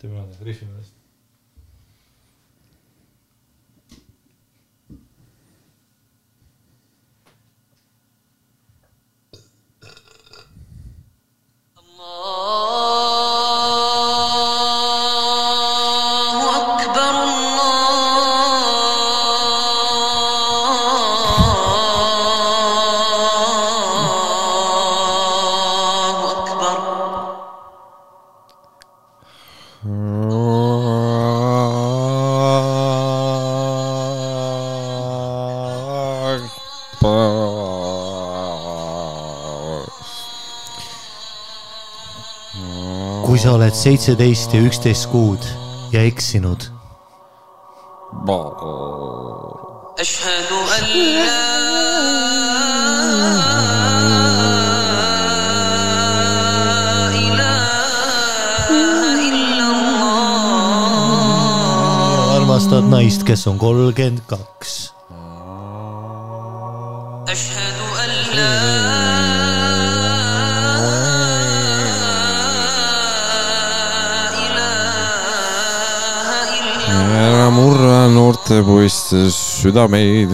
teeme ühe rihvi meelest. sa oled seitseteist ja üksteist kuud ja eksinud. armastad naist, kes on kolmkümmend kaks. Murra noorte poiste südameid.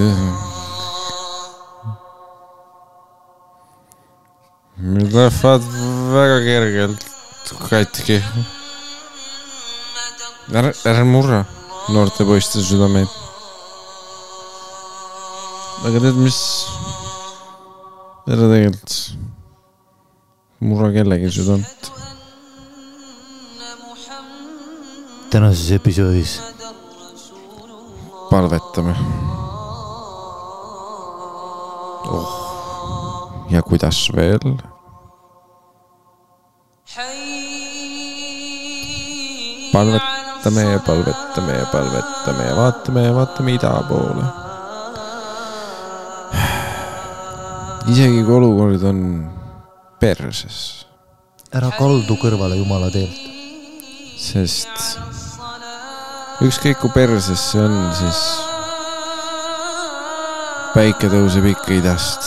Need lähevad väga kergelt katki. ära, ära murra noorte poiste südameid. aga tead, mis? ära tegelikult murra kellegi südant. tänases episoodis palvetame. oh, ja kuidas veel? palvetame ja palvetame ja palvetame ja vaatame ja vaatame ida poole. isegi kui olukord on perses, ära kaldu kõrvale jumala teelt. sest ükskõik kui perses see on, siis päike tõuseb ikka idast,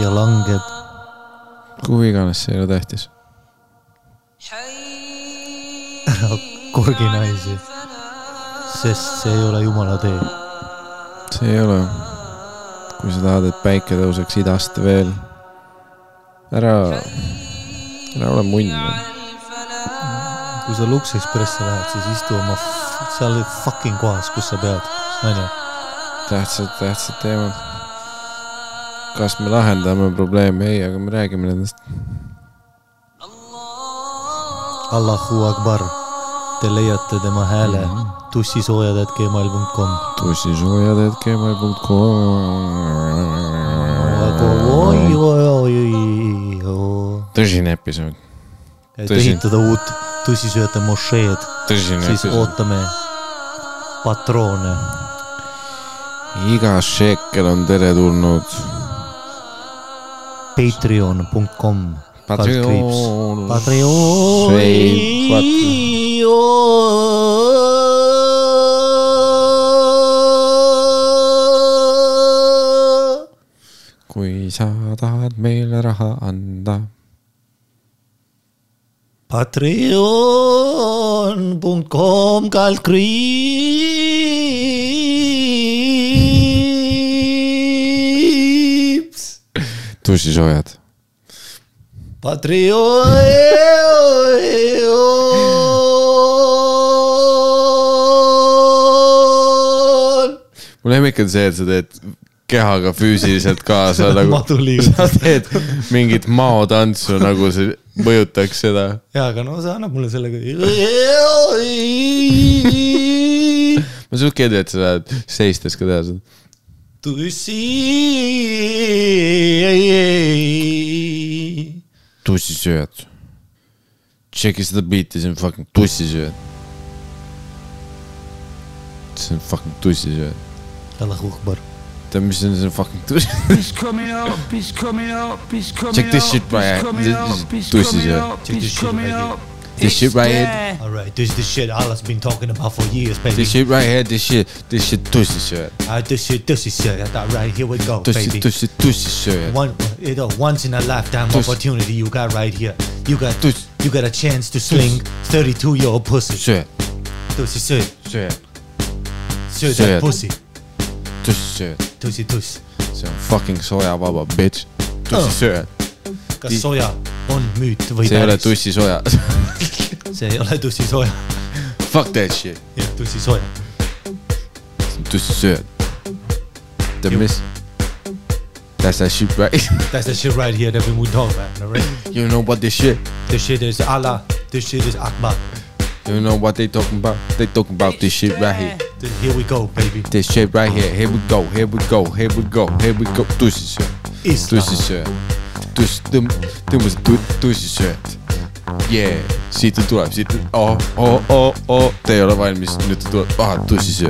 ja langeb kuhu iganes, see ei ole tähtis. ära korgi naisi, sest see ei ole jumala tee. see ei ole. kui sa tahad, et päike tõuseks idast veel, ära, ära ole munn. Kui sa Lux Expressi lähed, siis istu oma seal fucking kohas, kus sa pead, onju. tähtsad, tähtsad teemad. kas me lahendame probleeme? ei, aga me räägime nendest. Allahu Akbar. Te leiate tema hääle tussisoojad.gmail.com. oi, tussisoojad.gmail.com oi. tõsine episood, et ehitada uut tussisööjate mošeed, tõsine siis episood. ootame patroone. iga šekel on teretulnud. Patreon.com. Patreon. Patreon. kui sa tahad meile raha anda, Patreon.com kaldkriips. tussisoojad. Patreon. mu lemmik on see, et sa teed kehaga füüsiliselt kaasa nagu sa teed mingit maotantsu, nagu see mõjutaks seda. jaa, aga no sa annad mulle sellega. ma suht kindel, et sa tahad seistes ka teha seda. tussi. tussisööjad. tšeki seda biiti, see on fucking tussisööjad. see on fucking tussisööjad. Allahu Akbar. tead, mis on see fucking tussi? He's coming up, he's coming up, he's coming Check this shit right he's here. coming This up, is he's pussy, coming sir. up, Check this he's shit coming right up. This shit right here. there. Alright, this is the shit Allah's been talking about for years, baby. This shit right here, this shit, this shit tussisööjad. Alright, this shit, this is shit. Alright, here we go, tussi, baby. tussi, tussisööjad. One, you know, once in a lifetime Tuss. opportunity you got right here. You got tuss, You got a chance to sling thirty two your pussy. söö, tõsi söö, söö, söö Sööd. that pussy, tuss söö, tõsi tuss. see on fucking soojavaba bitch. tussi Oh. kas Ti- soja on müüt või see ei ole päris? tussisoja. see ei ole tussi soja, Fuck that shit, jah, tussi soja. tussi söö. tead mis? That's that shit right That's the shit right here that we would talk about, alright? You know what this shit This shit is Allah, this shit is Akbar. You know what they talking about They talking about this shit right here Here we go baby. This shit right here. Here we go Here we go Here we go Here we go. Tussi söö, Islam. tussi söö. tuss, tõmb-, tõmbas tu-, tussi söö. Yeah, siit ta tuleb, siit, oh, oh, oh, oh, te ei ole valmis, nüüd ta tuleb, ah, tussi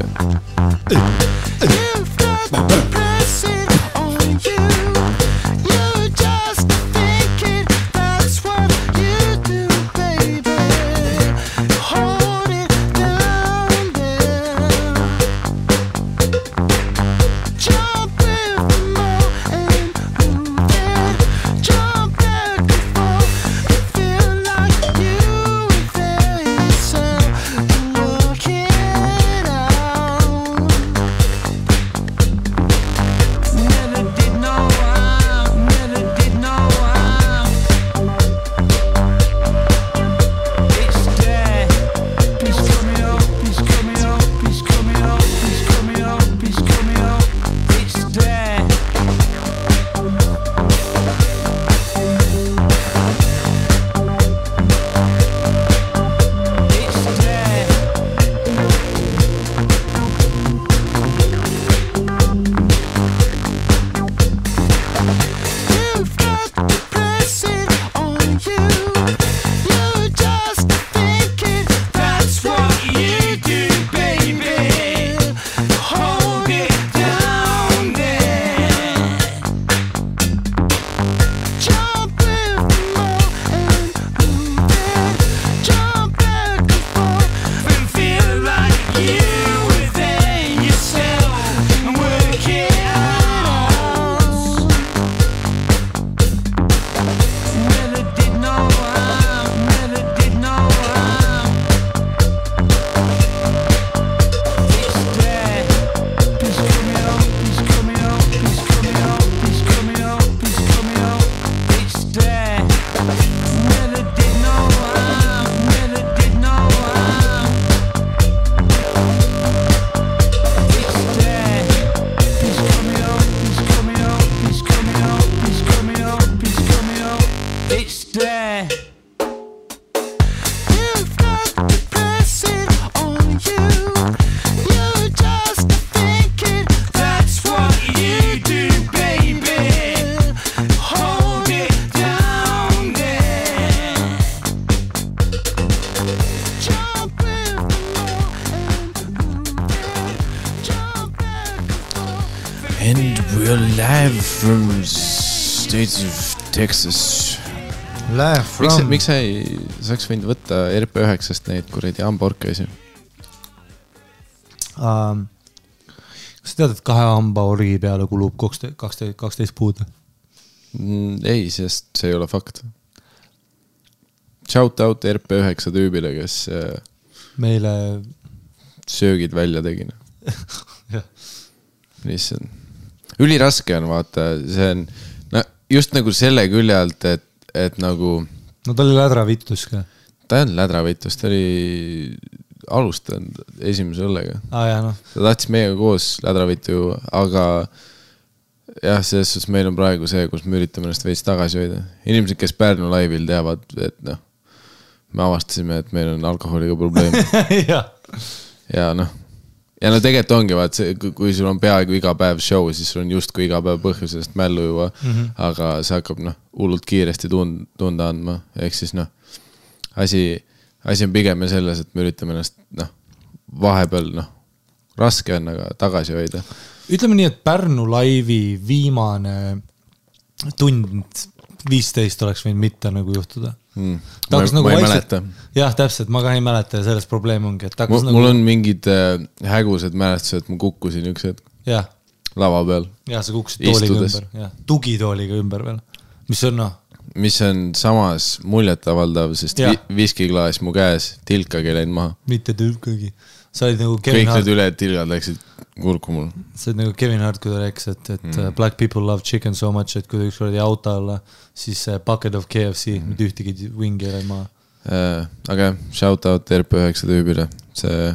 Texas. Miks, from. miks sa ei, sa oleks võinud võtta RP9-st neid kuradi hamburgerisi. um,. kas sa tead, et kahe hamba orgi peale kulub kaksteist, kaksteist, kaksteist puud? Mm, ei, sest see ei ole fakt. Shout out RP9 tüübile, kes äh, meile, söögid välja tegi. jah, lihtsalt, üliraske on vaata, see on, just nagu selle külje alt, et, et nagu no ta oli lädravittus ka. ta ei olnud lädravõitlus, ta oli alustanud esimese õllega. ah, noh, ta tahtis meiega koos lädravõitu, aga jah, selles suhtes meil on praegu see, kus me üritame ennast veits tagasi hoida. inimesed, kes Pärnu laivil teavad, et noh, me avastasime, et meil on alkoholiga probleem jah, ja noh, ja no tegelikult ongi vaat see, kui sul on peaaegu iga päev show, siis sul on justkui iga päev põhjus sellest mällu juua mm. -hmm. aga see hakkab noh, hullult kiiresti tund, tunda andma, ehk siis noh, asi, asi on pigem ju selles, et me üritame ennast noh, vahepeal noh, raske on, aga tagasi hoida. ütleme nii, et Pärnu laivi viimane tund viisteist oleks võinud mitte nagu juhtuda Mm. Ta hakkas nagu vaikselt- jah, täpselt, ma ka ei mäleta ja selles probleem ongi, et ta hakkas nagu mul on mingid äh, hägusad mälestused, ma kukkusin üks hetk jah, lava peal. jah, sa kukkusid tooliga Istudes. ümber, jah, tugitooliga ümber veel, mis on noh, mis on samas muljetavaldav, sest vi viskiklaas mu käes, tilkagi läinud maha. mitte tülkagi. Sa olid nagu Kevin kõik Hart need, ülejäänud tilgad läksid kurku mul. sa olid nagu Kevin Hart, kui ta rääkis, et, et mm. black people love chicken so much, et kui ta ükskord jäi auto alla, siis bucket of KFC mm., mitte ühtegi vingi ei läinud maha. Äh, aga jah, shout out RP9 tüübile, see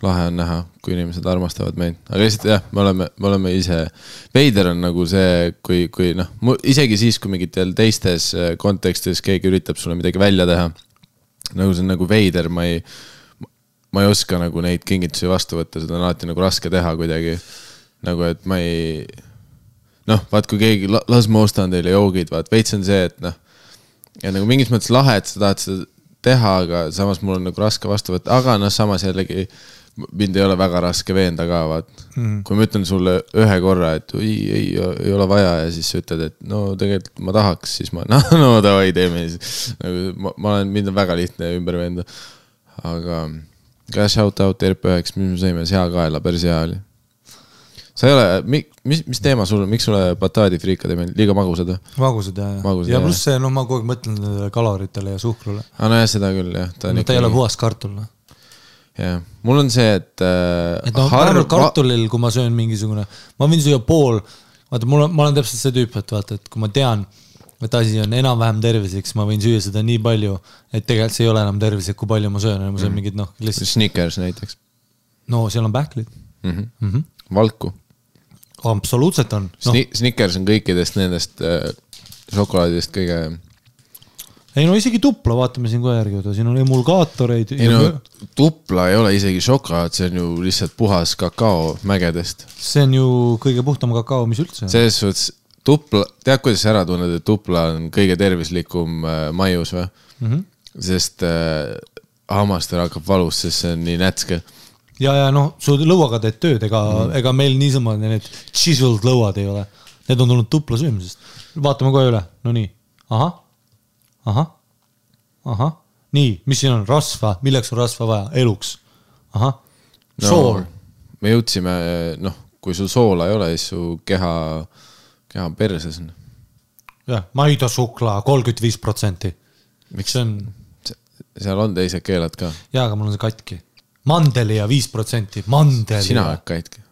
lahe on näha, kui inimesed armastavad meid, aga lihtsalt jah, me oleme, me oleme ise, veider on nagu see, kui, kui noh, isegi siis, kui mingitel teistes äh, kontekstis keegi üritab sulle midagi välja teha. nagu see on nagu veider, ma ei, ma ei oska nagu neid kingitusi vastu võtta, seda on alati nagu raske teha kuidagi. nagu, et ma ei, noh, vaat kui keegi, las ma ostan teile joogid, vaat veits on see, et noh ja nagu mingis mõttes lahe, et sa tahad seda teha, aga samas mul on nagu raske vastu võtta, aga noh, samas jällegi mind ei ole väga raske veenda ka, vaat mm.. kui ma ütlen sulle ühe korra, et oi, ei, ei ole vaja ja siis sa ütled, et no tegelikult ma tahaks, siis ma, noh, no davai, teeme siis. nagu ma, ma olen, mind on väga lihtne ümber veenda. aga ka shout out RP9, mis me sõime, seakaela, päris hea oli. sa ei ole, mis, mis teema sul miks sulle bataadifriikad ei meeldi, liiga magusad või? magusad ja, ja, ja jah. pluss see, noh, ma kogu aeg mõtlen nendele kaloritele ja suhkrule. aa Ah, nojah, seda küll jah, ta ta ei ole puhas kartul, noh. jah, mul on see, et äh, et noh, vähemalt kartulil, kui ma söön mingisugune, ma võin süüa pool, vaata, mul on, ma olen täpselt see tüüp, et vaata, et kui ma tean, et asi on enam-vähem tervislik, siis ma võin süüa seda nii palju, et tegelikult see ei ole enam tervislik, kui palju ma söön, ma Mm. söön mingit noh, lihtsalt, Snickers näiteks no seal on backlid mm. -hmm. mm. -hmm. valku absoluutselt on no,. Sni-, Snickers on kõikidest nendest äh, šokolaadidest kõige, ei no isegi tupla, vaatame siin kohe järgi, siin on emulgaatoreid. ei no tupla ei ole isegi šokolaad, see on ju lihtsalt puhas kakao mägedest. see on ju kõige puhtam kakao, mis üldse on. selles suhtes tupla, tead, kuidas sa ära tunned, et tupla on kõige tervislikum äh, maius või mm? -hmm. sest äh, hammastel hakkab valus, sest see on nii nätske. ja, ja noh, su lõuaga teed tööd, ega mm., ega meil niisama need chiseled lõuad ei ole. Need on tulnud tupla söömisest. vaatame kohe üle, no nii, ahah, ahah, ahah, nii, mis siin on, rasva, milleks on rasva vaja, eluks, ahah, sool, me jõudsime, noh, kui sul soola ei ole, siis su keha, keha on perses. jah, maidasuklaa kolmkümmend viis protsenti. miks see on, seal on teised keelad ka, jaa, aga mul on see katki. mandeli ja viis protsenti, mandeli sina oled katki.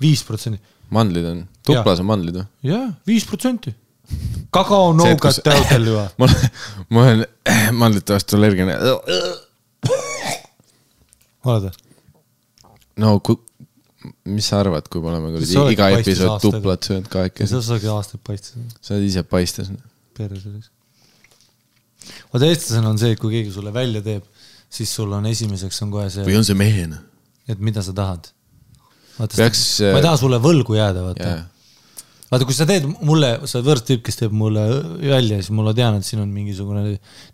viis protsenti, mandlid on, tuplas on mandlid või? jah, viis protsenti. kakao nougat täudel ju. ma olen, ma olen mandlite vastu allergiline. oled või? no kui, mis sa arvad, kui me oleme kuradi iga episood tuplat söönud kahekesi sa, saagi aastaid paista, sa oled ise paistes. perses. vaata, eestlasena on see, et kui keegi sulle välja teeb, siis sul on esimeseks on kohe see, või on see mehena? et mida sa tahad. Peaks, äh, ma ei taha sulle võlgu jääda, vaata jaa. vaata, kui sa teed mulle, sa oled võõras tüüp, kes teeb mulle välja, siis on tean, et siin on mingisugune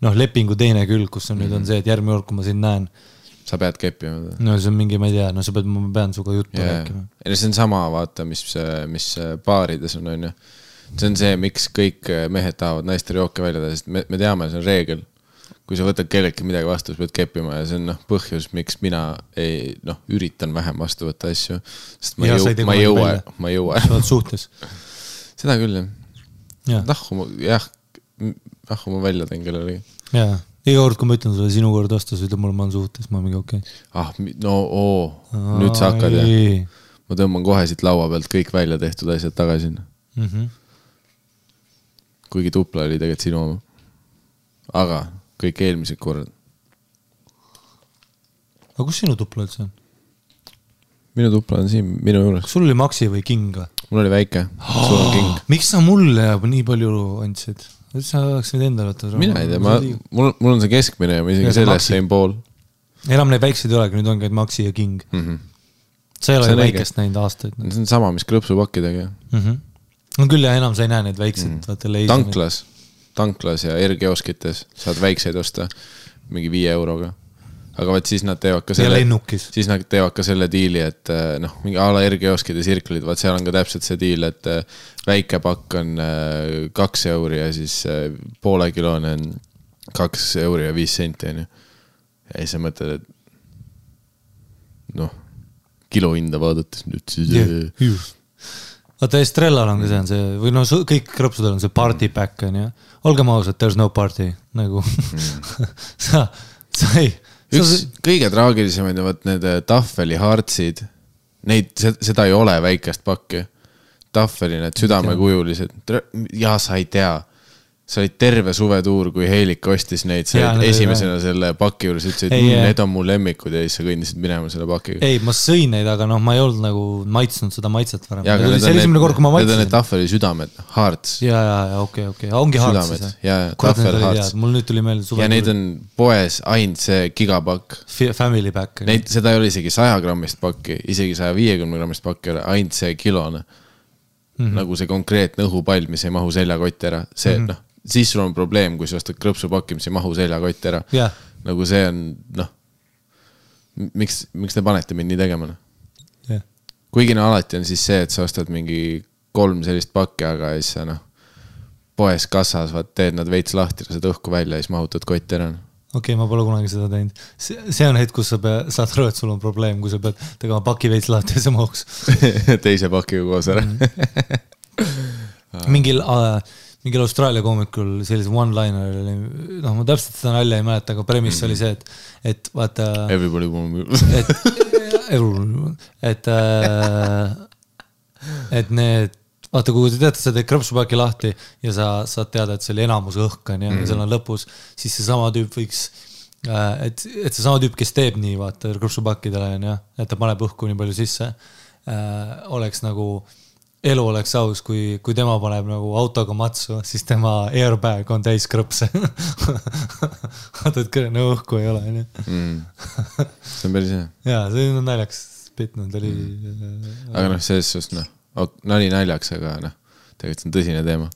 noh, lepingu teine külg, kus on mm -hmm. nüüd on see, et järgmine kord, kui ma sind näen, sa pead keppima. no see on mingi, ma ei tea, no sa pead, ma pean sinuga juttu jaa, rääkima. ei no see on sama, vaata, mis, mis baarides on, onju. see on see, miks kõik mehed tahavad naistele jooke välja teha, sest me, me teame, see on reegel. kui sa võtad kelleltki midagi vastu, sa pead keppima ja see on noh, põhjus, miks mina ei noh, üritan vähem vastu võtta asju. sest ma Ja ei jõua, ma ei jõua ma ei jõua. sa oled suhtes, seda küll jah. jah, nahku ma, jah, nahku ma välja teen kellelegi. jaa. Iga kord, kui ma ütlen sulle sinu kord vastu, sa ütled mulle, ma olen suhtes, ma mingi okei okay.. ah, no oo, nüüd sa hakkad jah. ma tõmban kohe siit laua pealt kõik välja tehtud asjad tagasi. mm. -hmm. kuigi tupla oli tegelikult sinu oma. aga kõik eelmised korrad. aga kus sinu tupla üldse on? minu tupla on siin minu juures kas, sul oli Maxi või King või? mul oli väike, sul on king. miks sa mulle nii palju andsid? Sa oleks võinud endale võtta. mina ei tea, ma, mul, mul on see keskmine ja ma isegi Ja sellest sain pool enam neid väikseid ei olegi, nüüd ongi ainult Maxi ja King. mm. -hmm. sa ei ole ju väikest näinud aastaid no.. see on sama, mis krõpsupakkidega. Mm -hmm. no küll jah, enam sa ei näe neid väikseid mm., vaata leisi. tanklas, tanklas ja R-kioskites saad väikseid osta mingi viie euroga. Aga vot siis nad teevad ka selle, siis nad teevad ka selle diili, et eh, noh, mingi a la R-kioskid ja tsirklid, vaat seal on ka täpselt see diil, et eh, väike pakk on eh, kaks euri ja siis poolekilone on kaks euri ja viis senti, onju. ja siis sa mõtled, et noh, kilo hinda vaadates nüüd siis yeah.. vaata Estrellal on ka see, on see või no kõik krõpsudel on see party pack on ju. olgem ausad, there is no party nagu sa, sa ei. Üks kõige traagilisemaid on vot need äh, tahveli hearts'id. Neid, seda ei ole väikest pakki. tahveli need südamekujulised, ja sa ei tea. Sa olid terve suvetuur, kui Heilik ostis neid, sa olid esimesena selle paki juures, ütlesid, ei. need on mu lemmikud ja siis sa kõndisid minema selle pakiga. ei, ma sõin neid, aga noh, ma ei olnud nagu maitsnud seda maitset varem. see oli esimene kord, kui ma need, need on need tahveli südamed, hearts. ja, ja, ja okei, okei, ongi harts Südamed, siis jaa, kurat, need olid hearts. head, mul nüüd tuli meelde suve. ja neid on poes ainult see gigapakk. Family pack. Neid, seda ei ole isegi saja grammist pakki, isegi saja viiekümne grammist pakki ei ole, ainult see kilone mm. -hmm. nagu see konkreetne õhupall, mis ei mahu seljakotti ära, see mm -hmm. noh, siis sul on probleem, kui sa ostad krõpsupakki, mis ei mahu seljakotti ära Jah. nagu see on noh, miks, miks te panete mind nii tegema, noh. jah, kuigi no alati on siis see, et sa ostad mingi kolm sellist pakki, aga siis sa noh, poes kassas vaat teed nad veits lahti, lased õhku välja ja siis mahutad kotti ära. okei, ma pole kunagi seda teinud. see, see on hetk, kus sa pead, saad aru, et sul on probleem, kui sa pead tegema paki veits lahti ja see mahuks. teise pakiga koos ära. mingil äh,, mingil Austraalia koomikul sellise one-liner oli, noh, ma täpselt seda nalja ei mäleta, aga premiss oli see, et, et vaata, Everybody will et, et äh,, et need, vaata, kui te teate, sa teed krõpsupaki lahti ja sa saad teada, et selle enamus õhk on ju, ja seal on lõpus, siis seesama tüüp võiks äh, et, et seesama tüüp, kes teeb nii, vaata krõpsupakkidele on ju, et ta paneb õhku nii palju sisse äh,, oleks nagu elu oleks aus, kui, kui tema paneb nagu autoga matsu, siis tema airbag on täis krõpse. vaata, et kõne no, õhku ei ole, onju. mm.. see on päris hea. jaa, see on naljakas bitt, no ta oli mm.. aga noh, selles suhtes noh, nali naljaks, aga noh, tegelikult see on tõsine teema.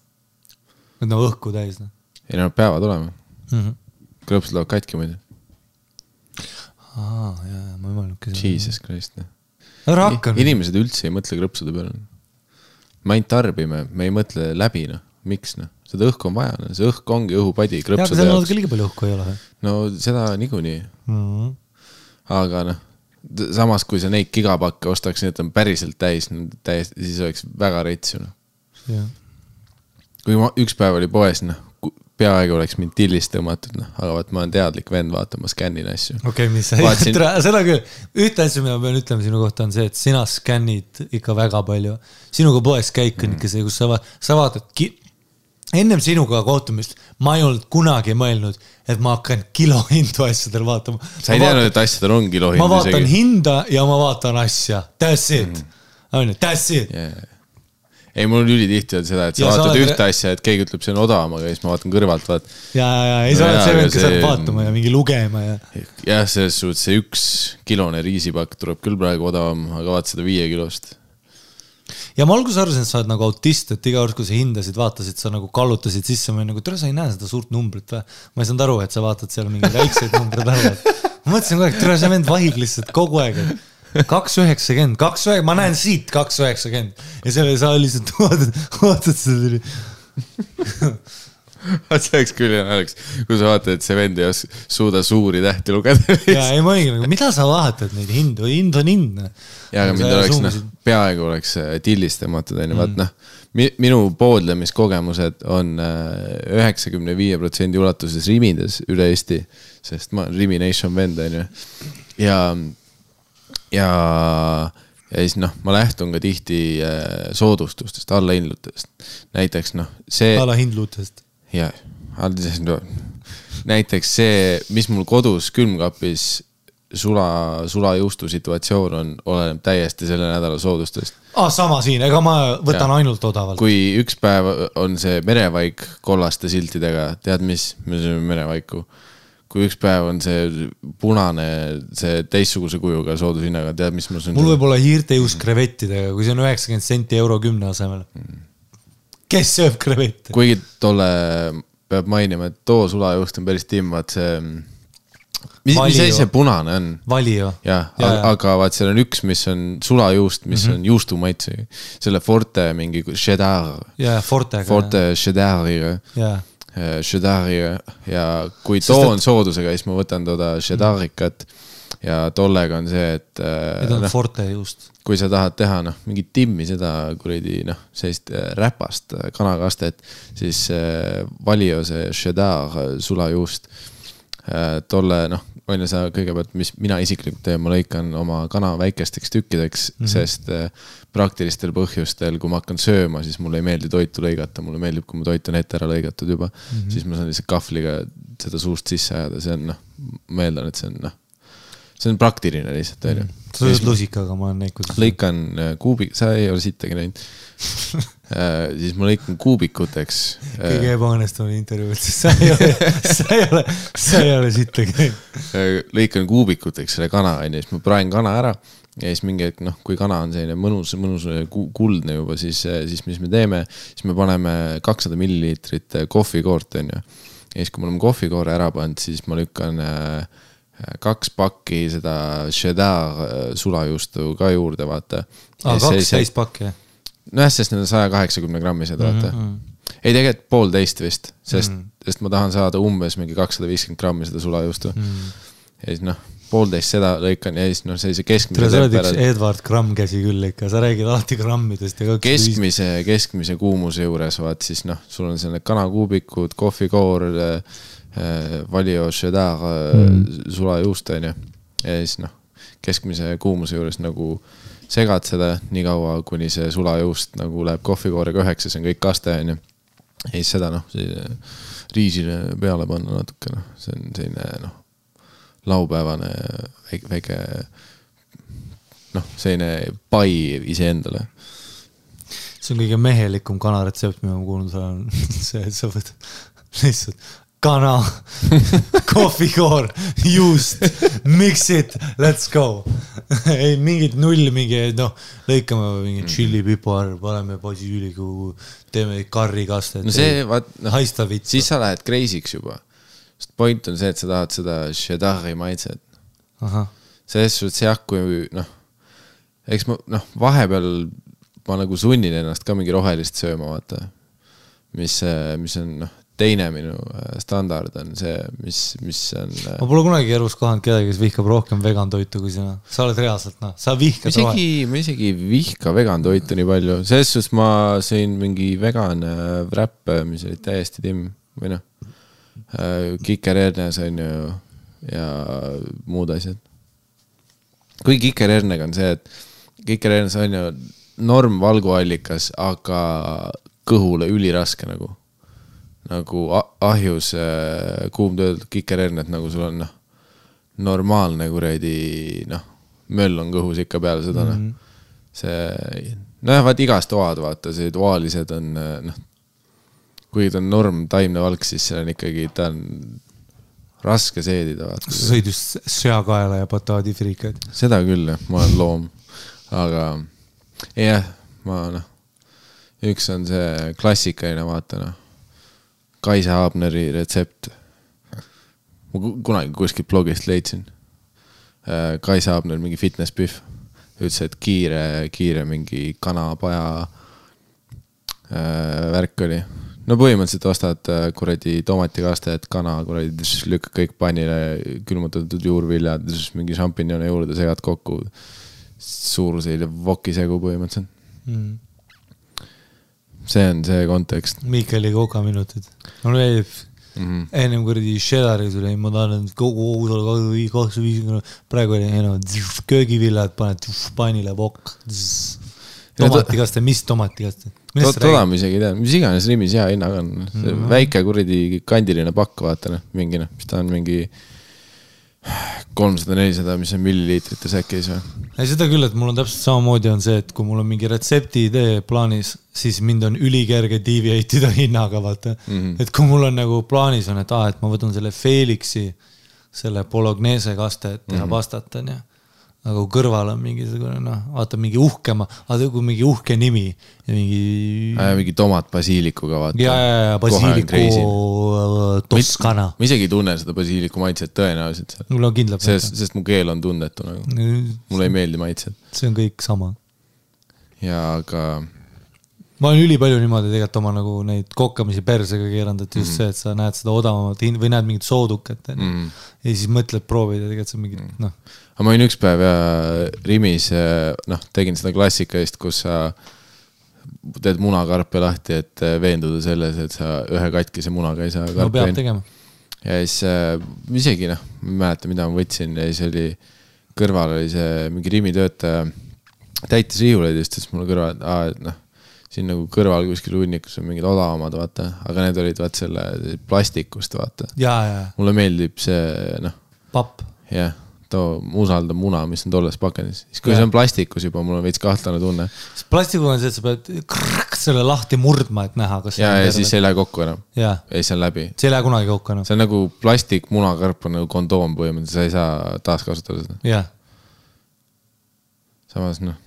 no õhku täis, noh ei no nad peavad olema, mm -hmm. krõpsud lähevad katki muidu. aa, jaa, ma ei mõelnudki Jesus Christ, noh. ära hakka nüüd. inimesed üldse ei mõtle krõpsude peale. Me ainult tarbime, me ei mõtle läbi, noh, miks noh, seda õhku on vaja, noh, see õhk ongi õhupadi jaa, aga seal natuke. liiga palju õhku ei ole no seda niikuinii, mm -hmm. aga noh, samas kui sa neid gigapakke ostaks, need on päriselt täis, täiesti, siis oleks väga rets ju noh. jah, kui ma üks päev oli poes, noh, peaaegu oleks mind tillist tõmmatud, noh, aga vot ma olen teadlik vend, vaata, ma skännin asju. okei okay,, mis sa Vaatasin-, seda küll, ühte asja, mida ma pean ütlema sinu kohta, on see, et sina skännid ikka väga palju. sinuga poes käik on ikka see, kus sa sa vaatad ki-, ennem sinuga kohtumist ma ei olnud kunagi mõelnud, et ma hakkan kilohindu asjadel vaatama. sa ei teadnud, et asjadel on kilohind ma vaatan isegi? hinda ja ma vaatan asja, that's it, Mm. on ju, that's it. ei, mul on ülitihti olnud seda, et sa Ja sa vaatad oled- ühte asja, et keegi ütleb, see on odavam, aga siis ma vaatan kõrvalt, vaat. ja, ja, ei sa oled see vend, kes hakkab vaatama ja mingi lugema ja. jah, selles suhtes see üks kilone riisipakk tuleb küll praegu odavam, aga vaata seda viiekilost. ja ma alguses arvasin, et sa oled nagu autist, et iga kord, kui sa hindasid, vaatasid, sa nagu kallutasid sisse, ma olin nagu, tere, sa ei näe seda suurt numbrit või? ma ei saanud aru, et sa vaatad seal mingeid väikseid numbreid alla. ma mõtlesin kogu aeg, tere, see vend vahib lihtsalt kogu aeg, et kaks üheksakümmend, kaks ühe, ma näen siit kaks üheksakümmend ja selle sa lihtsalt vaatad, vaatad seda. see oleks küll hea naljakas, kui sa vaatad, et see vend ei os- suuda suuri tähti lugeda. ja ei ma nagu, mida sa vaatad neid hindu, hind on hind. ja, aga mind oleks noh, peaaegu oleks äh, tillist tõmmatud, onju, vaat noh. minu poodlemiskogemused on äh, üheksakümne viie protsendi ulatuses Rimides üle Eesti, sest ma olen Rimi Nation vend, onju. ja, ja, ja siis noh, ma lähtun ka tihti äh, soodustustest, allahindlutest. näiteks noh, see. alahindlutest. ja, no, näiteks see, mis mul kodus külmkapis sula, sulajuustu situatsioon on, oleneb täiesti selle nädala soodustest. ah, sama siin, ega ma võtan Jaa. ainult odavalt. kui üks päev on see merevaik kollaste siltidega, tead mis, me sööme merevaiku. Kui üks päev on see punane, see teistsuguse kujuga soodushinnaga, tead, mis ma mul võib olla hiirtejuust krevettidega, kui see on üheksakümmend senti euro kümne asemel. kes sööb krevette? kuigi tolle peab mainima, et too sulajuust on päris timm, vaat see. mis, mis asi see punane on? Valio. jah, Jaa, jaa. aga vaat seal on üks, mis on sulajuust, mis mm -hmm. on juustumaitsega. selle Forte mingi cheddar, ja Fortega. Forte cheddariga, ja, cheddariga ja kui Sest too et- soodusega, siis ma võtan toda cheddarikat ja tollega on see, et need äh, on noh, Forte juust. kui sa tahad teha noh, mingit timmi seda kuradi noh, sellist äh, räpast äh, kanakastet, siis äh, valio see cheddar äh, sulajuust äh,. Tolle noh, on ju sa kõigepealt, mis mina isiklikult teen, ma lõikan oma kana väikesteks tükkideks mm, -hmm. sest äh, praktilistel põhjustel, kui ma hakkan sööma, siis mulle ei meeldi toitu lõigata, mulle meeldib, kui mu toit on ette ära lõigatud juba mm, -hmm. siis ma saan lihtsalt kahvliga seda suust sisse ajada, see on noh, ma eeldan, et see on noh, see on praktiline lihtsalt onju mm. sa sööd lusikaga, ma olen näinud, kuidas. lõikan äh, kuubi-, sa ei ole sittagi näinud siis ma lõikan kuubikuteks. kõige ebaõnnestunum intervjuu üldse, sa ei ole, sa ei ole, sa ei ole sittagi näinud. lõikan kuubikuteks selle kana onju, siis ma praen kana ära ja siis mingi hetk noh, kui kana on selline mõnus, mõnus ku- kuldne juba, siis, siis mis me teeme, siis me paneme kakssada milliliitrit kohvikoort onju. ja siis, kui me oleme kohvikoore ära pannud, siis ma lükkan äh, kaks pakki seda cheddar äh, sulajuustu ka juurde, vaata. aa, kaks täispakki, jah? nojah, sest need on saja kaheksakümne grammised, vaata mm. -hmm. ei, tegelikult poolteist vist, sest mm, -hmm. sest ma tahan saada umbes mingi kakssada viiskümmend grammi seda sulajuustu mm. -hmm. ja siis noh, poolteist seda lõikan ja siis noh, sellise keskmise sa oled üks Edward Gramm käsi küll ikka, sa räägid alati grammidest ja keskmise, keskmise kuumuse juures vaat siis noh, sul on seal need kanakuubikud, kohvikoor äh,, valio cheddar mm., sulajuust onju. ja siis noh, keskmise kuumuse juures nagu segad seda nii kaua, kuni see sulajuust nagu läheb kohvikoorega üheks ja see on kõik kaste onju. ja siis seda noh, riisile peale panna natuke noh, see on selline noh, laupäevane väike, väike noh, selline pai iseendale see on kõige mehelikum kanaretsept, mida ma kuulnud olen, see, et sa võtad lihtsalt kana, kohvikoor, juust, mix it, let's go. ei mingit nulli, mingi noh, lõikame mingi tšillipipar, paneme basiiliku, teeme karrikastet. no see, vaat noh, siis sa lähed crazy'ks juba. sest point on see, et sa tahad seda cheddar'i maitset. selles suhtes jah, kui noh, eks ma noh, vahepeal ma nagu sunnin ennast ka mingi rohelist sööma, vaata. mis, mis on noh, teine minu äh, standard on see, mis, mis on. äh, ma pole kunagi elus kohanud kedagi, kes vihkab rohkem vegan toitu kui sina. sa oled reaalselt noh, sa vihkad isegi, ma isegi ei vihka vegan toitu nii palju, selles suhtes ma sõin mingi vegan äh, wrap'e, mis olid täiesti timm või noh, kikerhernes on ju ja muud asjad. kui kikerhernega on see, et kikerhernes on ju norm valguallikas, aga kõhule üliraske nagu. Nagu ahjus äh, kuumtöödeldud kikerhernet, nagu sul on noh, normaalne kuradi noh, möll on kõhus ikka peale seda noh mm -hmm.. see, nojah, vaata igast toad, vaata, see toalised on äh, noh, kuigi ta on norm taimne valk, siis see on ikkagi, ta on raske seedida, vaata. sa sõid just seakaela ja bataadifriikaid. seda küll jah, ma olen loom, aga jah, ma noh, üks on see klassikaline, vaata noh, Kaisa Abneri retsept. ma ku- kunagi kuskilt blogist leidsin. Kaisa Abner, mingi fitness pühv, ütles, et kiire, kiire mingi kanapaja äh, värk oli. no põhimõtteliselt ostad äh, kuradi tomatikastet, kana kuradi, lükkad kõik pannile, külmutatud juurviljad, mingi šampinjone juurde, segad kokku. suur selline vokisegu põhimõtteliselt, Mm. See on see kontekst Miikeli kokaminutid. mulle meeldib mm. -hmm. ennem kuradi Cheddari tuli, ma tahan kogu kogu kakssada viiskümmend, praegu oli ei no köögiviljad paned pannile vokk. tomatikaste, mis tomatikaste? To, toda ma isegi ei tea, mis iganes Rimis hea hinnaga on, see Mhm. väike kuradi kandiline pakk, vaata noh, mingi noh, mis ta on, mingi kolmsada, nelisada, mis on milliliitrites äkki siis või? ei seda küll, et mul on täpselt samamoodi on see, et kui mul on mingi retsepti idee plaanis, siis mind on ülikerge deviate ida hinnaga, vaata mm. -hmm. et kui mul on nagu plaanis on, et aa, et ma võtan selle Felixi, selle Bolognese kaste, et teha mm -hmm. pastat, onju. Aga kui kõrval on mingisugune noh, vaata mingi uhkema, vaata kui mingi uhke nimi ja mingi äh,. mingi tomat basiilikuga vaata. ja, ja, ja basiiliku Toskana. ma isegi ei tunne seda basiiliku maitset tõenäoliselt seal, mul on kindlalt, sest, sest mu keel on tundetu nagu, mulle ei meeldi maitsed see on kõik sama. ja aga ma olen ülipalju niimoodi tegelikult oma nagu neid kokkamisi persega keeranud, et just mm. see, et sa näed seda odavamat hind- või näed mingit soodukat mm.. ja siis mõtled proovida, tegelikult see on mingi noh, aga ma olin üks päev ja Rimis eh, noh, tegin seda klassikalist, kus sa teed munakarpe lahti, et eh, veenduda selles, et sa ühe katkise munaga ei saa no peab onju. tegema. ja siis äh, isegi noh, ma ei mäleta, mida ma võtsin ja siis oli, kõrval oli see mingi Rimi töötaja, täitis riiuleid ja siis ütles mulle kõrval, et aa, et noh, siin nagu kõrval kuskil hunnikus on mingid odavamad, vaata, aga need olid vaat selle plastikust, vaata. ja, ja mulle meeldib see noh, papp, jah, too, ma usaldan muna, mis on tolles pakendis, siis kui Jah. see on plastikus juba, mul on veits kahtlane tunne plastikuga on see, et sa pead krrrk selle lahti murdma, et näha, kas. ja, ja siis ei lähe kokku enam ja, ja siis see on läbi. see ei lähe kunagi kokku enam. see on nagu plastik munakarp on nagu kondoom põhimõtteliselt, sa ei saa taaskasutada seda. jah, samas noh,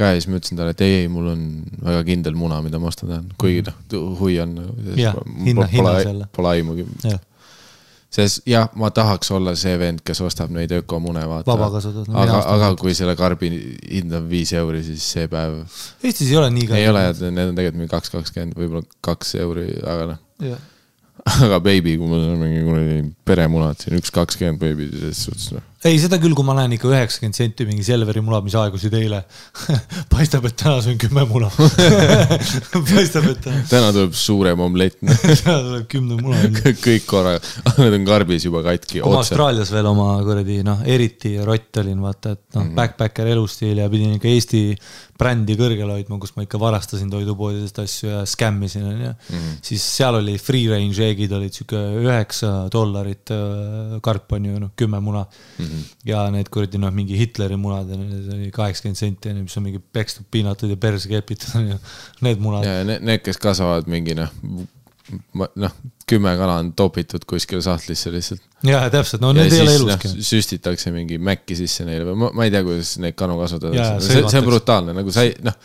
ja siis ma ütlesin talle, et ei, ei, mul on väga kindel muna, mida ma osta tahan, kuigi noh, huvi on. Hinnas jälle. Pole aimugi. sest jah, ma tahaks olla see vend, kes ostab neid ökomune, vaata. Vabakasutus, no aga, aga kui selle karbi hind on viis euri, siis see päev Eestis ei ole nii ei ole, need on tegelikult mingi kaks kakskümmend, võib-olla kaks euri, aga noh. aga beebi, kui mul on mingi kuradi peremunad siin, üks kakskümmend beebi, selles suhtes noh. Ei seda küll, kui ma näen ikka üheksakümmend senti mingi Selveri mula, mis aegusid eile. paistab, et täna söön kümme mula. paistab, et täna täna tuleb suurem omlett, täna tuleb kümne mula. kõik korraga, need on karbis juba katki kui ma. Austraalias veel oma kuradi noh, eriti rott olin, vaata, et noh, backpacker elustiil ja pidin ikka Eesti brändi kõrgel hoidma, kus ma ikka varastasin toidupoodidest asju ja skämmisin onju. siis seal oli free range eegid olid sihuke üheksa dollarit äh, karp on ju noh, kümme muna mm. -hmm. ja need kuradi noh, mingi Hitleri munad, need oli kaheksakümmend senti onju, mis on mingi pekstud piinatud ja perse kepitud onju. Need munad. ja need, need, kes kasvavad mingi noh, noh, kümme kala on topitud kuskile sahtlisse lihtsalt. ja täpselt, no ja need ei ole siis noh eluski., süstitakse mingi mäkki sisse neile või ma, ma ei tea, kuidas neid kanu Jaa, kasvatatakse. see, see on brutaalne, nagu sa ei, noh,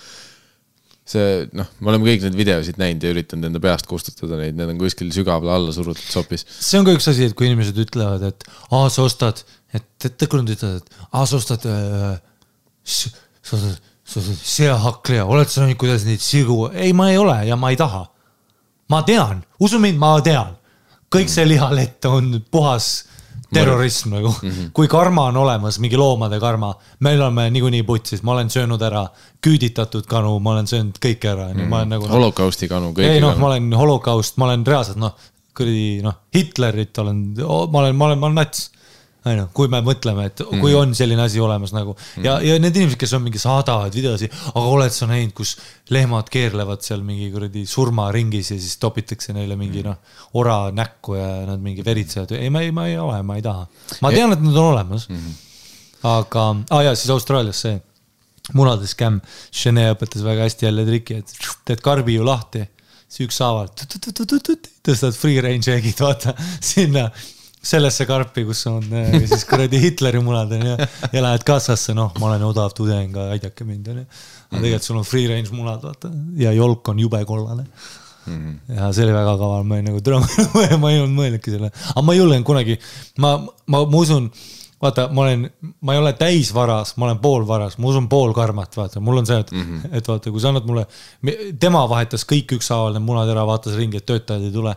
see noh, me oleme kõik neid videosid näinud ja üritanud enda peast kustutada neid, need on kuskil sügaval alla surutud sopis. see on ka üks asi, et kui inimesed ütlevad, et aa, sa ostad, et, et kui nad ütlevad, et aa, sa ostad äh,, sa ostad, sa ostad seahakkleja, oled sa näinud, kuidas neid sigu, ei, ma ei ole ja ma ei taha. Ma tean, usu mind, ma tean, kõik see lihalett on puhas terrorism nagu mm, -hmm. kui karma on olemas, mingi loomade karma, me oleme niikuinii putsis, ma olen söönud ära küüditatud kanu, ma olen söönud kõike ära, onju, ma olen nagu. holokausti kanu, ei noh, ma olen holokaust, ma olen reaalselt noh, kuradi noh, Hitlerit olen, ma olen, ma olen, ma olen nats. onju, kui me mõtleme, et kui on selline asi olemas nagu. Ja, ja need inimesed, kes on mingi saadavad videosid, aga oled sa näinud, kus lehmad keerlevad seal mingi kuradi surmaringis ja siis topitakse neile mingi noh, ora näkku ja nad mingi veritsevad, ei, ma ei, ma ei ole, ma ei taha. ma tean, et nad on olemas. aga ah,, ja siis Austraalias see munade skämm, Shene õpetas väga hästi jälle triki, et teed karbi ju lahti, siis ükshaaval tõstad free range eegid, vaata sinna sellesse karpi, kus on äh, siis kuradi Hitleri munad onju ja lähed kassasse, noh, ma olen odav tudeng, aidake mind onju. aga tegelikult sul on free range munad, vaata ja jolk on jube kollane. ja see oli väga kaval, ma olin nagu, tere, ma ei olnud mõelnudki selle, aga ma ei julgenud kunagi, ma, ma, ma usun vaata, ma olen, ma ei ole täisvaras, ma olen poolvaras, ma usun poolkarmat, vaata, mul on see, et mm, -hmm. et vaata, kui sa annad mulle, tema vahetas kõik ükshaaval need munad ära, vaatas ringi, et töötajad ei tule.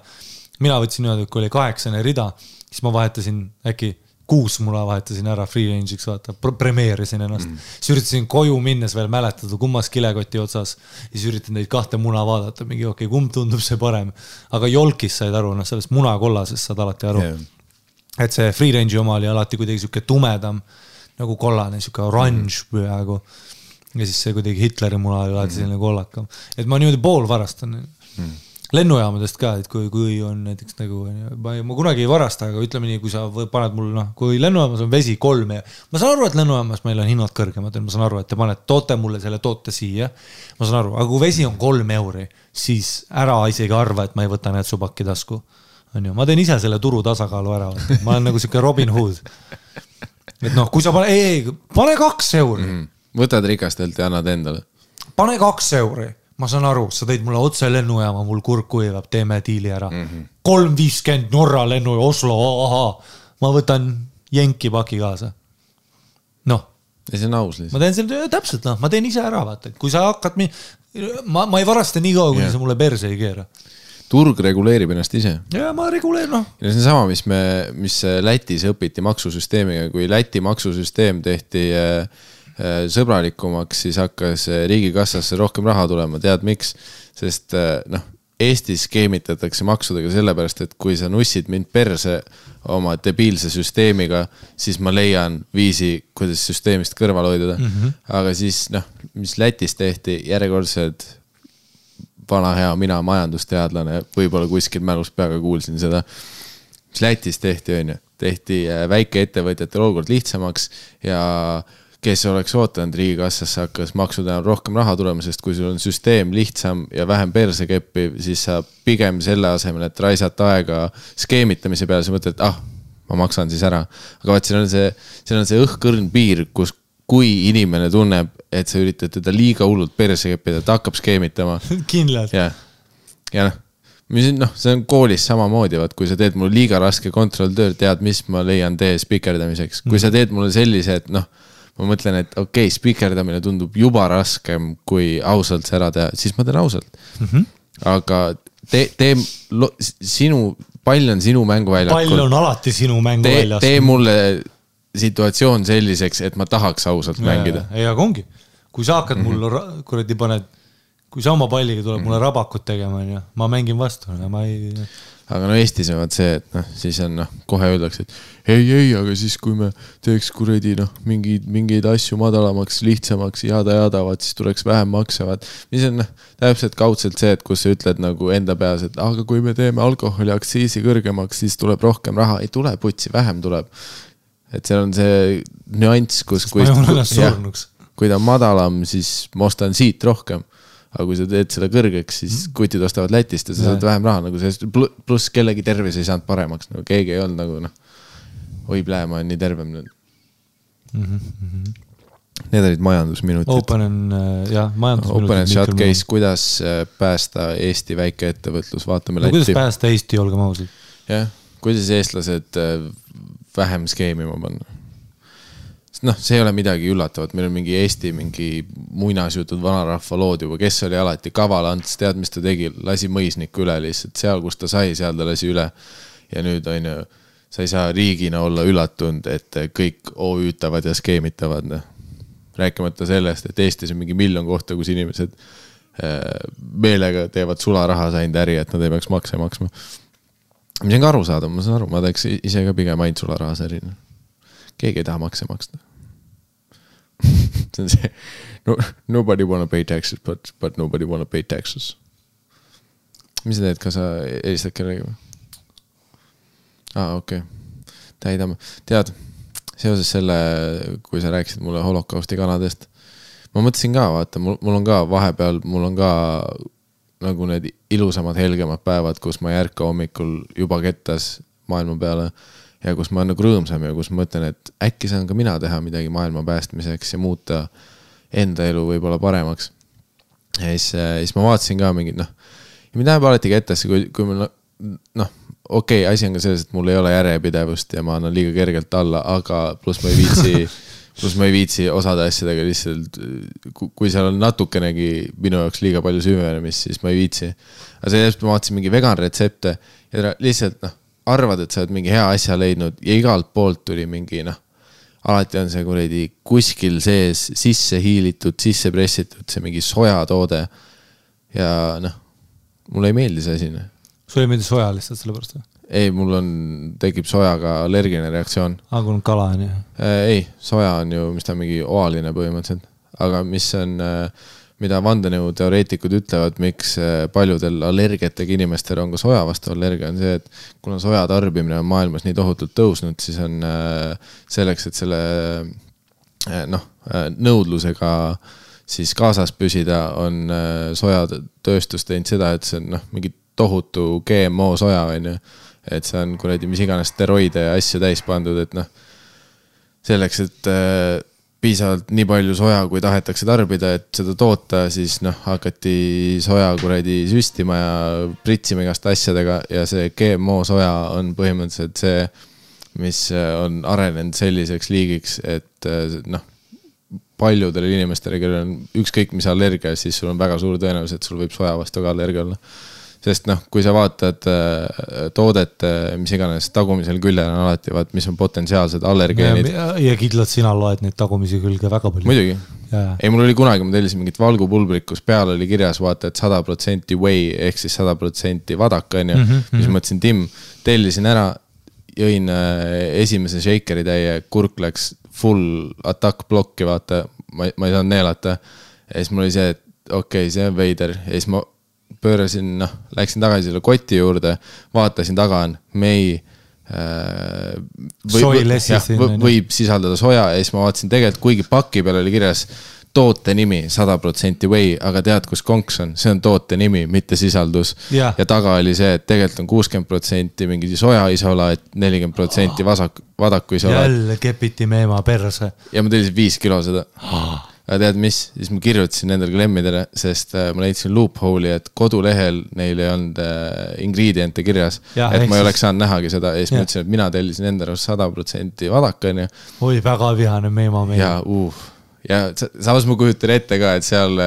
Mina võtsin niimoodi, et kui oli kaheksane rida, siis ma vahetasin äkki kuus muna vahetasin ära free range'iks, vaata, premeerisin ennast mm. siis üritasin koju minnes veel mäletada, kummas kilekoti otsas. siis üritan neid kahte muna vaadata, mingi okei okay,, kumb tundub see parem. aga jolkis said aru, noh, sellest munakollasest saad alati aru yeah. et see free range'i oma oli alati kuidagi sihuke tumedam nagu kollane, sihuke oranž Mhm. peaaegu. ja siis see kuidagi Hitleri muna oli alati selline kollakam, et ma niimoodi pool varastan Mhm. Lennujaamadest ka, et kui, kui on näiteks nagu, ma, ma kunagi ei varasta, aga ütleme nii, kui sa paned mul noh, kui lennujaamas on vesi kolm ja ma saan aru, et lennujaamas meil on hinnad kõrgemad, ma saan aru, et te panete, toote mulle selle toote siia. ma saan aru, aga kui vesi on kolm euri, siis ära isegi arva, et ma ei võta nätsupakki tasku. on ju, ma teen ise selle turu tasakaalu ära, ma olen nagu sihuke Robin Hood. et noh, kui sa pane, ei, ei, pane kaks euri mm., võtad rikastelt ja annad endale. pane kaks euri, ma saan aru, sa tõid mulle otse lennujaama, mul kurk kuivab, teeme diili ära -hmm.. kolm viiskümmend Norra lennu, Oslo, ahaa, ma võtan jenki paki kaasa. noh, ja see on aus ma lihtsalt. teen selle täpselt noh, ma teen ise ära, vaata, kui sa hakkad mi-, ma, ma ei varasta nii kaua, kuni Jah. sa mulle perse ei keera. turg reguleerib ennast ise. ja ma reguleerin, noh, ja see on sama, mis me, mis Lätis õpiti maksusüsteemiga, kui Läti maksusüsteem tehti äh, sõbralikumaks, siis hakkas äh, riigikassasse rohkem raha tulema, tead miks? sest äh, noh, Eestis skeemitatakse maksudega sellepärast, et kui sa nussid mind perse oma debiilse süsteemiga, siis ma leian viisi, kuidas süsteemist kõrvale hoiduda mm. -hmm. aga siis noh, mis Lätis tehti, järjekordsed vana hea mina, majandusteadlane, võib-olla kuskil mälus peaga kuulsin seda. mis Lätis tehti, on ju, tehti äh, väikeettevõtjatel olukord lihtsamaks ja kes oleks ootanud riigikassasse hakkas maksudena rohkem raha tulema, sest kui sul on süsteem lihtsam ja vähem persekeppi, siis sa pigem selle asemel, et raisata aega skeemitamise peale, sa mõtled, ah, ma maksan siis ära. aga vaat siin on see, siin on see õhkõrn piir, kus, kui inimene tunneb, et sa üritad teda liiga hullult perse keppida, ta hakkab skeemitama kindlalt. ja, ja noh, mis noh, see on koolis samamoodi, vaat kui sa teed mulle liiga raske kontrolltöö, tead, mis ma leian tee spikerdamiseks, kui sa teed mulle sellise, et noh, ma mõtlen, et okei okay,, spikerdamine tundub juba raskem, kui ausalt see ära teha, siis ma teen ausalt mm. -hmm. aga tee, tee, sinu, pall on sinu mänguväljakul. pall on alati sinu mängu tee, mulle situatsioon selliseks, et ma tahaks ausalt mängida. ei, aga ongi, kui sa hakkad mulle ra- kuradi paned, kui sa oma palliga tuleb mulle rabakut tegema, onju, ma mängin vastu, ma ei. Aga no Eestis on vaat see, et noh, siis on noh, kohe öeldakse, et ei, ei, aga siis, kui me teeks kuradi noh, mingeid, mingeid asju madalamaks, lihtsamaks, jada-jada, vaat siis tuleks vähem makse, vaat. mis on noh, täpselt kaudselt see, et kus sa ütled nagu enda peas, et aga kui me teeme alkoholiaktsiisi kõrgemaks, siis tuleb rohkem raha, ei tule putsi, vähem tuleb. et seal on see nüanss, kus, kui ma joon ennast surnuks. kui ta on madalam, siis ma ostan siit rohkem. Aga kui sa teed selle kõrgeks, siis kutid ostavad Lätist ja sa saad vähem raha nagu sellest, pluss kellegi tervis ei saanud paremaks, nagu keegi ei olnud nagu noh. oi plee, ma olen nii tervem nüüd. Need olid majandusminutid. Open on äh, jah, majandus. Open and shut case, kuidas äh, päästa Eesti väikeettevõtlus, vaatame no kuidas Lätti. päästa Eesti, olgem ausad. jah, kuidas eestlased äh, vähem skeemima panna? noh, see ei ole midagi üllatavat, meil on mingi Eesti mingi muinasjutud vanarahva lood juba, kes oli alati kaval Ants, tead, mis ta tegi, lasi mõisniku üle lihtsalt seal, kus ta sai, seal ta lasi üle. ja nüüd on ju, sa ei saa riigina olla üllatunud, et kõik OÜ-tavad ja skeemitavad, noh. rääkimata sellest, et Eestis on mingi miljon kohta, kus inimesed äh, meelega teevad sularaha saanud äri, et nad ei peaks makse maksma mis on ka arusaadav, ma saan aru, ma teeks ise ka pigem ainult sularahas äri. keegi ei taha makse maksta. see on see no,, nobody wanna pay taxes but, but nobody wanna pay taxes. mis sa teed, kas sa helistad kellelegi või? aa, okei okay., täidame, tead, seoses selle, kui sa rääkisid mulle holokausti kanadest, ma mõtlesin ka, vaata, mul, mul on ka vahepeal, mul on ka nagu need ilusamad, helgemad päevad, kus ma ei ärka hommikul juba kettas maailma peale ja kus ma olen nagu rõõmsam ja kus ma mõtlen, et äkki saan ka mina teha midagi maailma päästmiseks ja muuta enda elu võib-olla paremaks. ja siis, siis ma vaatasin ka mingit noh, mind läheb alati kettasse, kui, kui mul noh, okei okay,, asi on ka selles, et mul ei ole järjepidevust ja ma annan liiga kergelt alla, aga pluss ma ei viitsi pluss ma ei viitsi osade asjadega lihtsalt, kui seal on natukenegi minu jaoks liiga palju süvenemist, siis ma ei viitsi. aga seepärast ma vaatasin mingi vegan retsepte ja lihtsalt noh, arvad, et sa oled mingi hea asja leidnud ja igalt poolt tuli mingi noh, alati on see kuradi kuskil sees sisse hiilitud, sisse pressitud see mingi sojatoode. ja noh, mulle ei meeldi see asi noh sulle ei meeldi soja lihtsalt sellepärast või? ei, mul on, tekib sojaga allergiline reaktsioon aa, kui on kala on ju. äh,. ei, soja on ju, mis ta on mingi oaline põhimõtteliselt, aga mis on äh,, mida vandenõuteoreetikud ütlevad, miks äh, paljudel allergiatega inimestel on ka soja vastu allergia, on see, et kuna soja tarbimine on maailmas nii tohutult tõusnud, siis on äh, selleks, et selle äh, noh nõudlusega siis kaasas püsida, on sojatööstus teinud seda, et see on noh, mingi tohutu GMO soja on ju. Et see on kuradi mis iganes steroide ja asju täis pandud, et noh, selleks, et piisavalt nii palju soja, kui tahetakse tarbida, et seda toota, siis noh, hakati soja kuradi süstima ja pritsima igaste asjadega ja see GMO soja on põhimõtteliselt see, mis äh, on arenenud selliseks liigiks, et äh, noh, paljudele inimestele, kellel on ükskõik mis allergia, siis sul on väga suur tõenäosus, et sul võib soja vastu ka allergia olla. Sest noh, kui sa vaatad äh, toodet, mis iganes, tagumisel küljel on alati vaat, mis on potentsiaalsed allergeenid. ja, kindlalt sina loed neid tagumisi külge väga palju. muidugi, ei mul oli kunagi, ma tellisin mingit valgupulbrit, kus peal oli kirjas vaata, et sada protsenti whey ehk siis sada protsenti vadak on ju mm. -hmm. siis mõtlesin, Tim, tellisin ära, jõin äh, esimese shaker'i täie, kurk läks full attack plokki, vaata, ma, ma ei saanud neelata. ja siis mul oli see, et okei okay,, see on veider ja siis ma pöörasin, noh, läksin tagasi selle koti juurde, vaatasin taga on mei äh,. Ju. võib sisaldada soja ja siis ma vaatasin tegelikult, kuigi paki peal oli kirjas toote nimi sada protsenti whey, aga tead, kus konks on, see on toote nimi, mitte sisaldus ja taga oli see, et tegelikult on kuuskümmend protsenti mingi soja isolaat, nelikümmend protsenti vasak, vadaku isolaat jälle kepiti meema perse. ja ma tellisin viis kilo seda. Aga tead mis, siis ma kirjutasin nendele klemmidele, sest äh, ma leidsin loophole'i, et kodulehel neil ei olnud äh, ingredient'e kirjas. Et ma ei siis- oleks saanud nähagi seda ja siis ma Jah. ütlesin, et mina tellisin enda arust sada protsenti vadak, onju. oi, väga vihane meema meil. ja uh,, ja sa- samas ma kujutan ette ka, et seal,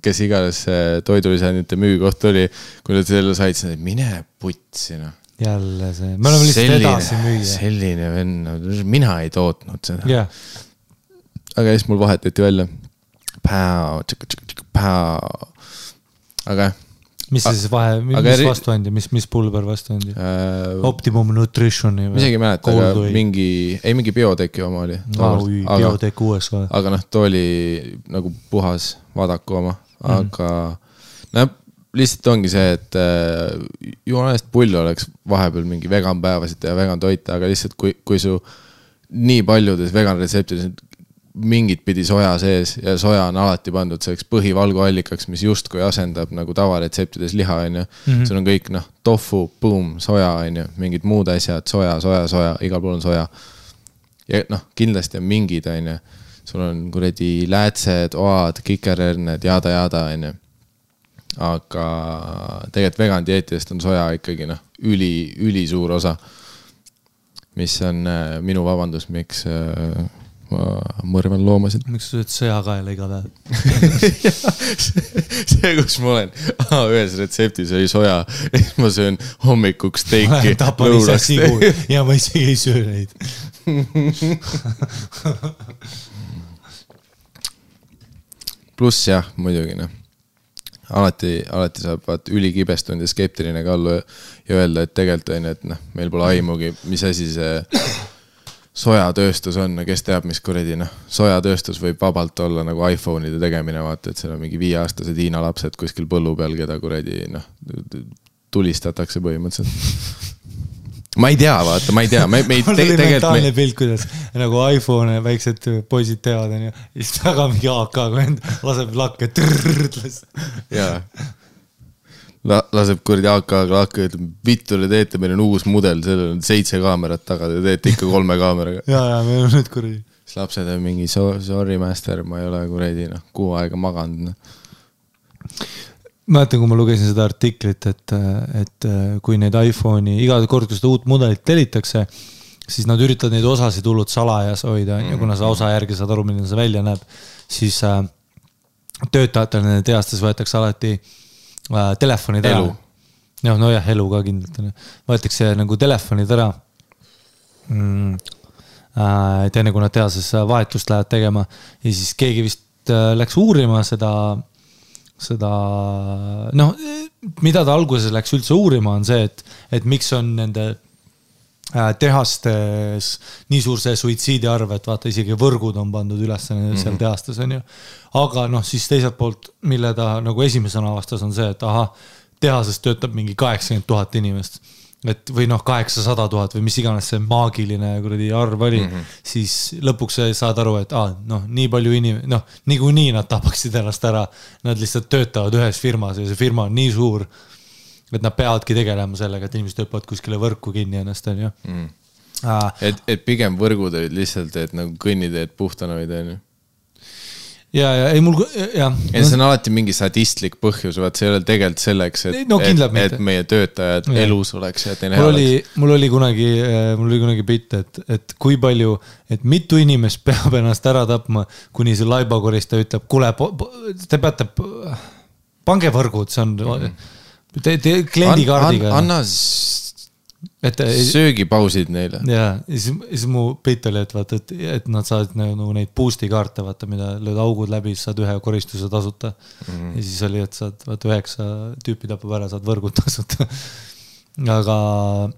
kes iganes see toidulisandite müügikoht oli, kui nad selle said, siis nad, mine putsi noh. jälle see, me oleme lihtsalt edasi müüa. selline vend, mina ei tootnud seda. jah, aga siis mul vahetati välja. aga jah mis see siis vahe, mis vastu andi, mis, mis pulber vastu andi? äh,, Optimum Nutritioni ma isegi ei mäleta, aga mingi, ei mingi bioteki oma oli. oi, aga, Biotech US või? aga noh, too oli nagu puhas Vadaku oma, Mhm. aga noh, lihtsalt ongi see, et äh, jumala eest pull oleks vahepeal mingi vegan päevasid teha, vegan toite, aga lihtsalt kui, kui su nii paljudes vegan retseptides mingit pidi soja sees ja soja on alati pandud selleks põhivalguallikaks, mis justkui asendab nagu tavaretseptides liha, onju. sul on kõik noh, tofu, boom, soja, onju, mingid muud asjad, soja, soja, soja, igal pool on soja. ja noh, kindlasti on mingid, onju. sul on kuradi läätsed, oad, kikerherned, jada-jada, onju. aga tegelikult vegan dieetidest on soja ikkagi noh, üli, ülisuur osa. mis on äh, minu vabandus, miks äh, ma mõrvan loomasid. miks sa sööd sõjakaela iga päev? see, kus ma olen, ühes retseptis oli soja, siis ma söön hommikuks steiki. tapan ise sigu ja ma isegi ei söö neid. pluss jah, muidugi noh, alati, alati saab vaata ülikibestunud ja skeptiline ka olla ja öelda, et tegelikult on ju, et noh, meil pole aimugi, mis asi see sojatööstus on, kes teab, mis kuradi noh, sojatööstus võib vabalt olla nagu iPhone'ide tegemine, vaata, et seal on mingi viieaastased Hiina lapsed kuskil põllu peal, keda kuradi noh, tulistatakse põhimõtteliselt. ma ei tea, vaata, ma ei tea, me, me ei mul te, tegelikult mentaalne me, pilt, kuidas nagu iPhone'e väiksed poisid teevad, onju. ja siis taga mingi AK vend laseb lakke, jaa. La-, laseb kuradi AK-ga lakke, ütleb, vittu te teete, meil on uus mudel, sellel on seitse kaamerat taga, te teete ikka kolme kaameraga. ja, ja me oleme nüüd kuradi. siis lapsed on mingi so,, sorry master, ma ei ole kuradi noh, kuu aega maganud noh.. mäletan, kui ma lugesin seda artiklit, et, et kui neid iPhone'i iga kord, kui seda uut mudelit tellitakse, siis nad üritavad neid osasid hullult salajas hoida, on ju, kuna sa osa järgi saad aru, milline see välja näeb, siis äh, töötajatele nende tehastes võetakse alati äh, telefonid ära. Jah, nojah, elu ka kindlalt on ju, võetakse nagu telefonid ära. Mm,. Äh, et enne kui nad tehases vahetust lähevad tegema ja siis keegi vist äh, läks uurima seda seda noh, mida ta alguses läks üldse uurima, on see, et, et miks on nende äh, tehastes nii suur see suitsiidiarv, et vaata isegi võrgud on pandud üles mm -hmm. seal tehastes on ju. aga noh, siis teiselt poolt, mille ta nagu esimesena avastas, on see, et ahah, tehases töötab mingi kaheksakümmend tuhat inimest et või noh, kaheksasada tuhat või mis iganes see maagiline kuradi arv oli mm, -hmm. siis lõpuks sa saad aru, et aa, noh, nii palju inim-, noh, niikuinii nad tapaksid ennast ära. Nad lihtsalt töötavad ühes firmas ja see firma on nii suur, et nad peavadki tegelema sellega, et inimesed hüppavad kuskile võrku kinni ennast, on ju. et, et pigem võrgud olid lihtsalt, et nagu kõnniteed puhtana hoida onju. ja, ja ei mul, jah. ja see on alati mingi sadistlik põhjus, vaat see ei ole tegelikult selleks, et No et, et meie töötajad Jah. elus oleks ja et neil hea oleks., mul oli kunagi, mul oli kunagi bitt, et, et kui palju, et mitu inimest peab ennast ära tapma, kuni see laibakoristaja ütleb, kuule, te peate, pange võrgud, see on te, te kliendikaardiga. anna s- et söögipausid neile. ja siis, siis mu bitt oli, et vaata, et, et nad saavad nagu neid boost'i kaarte, vaata, mida lööd augud läbi, siis saad ühe koristuse tasuta mm. Mhm. -hmm. ja siis oli, et saad vaata üheksa tüüpi tapab ära, saad võrgud tasuta. aga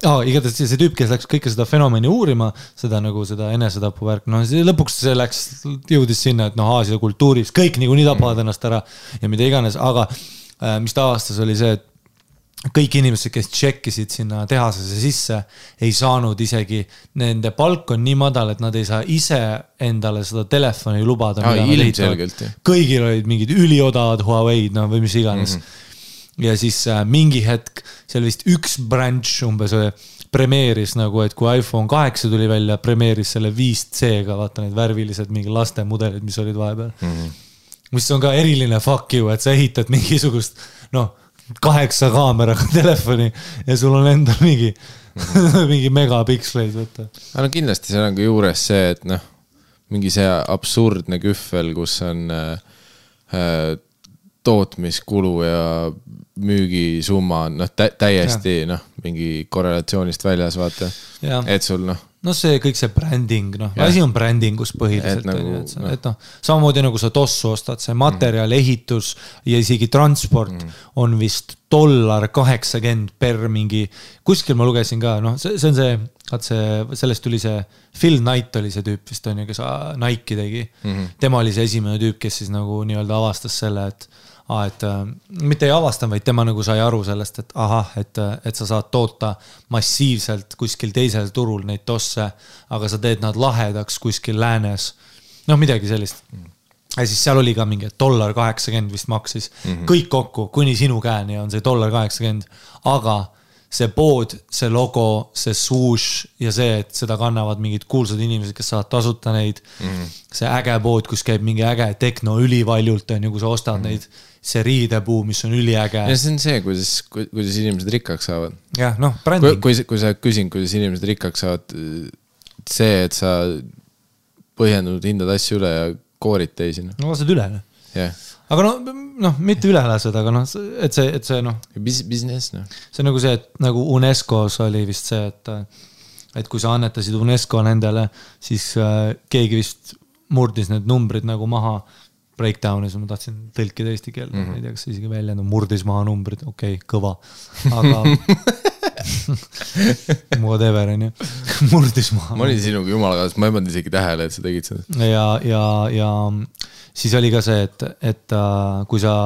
ah, igatahes see, see tüüp, kes läks kõike seda fenomeni uurima, seda nagu seda enesetapu värk, no lõpuks see läks, jõudis sinna, et noh, Aasia kultuuris kõik niikuinii tapavad ennast ära ja mida iganes, aga äh, mis ta avastas, oli see, et kõik inimesed, kes tšekkisid sinna tehasesse sisse, ei saanud isegi, nende palk on nii madal, et nad ei saa ise endale seda telefoni lubada jah. kõigil olid mingid üliodavad Huawei'd, no või mis iganes mm. -hmm. ja siis äh, mingi hetk seal vist üks branch umbes äh, premeeris nagu, et kui iPhone kaheksa tuli välja, premeeris selle 5C-ga, vaata need värvilised mingi laste mudelid, mis olid vahepeal mm. -hmm. mis on ka eriline fuck you, et sa ehitad mingisugust noh, kaheksa kaameraga telefoni ja sul on endal mingi mingi megapiksleid võtta. aga no kindlasti seal on ka juures see, et noh, mingi see absurdne kühvel, kus on äh, äh, tootmiskulu ja müügisumma on noh tä, täiesti noh, mingi korrelatsioonist väljas, vaata. Et sul noh, noh, see kõik see bränding, noh, asi on brändingus põhiliselt nagu, on ju, et noh. et noh, samamoodi nagu sa tossu ostad, see materjal mm, -hmm. ehitus ja isegi transport mm -hmm. on vist dollar kaheksakümmend per mingi, kuskil ma lugesin ka, noh, see, see on see, vaat see, sellest tuli see Phil Knight oli see tüüp vist on ju, kes aa, Nike'i tegi mm. -hmm. tema oli see esimene tüüp, kes siis nagu nii-öelda avastas selle, et aa, et äh, mitte ei avastanud, vaid tema nagu sai aru sellest, et ahah, et, et sa saad toota massiivselt kuskil teisel turul neid tosse, aga sa teed nad lahedaks kuskil läänes. noh, midagi sellist. ja siis seal oli ka mingi dollar kaheksakümmend vist maksis mm, -hmm. kõik kokku kuni sinu käeni on see dollar kaheksakümmend, aga see pood, see logo, see swoosh ja see, et seda kannavad mingid kuulsad inimesed, kes saavad tasuta neid mm. see äge pood, kus käib mingi äge tehno ülivaljult on ju, kui sa ostad mm neid. see riidepuu, mis on üliäge ja. see on see, kuidas, kuidas inimesed rikkaks saavad. jah, noh, kui, bränding. kui, kui sa küsid, kuidas inimesed rikkaks saavad, see, et sa põhjendatud hindad asju üle ja koorid teisi, noh, no lased üle, noh. aga no, noh, mitte üle lased, aga noh, et see, et see noh, Business, noh. see on nagu see, et nagu UNESCO-s oli vist see, et, et kui sa annetasid UNESCO nendele, siis äh, keegi vist murdis need numbrid nagu maha breakdown'is, ma tahtsin tõlkida eesti keelde mm, -hmm. ma ei tea, kas see isegi väljendub, murdis maha numbrid, okei okay,, kõva, aga whatever on ju, murdis maha. ma olin sinuga jumala kaasas, ma ei pannud isegi tähele, et sa tegid seda. ja, ja, ja siis oli ka see, et, et äh, kui sa,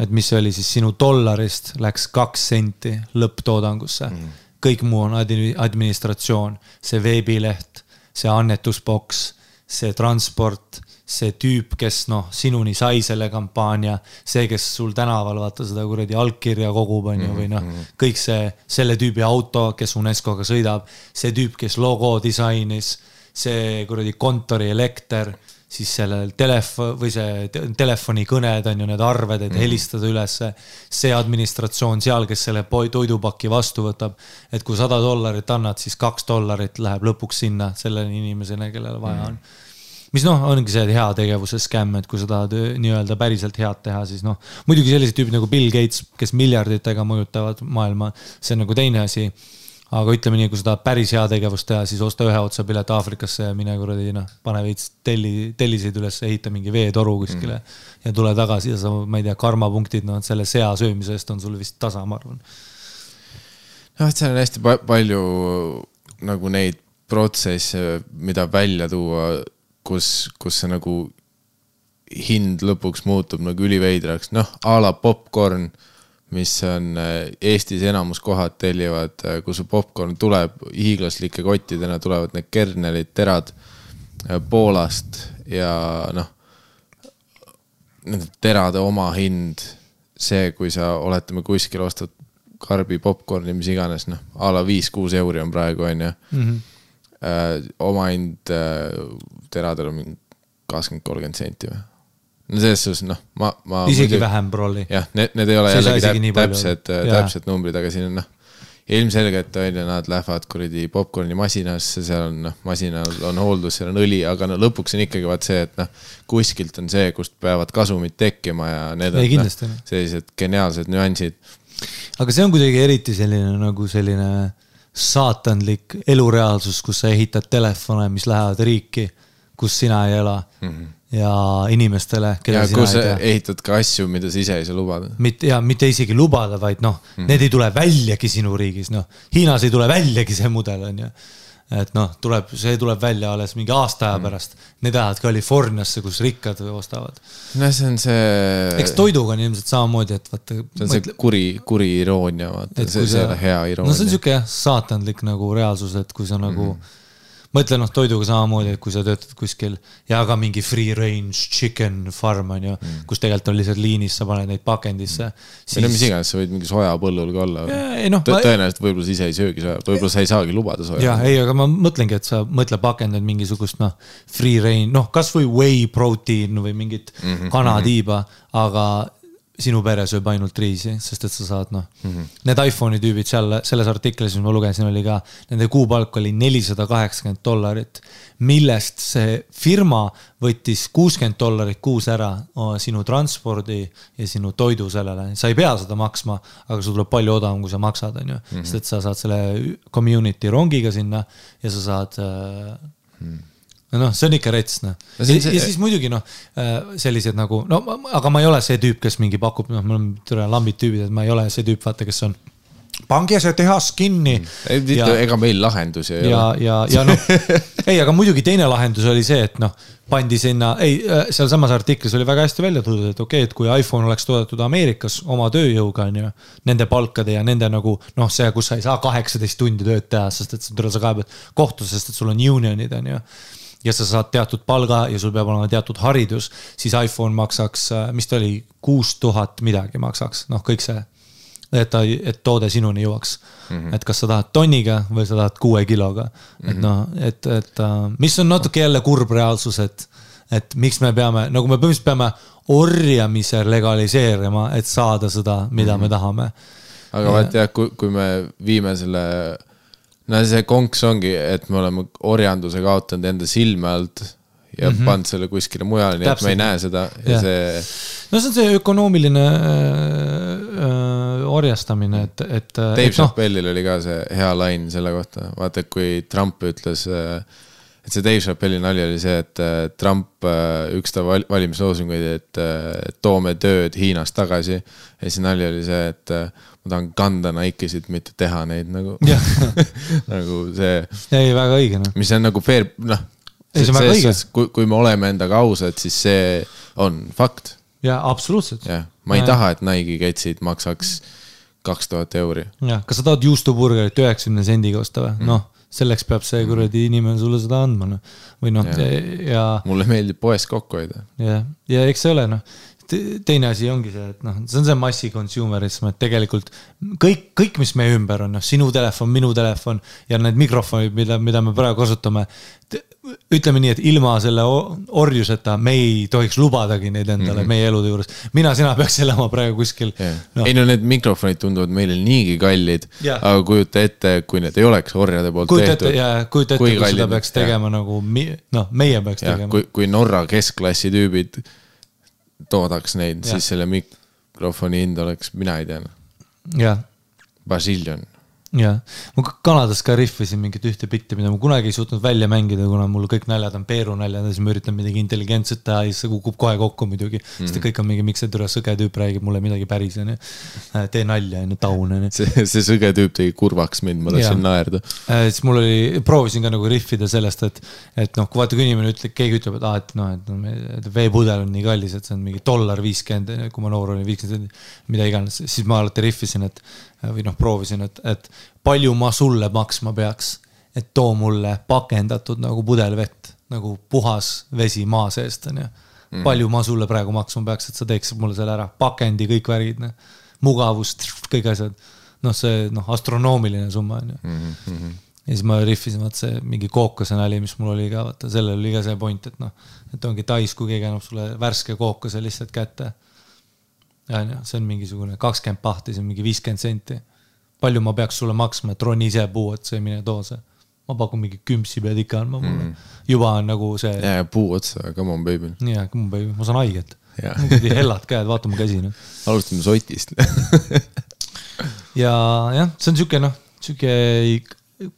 et mis see oli siis sinu dollarist läks kaks senti lõpptoodangusse mm.. kõik muu on admi- administratsioon, see veebileht, see annetusboks, see transport, see tüüp, kes noh, sinuni sai selle kampaania, see, kes sul tänaval vaata seda kuradi allkirja kogub, on ju, või noh, kõik see, selle tüübi auto, kes UNESCO-ga sõidab, see tüüp, kes logo disainis, see kuradi kontori elekter, siis sellel telefon või see te- telefonikõned on ju need arved, et helistada ülesse. see administratsioon seal, kes selle toidupaki vastu võtab, et kui sada dollarit annad, siis kaks dollarit läheb lõpuks sinna sellele inimesele, kellele vaja on mis noh, ongi see heategevuse skämm, et kui sa tahad öö, nii-öelda päriselt head teha, siis noh, muidugi sellised tüübid nagu Bill Gates, kes miljarditega mõjutavad maailma, see on nagu teine asi. aga ütleme nii, kui sa tahad päris heategevust teha, siis osta ühe otsa pilet Aafrikasse ja mine kuradi noh, pane veits telli, telliseid üles, ehita mingi veetoru kuskile mm. ja tule tagasi ja sa, ma ei tea, karmapunktid, noh, selle sea söömise eest on sul vist tasa, ma arvan. noh, et seal on hästi pa palju nagu neid protsesse, mida välja tuua, kus, kus see nagu hind lõpuks muutub nagu üliveidraks, noh a la popkorn, mis on äh, Eestis enamus kohad tellivad, kus see popkorn tuleb hiiglaslike kottidena, tulevad need kernelid, terad äh, Poolast ja noh, nende terade omahind, see, kui sa oletame kuskil ostad karbi popkorni, mis iganes, noh, a la viis-kuus euri on praegu, on ju. Omahind äh, teradel on mingi kakskümmend, kolmkümmend senti või. no selles suhtes noh, ma, ma. isegi vähem, prolli. jah, need, need ei ole See jällegi täp, täpsed. Jaa. täpsed numbrid, aga siin on noh. ilmselgelt on ju, nad lähevad kuradi popkorni masinasse, seal on noh, masinal on hooldus, seal on õli, aga no lõpuks on ikkagi vaat see, et noh. kuskilt on see, kust peavad kasumid tekkima ja need on Ei, noh, kindlasti. sellised geniaalsed nüansid. aga see on kuidagi eriti selline nagu selline saatanlik elureaalsus, kus sa ehitad telefone, mis lähevad riiki, kus sina ei ela mm. -hmm. ja inimestele, keda ja sina ei tea ehitad ka asju, mida sa ise ei saa lubada. mitte ja mitte isegi lubada, vaid noh mm., need ei tule väljagi sinu riigis, noh. Hiinas ei tule väljagi see mudel, on ju. Et noh, tuleb, see tuleb välja alles mingi aasta aja pärast. Need lähevad Californiasse, kus rikkad ostavad. no see on see, eks toiduga on ilmselt samamoodi, et vaata. see on see kuri, kuri iroonia, vaata, see, see ei ole hea iroonia. no see on sihuke jah, saatanlik nagu reaalsus, et kui sa nagu mm. Mõtle noh, toiduga samamoodi, et kui sa töötad kuskil ja ka mingi free range chicken farm on ju mm., kus tegelikult on lihtsalt liinis, sa paned neid pakendisse mm.. või no mis iganes, sa võid mingi sojapõllul ka olla. ei ma tõenäoliselt võib-olla sa ise ei söögi soja, võib-olla sa ei saagi lubada soja. ja ei, aga ma mõtlengi, et sa mõtle pakendad mingisugust noh, free range, noh, kasvõi whey protein või mingit mm -hmm. kanatiiba, aga sinu pere sööb ainult riisi, sest et sa saad noh. Mm -hmm., need iPhone'i tüübid seal selles artiklis, mis ma lugesin, oli ka, nende kuupalk oli nelisada kaheksakümmend dollarit, millest see firma võttis kuuskümmend dollarit kuus ära sinu transpordi ja sinu toidu sellele, sa ei pea seda maksma, aga sul tuleb palju odavam, kui sa maksad, on ju, sest et sa saad selle community rongiga sinna ja sa saad äh, no noh, see on ikka rets noh. No see ja siis muidugi noh, sellised nagu no aga ma ei ole see tüüp, kes mingi pakub, noh, mul on türa lambid tüübid, et ma ei ole see tüüp, vaata, kes on. pange see tehas kinni ega meil lahendusi ei ja ole., ja, ja noh, ei, aga muidugi teine lahendus oli see, et noh, pandi sinna, ei, sealsamas artiklis oli väga hästi välja toodud, et okei okay,, et kui iPhone oleks toodetud Ameerikas oma tööjõuga, on ju. Nende palkade ja nende nagu noh, see, kus sa ei saa kaheksateist tundi tööd teha, sest et sa kaebad kohtusse, sest et sul on union'id, on ju ja sa saad teatud palga ja sul peab olema teatud haridus, siis iPhone maksaks, mis ta oli, kuus tuhat midagi maksaks, noh, kõik see. et ta, et toode sinuni jõuaks mm. -hmm. et kas sa tahad tonniga või sa tahad kuue kiloga et noh, et, et äh, mis on natuke jälle kurb reaalsus, et, et miks me peame, nagu me põhimõtteliselt peame orjamise legaliseerima, et saada seda, mida mm -hmm. me tahame. aga vaat jah, kui, kui me viime selle, no see konks ongi, et me oleme orjanduse kaotanud enda silme alt ja mm -hmm. pannud selle kuskile mujale, nii et me ei Täpselt. näe seda ja Jah. see no see on see ökonoomiline äh, äh, orjastamine, et, et. Dave et noh, Chappelle'il oli ka see hea lain selle kohta, vaata, kui Trump ütles, et see Dave Chappelle'i nali oli see, et äh, Trump, üks ta val- valimisloosunguid, et äh, toome tööd Hiinast tagasi. ja siis nali oli see, et äh, ma tahan kanda Nikesid, mitte teha neid nagu, jah, nagu see, ei väga õige noh. mis on nagu fair, noh. Ei, see on väga õige. kui, kui me oleme endaga ausad, siis see on fakt, ja absoluutselt. jah. ma ei Ja. taha, et Nike'i ketsid maksaks kaks tuhat euri jah, kas sa tahad juustuburgerit üheksakümne sendiga osta või? noh, selleks peab see kuradi inimene sulle seda andma, noh. või noh, Jah. ja, mulle meeldib poes kokku hoida. ja, ja eks see ole noh, teine asi ongi see, et noh, see on see massi consumerism, et tegelikult kõik, kõik, mis meie ümber on, noh, sinu telefon, minu telefon ja need mikrofonid, mida, mida me praegu kasutame. ütleme nii, et ilma selle orjuseta me ei tohiks lubadagi neid endale mm -hmm. meie elude juures. mina, sina peaks elama praegu kuskil Yeah. noh, ei no need mikrofonid tunduvad meile niigi kallid Jah. aga kujuta ette, kui need ei oleks orjade poolt kujuta tehtud. kujuta ette, kui kui seda peaks tegema nagu mi- noh, meie peaks jah, tegema. kui, kui Norra keskklassi tüübid toodaks neid, siis selle mikrofoni hind oleks, mina ei tea, jah, basiljon. jah, ma ka- Kanadas ka rihvisin mingit ühte bitti, mida ma kunagi ei suutnud välja mängida, kuna mul kõik naljad on peerunaljad ja siis ma üritan midagi intelligentset teha ja siis see kukub kohe kokku muidugi mm. -hmm. sest kõik on mingi, miks see türa sõge tüüp räägib mulle midagi päris, onju. tee nalja, onju, taun, onju. see, see sõge tüüp tegi kurvaks mind, ma tahtsin naerda. Äh, siis mul oli, proovisin ka nagu rihvida sellest, et, et noh, kui vaata, kui inimene ütleb, keegi ütleb, et aa, et noh, et no veepudel on nii kallis, et see on mingi dollar viiskümmend, kui ma noor olin, viiskümmend, mida iganes, siis ma alati rihvisin, et või noh, proovisin, et, et palju ma sulle maksma peaks, et too mulle pakendatud nagu pudel vett, nagu puhas vesi maa seest, onju. palju ma sulle praegu maksma peaks, et sa teeksid mulle selle ära, pakendi, kõik värgid, noh, mugavus, kõik asjad noh, see noh, astronoomiline summa on ju. ja siis ma rihvisin vaata see mingi kookase nali, mis mul oli ka, vaata sellel oli ka see point, et noh, et ongi Tais, kui keegi annab sulle värske kookase lihtsalt kätte. On ju, see on mingisugune kakskümmend pahti, see on mingi viiskümmend senti. palju ma peaks sulle maksma, et roni ise puu otsa ja mine too see. ma pakun mingi kümpsi pead ikka andma mulle mm.. juba on nagu see, ja, ja puu otsa, come on baby. nii, come on baby, ma saan haiget. Mul kuradi hellad käed, vaata mu käsi noh. alustame sotist. ja jah, see on sihuke noh, sihuke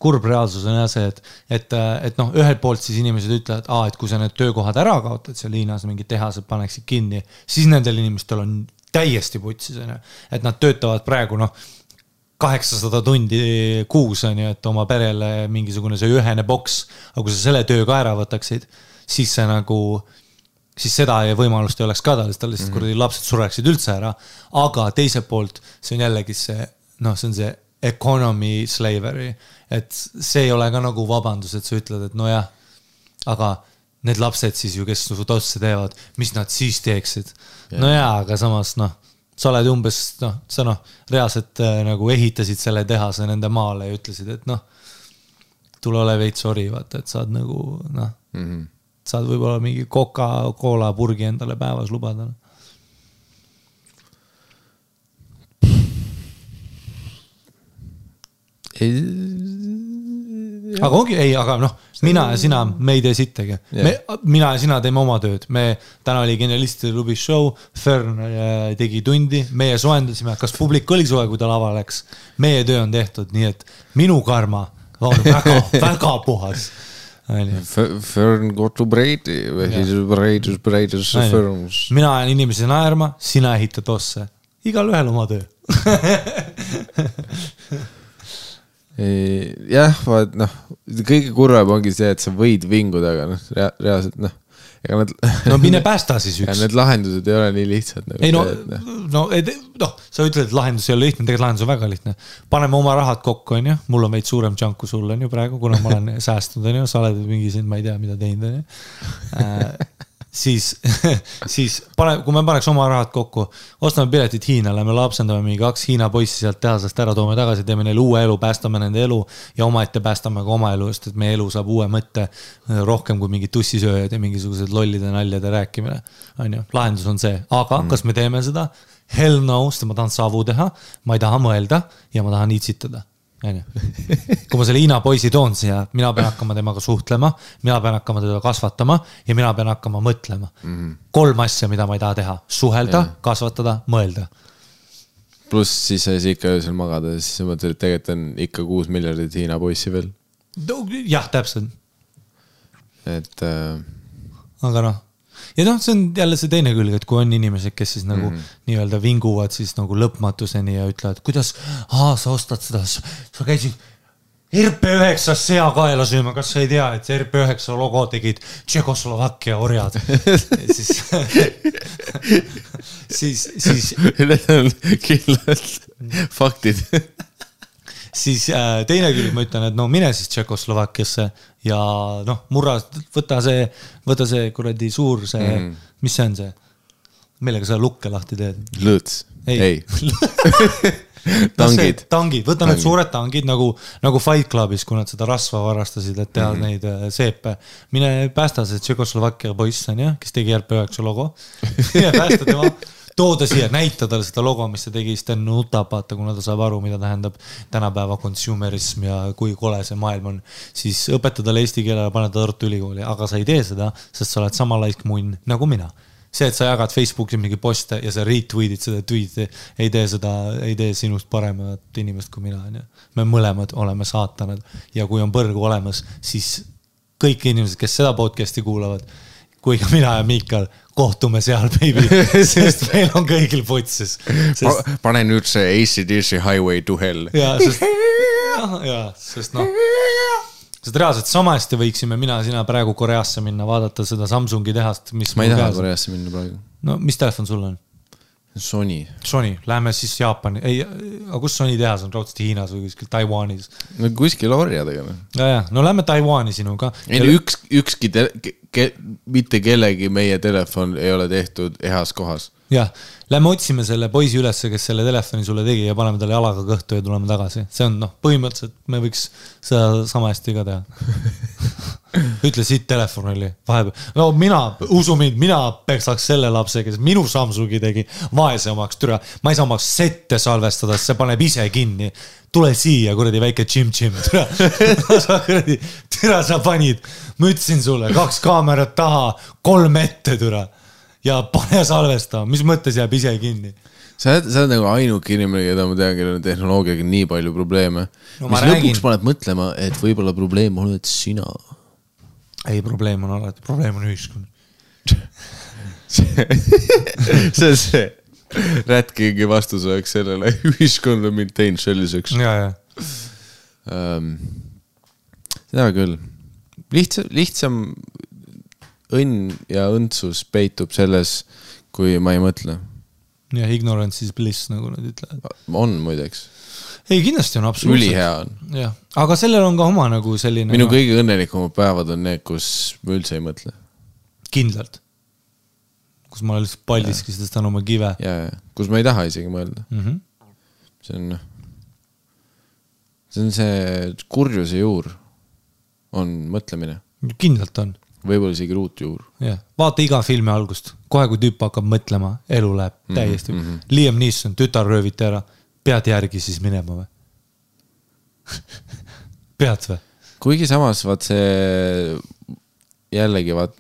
kurb reaalsus on jah see, et, et, et noh, ühelt poolt siis inimesed ütlevad, aa, et kui sa need töökohad ära kaotad seal Hiinas, mingid tehased paneksid kinni, siis nendel inimestel on täiesti putsis onju, et nad töötavad praegu noh kaheksasada tundi kuus on ju, et oma perele mingisugune see ühene boks, aga kui sa selle töö ka ära võtaksid, siis see nagu, siis seda ei- võimalust ei oleks ka tal, sest tal lihtsalt kuradi lapsed sureksid üldse ära. aga teiselt poolt see on jällegi see, noh, see on see economy slavery, et see ei ole ka nagu vabandus, et sa ütled, et nojah, aga need lapsed siis ju, kes su tosse teevad, mis nad siis teeksid yeah.? no jaa, aga samas noh, sa oled umbes noh, sa noh, reaalselt äh, nagu ehitasid selle tehase nende maale ja ütlesid, et noh, tule ole veits sori, vaata, et saad nagu noh mm. -hmm. saad võib-olla mingi Coca-Cola purgi endale päevas lubada. Aga ongi, ei, aga noh, mina ja sina, me ei tee sittagi me, mina ja sina teeme oma tööd, me, täna oli Genialistide klubis show, Fern äh, tegi tundi, meie soojendasime, kas publik oli soe, kui ta lavale läks? meie töö on tehtud, nii et minu karma on väga, väga puhas. Fern got to Brady või siis Braidus, Braidus, Ferns. mina ajan inimesi naerma, sina ehitad osse, igalühel oma töö. jah, vaat noh, kõige kurvem ongi see, et sa võid vinguda, aga noh, reaalselt noh, ega need. no mine päästa siis üks. need lahendused ei ole nii lihtsad nagu. ei no, no, noh, sa ütled, et lahendus ei ole lihtne, tegelikult lahendus on väga lihtne. paneme oma rahad kokku, onju, mul on veits suurem junk kui sul on ju praegu, kuna ma olen säästnud, onju, sa oled mingi siin, ma ei tea, mida teinud, onju. Siis, siis pane, kui me paneks oma rahad kokku, ostame piletid Hiina, lähme lapsendame mingi kaks Hiina poissi sealt tehasest ära, toome tagasi, teeme neile uue elu, päästame nende elu ja omaette päästame ka oma elu, sest et meie elu saab uue mõtte rohkem kui mingid tussisööjad ja mingisugused lollide naljade rääkimine. on ju, lahendus on see, aga mm. kas me teeme seda? Hell no, sest ma tahan savu teha, ma ei taha mõelda ja ma tahan itsitada onju. kui ma selle Hiina poisi toon siia, mina pean hakkama temaga suhtlema, mina pean hakkama teda kasvatama ja mina pean hakkama mõtlema mm. -hmm. kolm asja, mida ma ei taha teha, suhelda, kasvatada, mõelda. pluss siis sa ei saa ikka öösel magada siis sa mõtled, et tegelikult on ikka kuus miljardit Hiina poissi veel. jah, täpselt, et äh, aga noh, ja noh, see on jälle see teine külg, et kui on inimesed, kes siis nagu mm -hmm. nii-öelda vinguvad siis nagu lõpmatuseni ja ütlevad, kuidas, sa ostad seda, sa käisid RP9 seakaela sööma, kas sa ei tea, et see RP9 logo tegid Tšehhoslovakkia orjad. siis, siis, siis need on kindlad faktid. siis äh, teine külg, ma ütlen, et no mine siis Tšehhoslovakkiasse ja noh, murra, võta see, võta see kuradi suur see mm., mis see on see, millega sa lukke lahti teed? lõõts, Ei. ei, tangid, tangid, võta need suured tangid nagu, nagu Fight Clubis, kui nad seda rasva varastasid, et teha mm -hmm. neid äh, seepe. mine päästa see Tšehhoslovakkia poiss on ju, kes tegi RP9 logo. mine päästa tema, too ta siia, näita talle seda logo, mis ta tegi, siis ta nutab, vaata, kuna ta saab aru, mida tähendab tänapäeva consumerism ja kui kole see maailm on. siis õpeta talle eesti keele ja pane ta Tartu Ülikooli, aga sa ei tee seda, sest sa oled sama laik munn nagu mina see, et sa jagad Facebooki mingi poste ja sa retweet'id seda tweet'i, ei tee seda, ei tee sinust paremat inimest kui mina, onju. me mõlemad oleme saatanad ja kui on põrgu olemas, siis kõik inimesed, kes seda podcast'i kuulavad, kui ka mina ja Miikal kohtume seal, baby, sest meil on kõigil putsis. sest pane nüüd see ACDC Highway to Hell. ja, sest, ja, sest noh, sest reaalselt sama hästi võiksime mina sina praegu Koreasse minna, vaadata seda Samsungi tehast, mis. ma ei taha. Koreasse minna praegu. no mis telefon sul on? Sony, Sony, lähme siis Jaapani, ei, aga kus Sony tehas on, raudselt Hiinas või kuskil Taiwanis. no kuskil orjadega noh. ja, ja no lähme Taiwani sinuga. ei no üks, ükski ke,, mitte kellegi meie telefon ei ole tehtud heas kohas. jah, lähme otsime selle poisi ülesse, kes selle telefoni sulle tegi ja paneme talle jalaga kõhtu ja tuleme tagasi. see on noh, põhimõtteliselt me võiks seda sama hästi ka teha. ütle siit telefon oli vahepeal, no mina, usu mind, mina peksaks selle lapse, kes minu Samsungi tegi vaesemaks, türa. ma ei saa oma sette salvestada, sest see paneb ise kinni. tule siia, kuradi väike Jim-Jim, türa. sa kuradi, türa sa panid, ma ütlesin sulle, kaks kaamerat taha, kolm ette, türa ja pane salvestama, mis mõttes jääb ise kinni? sa oled, sa oled nagu ainuke inimene, keda ma tean, kellel on tehnoloogiaga nii palju probleeme No mis räägin. lõpuks paneb mõtlema, et võib-olla probleem oled sina. ei, probleem on alati, probleem on ühiskond. see on see Rat Kingi vastus oleks sellele, ühiskond on mind teinud selliseks ja, ja, ähm,. seda küll, lihtsam, lihtsam õnn ja õndsus peitub selles, kui ma ei mõtle. ja ignorance is bliss, nagu nad ütlevad. on muideks, ei, kindlasti on absoluutselt. ülihea on. jah, aga sellel on ka oma nagu selline. minu kõige õnnelikumad päevad on need, kus ma üldse ei mõtle. kindlalt. kus ma lihtsalt paldiskis tõstan oma kive ja, ja, kus ma ei taha isegi mõelda, mm. -hmm. see on, see on see kurjuse juur, on mõtlemine, kindlalt on, võib-olla isegi ruutjuur. jah. vaata iga filmi algust, kohe kui tüüp hakkab mõtlema, elu läheb täiesti mm. -hmm. Liam Neeson, tütar rööviti ära, pead järgi siis minema või? pead või? kuigi samas vaat see jällegi vaat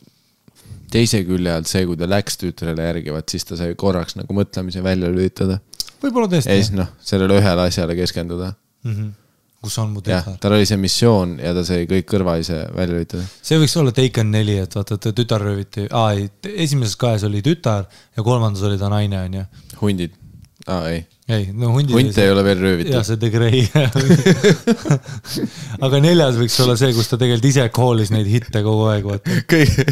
teise külje alt see, kui ta läks tütrele järgi, vaat siis ta sai korraks nagu mõtlemise välja lülitada võib-olla ja siis tõesti. noh, sellele ühele asjale keskenduda. Mm -hmm. Kus on mu jah tütar?, tal oli see missioon ja ta sai kõik kõrvaise välja lülitada. see võiks olla Taken neli, et vaata, et tütar rööviti, aa ei, esimeses kahes oli tütar ja kolmandas oli ta naine, onju. hundid, aa ei, ei, no hundid. hunte ei ole veel röövitud. see The Grey. aga neljas võiks olla see, kus ta tegelikult ise call'is neid hitte kogu aeg, vaata. kõige,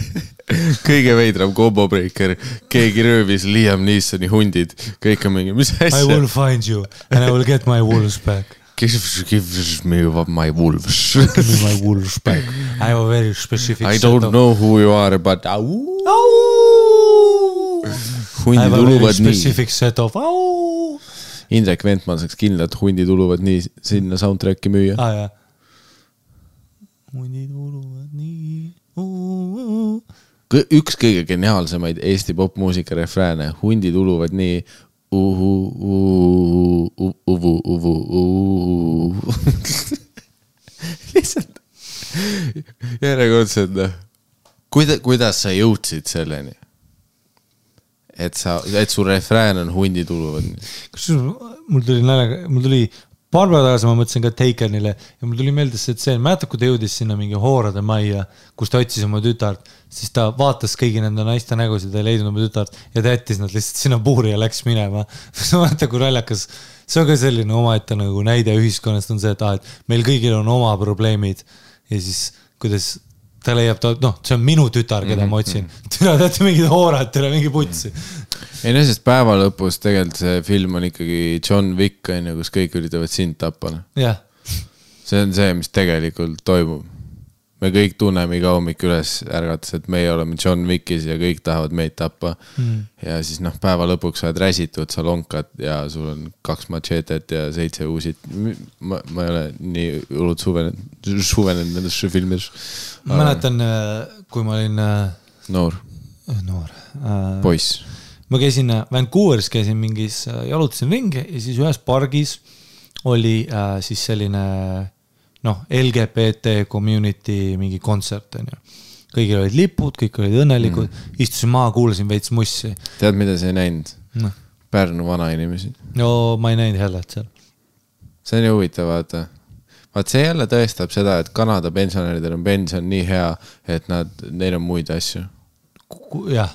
kõige veidram combo breaker, keegi röövis Liam Neesoni hundid, kõik on mingi, mis I will asja. find you and I will get my wolves back. Give me my wolves. Give me my wolves back. I have a very specific I don't of- know who you are, but au. I hundid have a very uluvad nii. specific set of au. Indrek Ventman saaks kindlalt hundid uluvad nii sinna soundtrack'i müüa. aa jaa. hundid uluvad nii. üks kõige geniaalsemaid Eesti popmuusika refrääne, hundid uluvad nii. uhu, uhu, uvu, uvu, uhu. lihtsalt järjekordselt noh, kuida-, kuidas sa jõudsid selleni? et sa, et su refrään on hundid uluvad kusjuures mul tuli naljaga, mul tuli paar päeva tagasi ma mõtlesin ka Takenile ja mul tuli meelde see tseen, mäletad, kui ta jõudis sinna mingi hoorade majja, kus ta otsis oma tütart, siis ta vaatas kõigi nende naiste nägusid ei leidnud oma tütart ja ta jättis nad lihtsalt sinna puuri ja läks minema. vaata, kui naljakas, see on ka selline omaette nagu näide ühiskonnast on see, et aa, et meil kõigil on oma probleemid. Ja siis kuidas ta leiab, ta noh, see on minu tütar, keda ma otsin. türa, te olete mingid hoorad, türa mingi putsi. ei no sest päeva lõpus tegelikult see film on ikkagi John Wick on ju, kus kõik üritavad sind tappa noh. jah see on see, mis tegelikult toimub. Me kõik tunneme iga hommik üles ärgates, et meie oleme John Wickis ja kõik tahavad meid tappa mm.. ja siis noh, päeva lõpuks sa oled räsitud, sa lonkad ja sul on kaks machetet ja seitse uusit. ma, ma ei ole nii hullult suvenenud, suvenenud nendesse filmidesse. ma mäletan, kui ma olin äh, noor noor äh,. poiss. ma käisin äh, Vancouveris, käisin mingis, jalutasin ringi ja siis ühes pargis oli äh, siis selline noh, LGBT community mingi kontsert onju. kõigil olid lipud, kõik olid õnnelikud mm., istusin maha, kuulasin veits mussi. tead, mida sa ei näinud? noh, Pärnu vanainimesi. no ma ei näinud Hellet seal. see on ju huvitav, vaata. vaat see jälle tõestab seda, et Kanada pensionäridel on pension nii hea, et nad, neil on muid asju. jah,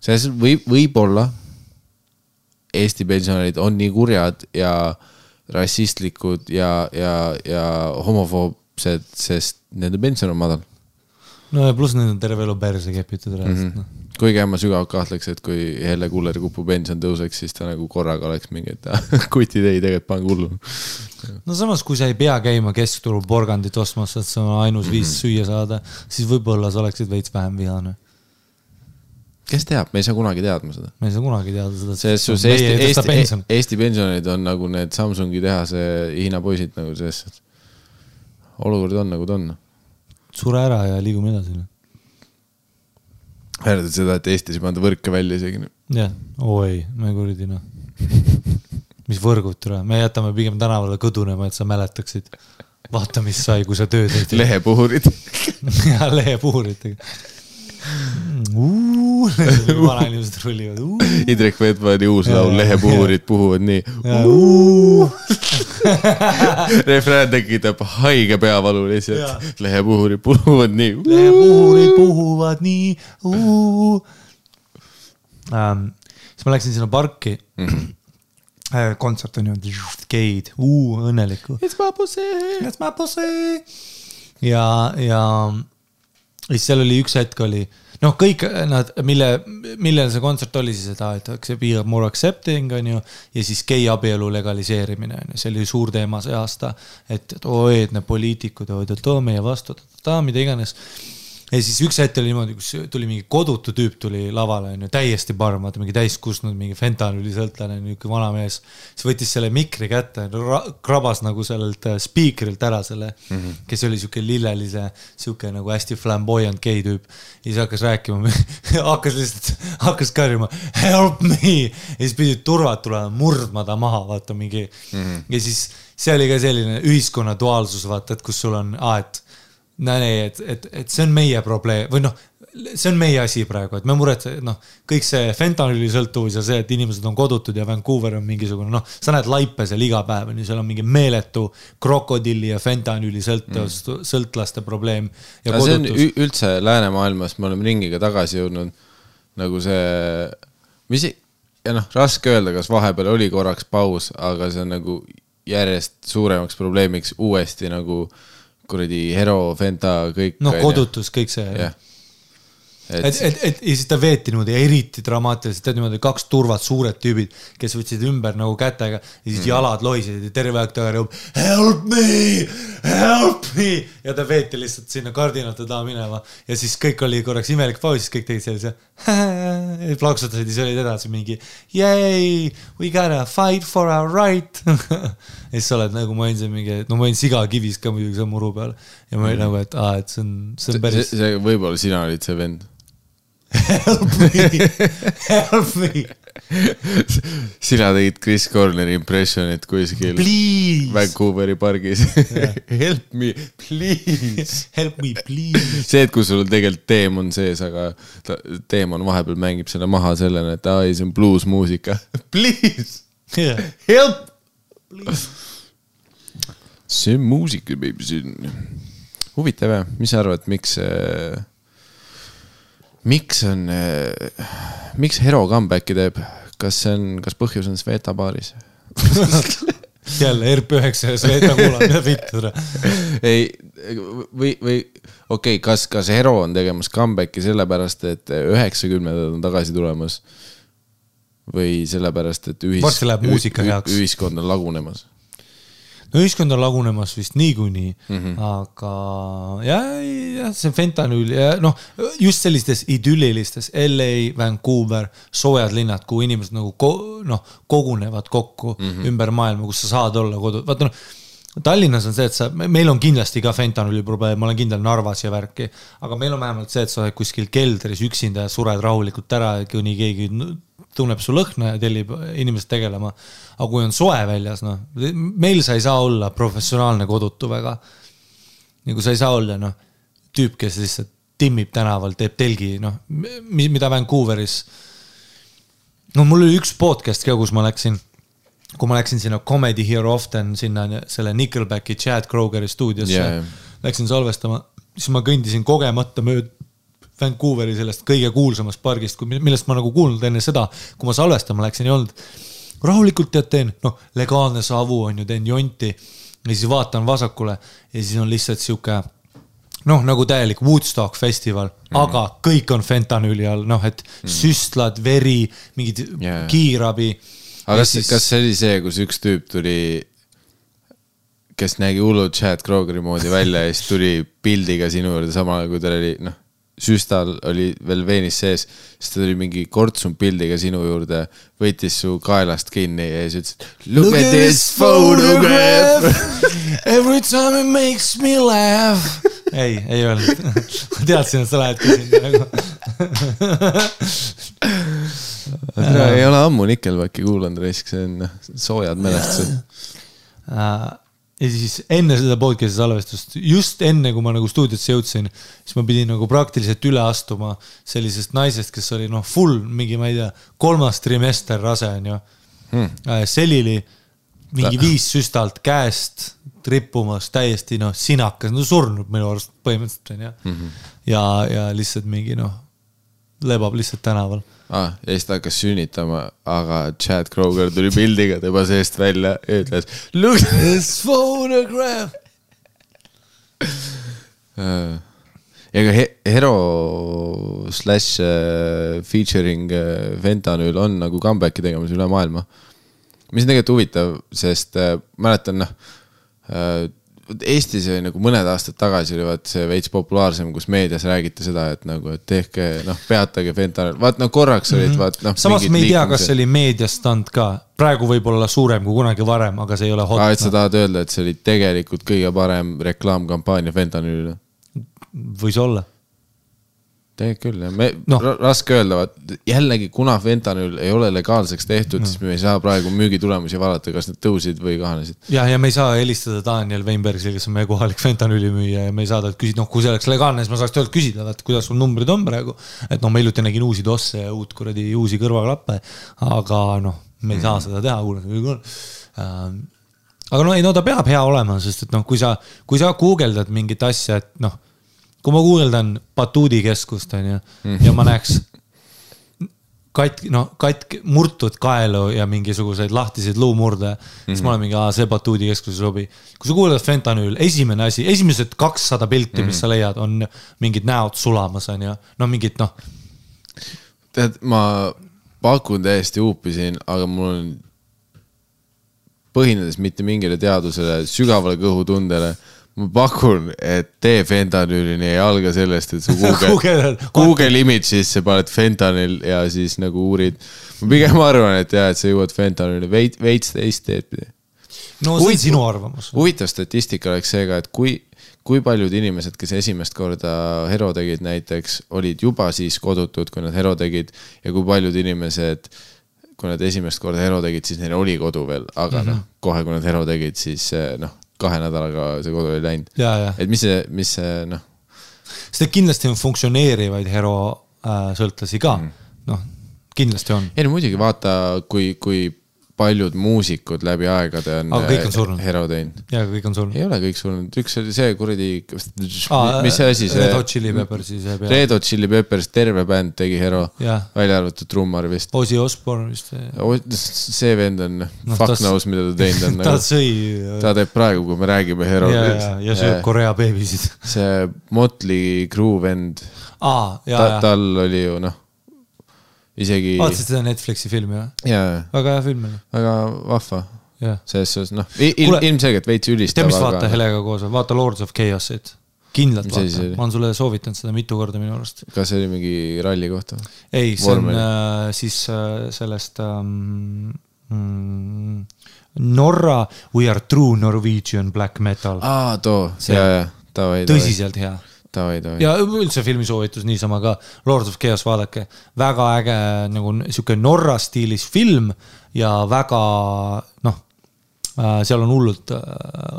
selles võib, võib-olla Eesti pensionärid on nii kurjad ja rassistlikud ja, ja, ja homofoobsed, sest nende pension on madal no ja pluss need on terve elu perse kepitud reaalselt mm. noh. -hmm. kuigi ma sügavalt kahtleks, et kui Helle Kullerkupu pension tõuseks, siis ta nagu korraga oleks mingi, et kutid ei, tegelikult pange hullu. no samas, kui sa ei pea käima keskturul porgandit ostmas, et see on ainus viis Mhm. süüa saada, siis võib-olla sa oleksid veits vähem vihane. Kes teab, me ei saa kunagi teadma seda. me ei saa kunagi teada seda. selles suhtes Eesti, Eesti, Eesti pensionärid on nagu need Samsungi tehase Hiina poisid nagu selles suhtes. olukord on nagu ta on. sure ära ja liigume edasi. mäletad seda, et Eestis ei panda võrke välja isegi. jah, oi, me kuradi noh. mis võrgud tule, me jätame pigem tänavale kõdunema, et sa mäletaksid. vaata, mis sai, kui sa ei tee. lehepuhurid. ja lehepuhuritega. vanainimesed rullivad. Indrek Vedmani uus laul Lehepuhurid puhuvad nii. refrään tekitab haige peavalu lihtsalt. lehepuhurid puhuvad nii. lehepuhurid puhuvad nii. Siis ma läksin sinna parki mm. -hmm. kontsert on ju, geid, õnnelikku. It's my pussy. That's my pussy. ja, ja siis seal oli üks hetk oli, noh, kõik nad, mille, millel see kontsert oli siis, aa, et see be more accepting on ju. ja siis geiabielu legaliseerimine on ju, see oli suur teema see aasta. et, et oi, et need poliitikud, oi, et meie vastu, mida iganes ja siis üks hetk oli niimoodi, kus tuli mingi kodutu tüüp tuli lavale onju, täiesti parm, vaata mingi täis kusnud mingi fentanüülisõltlane, niuke vana mees. siis võttis selle mikri kätte, krabas nagu sellelt äh, spiikrilt ära selle mm, -hmm. kes oli siuke lillelise, siuke nagu hästi flamboyant gei tüüp. ja siis hakkas rääkima, hakkas lihtsalt, hakkas karjuma help me ja siis pidid turvad tulema murdma ta maha, vaata mingi mm. -hmm. ja siis see oli ka selline ühiskonna duaalsus, vaata, et kus sul on, aa, et no nii, et, et, et see on meie probleem või noh, see on meie asi praegu, et me muretseme, noh, kõik see fentanüüli sõltuvus ja see, et inimesed on kodutud ja Vancouver on mingisugune noh, sa näed laipe seal iga päev on ju, seal on mingi meeletu krokodilli ja fentanüüli sõltuvus mm., sõltlaste probleem. aga see on üldse läänemaailmas, me oleme ringiga tagasi jõudnud nagu see, mis, ja noh, raske öelda, kas vahepeal oli korraks paus, aga see on nagu järjest suuremaks probleemiks uuesti nagu kuradi Hero, Fenta, kõik. noh, kodutus, kõik see jah. et, et, et ja siis ta veeti niimoodi eriti dramaatiliselt, tead niimoodi kaks turvat, suured tüübid, kes võtsid ümber nagu kätega ja siis mm. jalad lohisesid ja terve aeg ta rõhub help me, help me! ja ta veeti lihtsalt sinna kardinate taha minema. Ja siis kõik oli korraks imelik paus, siis kõik tegid sellise plaksutasid ja siis olid edasi mingi yay, we gotta fight for our right. Ja siis sa oled nagu ma olin seal mingi, no ma olin sigakivis ka muidugi seal muru peal ja ma olin nagu, et aa, et see on, see on see, päris see võib-olla sina olid see vend. help me, help me, sina tegid Chris Corneri impressionit kuskil Vancouveri pargis. Help me, please. help me, please. see, et kui sul tegelikult teemon sees, aga ta, teemon vahepeal mängib selle maha sellena, et aa ei, see on bluusmuusika. Please, help. see on muusika, baby, see on huvitav jah, mis sa arvad, miks, miks on, miks Hero comeback'i teeb, kas see on, kas põhjus on Sveta baaris? jälle RP9 ja Sveta kuulab, mida vittu tere. ei, või, või okei okay,, kas, kas Hero on tegemas comeback'i sellepärast, et üheksakümnendad on tagasi tulemas? või sellepärast, et ühis-, Varsti läheb muusika heaks. ühiskond on lagunemas? Ühiskond on lagunemas vist niikuinii mm. -hmm. aga jah, jah, see fentanüül ja noh, just sellistes idüllilistes LA, Vancouver, soojad linnad, kuhu inimesed nagu ko, noh, kogunevad kokku mm. -hmm. ümber maailma, kus sa saad olla kodu, vaata noh. Tallinnas on see, et sa, meil on kindlasti ka fentanüüli probleem, ma olen kindel Narvas ja värki, aga meil on vähemalt see, et sa oled kuskil keldris üksinda ja sured rahulikult ära, kuni keegi tunneb su lõhna ja tellib inimest tegelema. aga kui on soe väljas, noh, meil sa ei saa olla professionaalne kodutu väga. nagu sa ei saa olla, noh, tüüp, kes lihtsalt timmib tänaval, teeb telgi, noh, mida Vancouveris. no mul oli üks podcast ka, kus ma läksin, kui ma läksin sinna Comedy Here Often sinna selle Nickelbacki Chad Krogeri stuudiosse yeah, läksin salvestama, siis ma kõndisin kogemata mööda Vancouveri sellest kõige kuulsamast pargist, millest ma nagu kuulnud enne seda, kui ma salvestama läksin, ei olnud. rahulikult tead teen, noh, legaalne savu on ju, teen jonti ja siis vaatan vasakule ja siis on lihtsalt sihuke noh, nagu täielik Woodstock festival mm, -hmm. aga kõik on fentanüüli all, noh, et mm -hmm. süstlad, veri, mingid yeah. kiirabi. aga kas siis..., kas see oli see, kus üks tüüp tuli, kes nägi hullult Chad Krogeri moodi välja ja siis tuli pildiga sinu juurde, samal ajal kui tal oli, noh, süstal oli veel veenis sees, siis ta tuli mingi kortsum pildiga sinu juurde, võttis su kaelast kinni ja siis ütles, look at this photograph. Every time it makes me laugh. ei, ei öelnud. ma teadsin, et sa lähed küsima nagu. ei ole ammu Nickelbacki kuulanud, raisk, see on noh, soojad mälestused. Äh, ja siis enne seda podcast'i salvestust, just enne, kui ma nagu stuudiosse jõudsin, siis ma pidin nagu praktiliselt üle astuma sellisest naisest, kes oli noh, full mingi, ma ei tea, kolmas trimester rase on ju hmm.. selili mingi viis süstalt käest rippumas, täiesti noh, sinakas, no surnud minu arust põhimõtteliselt on ju mm. -hmm. ja, ja lihtsalt mingi noh, lebab lihtsalt tänaval. ah,. ja siis ta hakkas sünnitama, aga Chad Kroger tuli pildiga tema seest välja ja ütles look at this photograph. ega he Hero slash äh, featuring äh, Fentanüül on nagu comeback'i tegemas üle maailma. mis on tegelikult huvitav, sest äh, mäletan noh äh, Eestis oli nagu mõned aastad tagasi oli vaat see veits populaarsem, kus meedias räägiti seda, et nagu, et tehke noh, peatage fentanüül, vaat no korraks olid mm -hmm. vaat noh. Samas me ei tea, kas see oli meediastand ka, praegu võib olla suurem kui kunagi varem, aga see ei ole hot aa, et sa. tahad öelda, et see oli tegelikult kõige parem reklaamkampaania fentanüülile? võis olla. Tegelikult küll jah, me no., raske öelda, vaat jällegi, kuna fentanüül ei ole legaalseks tehtud no., siis me ei saa praegu müügitulemusi vaadata, kas need tõusid või kahanesid. ja, ja me ei saa helistada Daniel Weinbergsile, kes on meie kohalik fentanüülimüüja ja me ei saa talt küsida, noh, kui see oleks legaalne, siis ma saaks talt küsida, vaat kuidas sul numbrid on praegu. et noh, ma hiljuti nägin uusi tosse ja uut kuradi uusi kõrvaklappe, aga noh, me ei saa seda teha, kuule. aga no ei, no ta peab hea olema, sest et noh, kui sa, kui sa guugeldad mingit asja, et noh, kui ma guugeldan batuudi keskust, on ju, ja ma näeks katk, no katk, murtud kaelu ja mingisuguseid lahtiseid luumurde mm, -hmm. siis ma olen mingi, aa, see batuudi keskuse sobi. kui sa kuuled fentanüül, esimene asi, esimesed kakssada pilti mm, -hmm. mis sa leiad, on mingid näod sulamas, on ju, no mingid noh, tead, ma pakun täiesti huupi siin, aga mul on, põhinedes mitte mingile teadusele, sügavale kõhutundele, ma pakun, et tee fentanüülini ei alga sellest, et sa Google Google Image'isse paned fentanüül ja siis nagu uurid. ma pigem arvan, et jah, et sa jõuad fentanüüli veits, veits teist teed pidi. no see on sinu arvamus. huvitav statistika oleks see ka, et kui, kui paljud inimesed, kes esimest korda hero tegid näiteks, olid juba siis kodutud, kui nad hero tegid ja kui paljud inimesed, kui nad esimest korda hero tegid, siis neil oli kodu veel, aga mm -hmm. noh, kohe kui nad hero tegid, siis eh, noh, kahe nädalaga see kodu oli läinud. et mis see, mis see noh, sest kindlasti on funktsioneerivaid hero äh, sõltlasi ka mm., noh, kindlasti on. ei no muidugi vaata, kui, kui paljud muusikud läbi aegade on. Aga kõik on surnud. hero teinud. ja kõik on surnud. ei ole kõik surnud, üks oli see kuradi, mis see asi, see Red Hot Chili Peppersi see pea. Red Hot Chili Peppers, terve bänd tegi Hero, välja arvatud trummar vist. Ozzy Osbourne vist. see vend on no,, fuck tas- knows, mida ta teinud on ta sõi ta teeb praegu, kui me räägime Hero. ja, ja, ja sööb Korea beebisid. see Motley Crue vend, ja, tal oli ju noh, isegi, vaatasid seda Netflixi filmi või? väga hea film oli, väga vahva, selles suhtes noh, ilmselgelt veits tead, ülistav, mis vaata aga Helega koos vaata Lords of Chaosit. kindlalt Mis vaata. ma olen sulle soovitanud seda mitu korda minu arust. kas see oli mingi ralli kohta? ei, see on äh, siis äh, sellest ähm, mm, Norra We are true Norwegian black metal. aa, too, jaa, davai, davai, tõsiselt hea davai, davai. ja üldse filmisoovitus niisama ka, Lords of Chaos, vaadake, väga äge nagu sihuke Norra stiilis film ja väga noh, seal on hullult äh,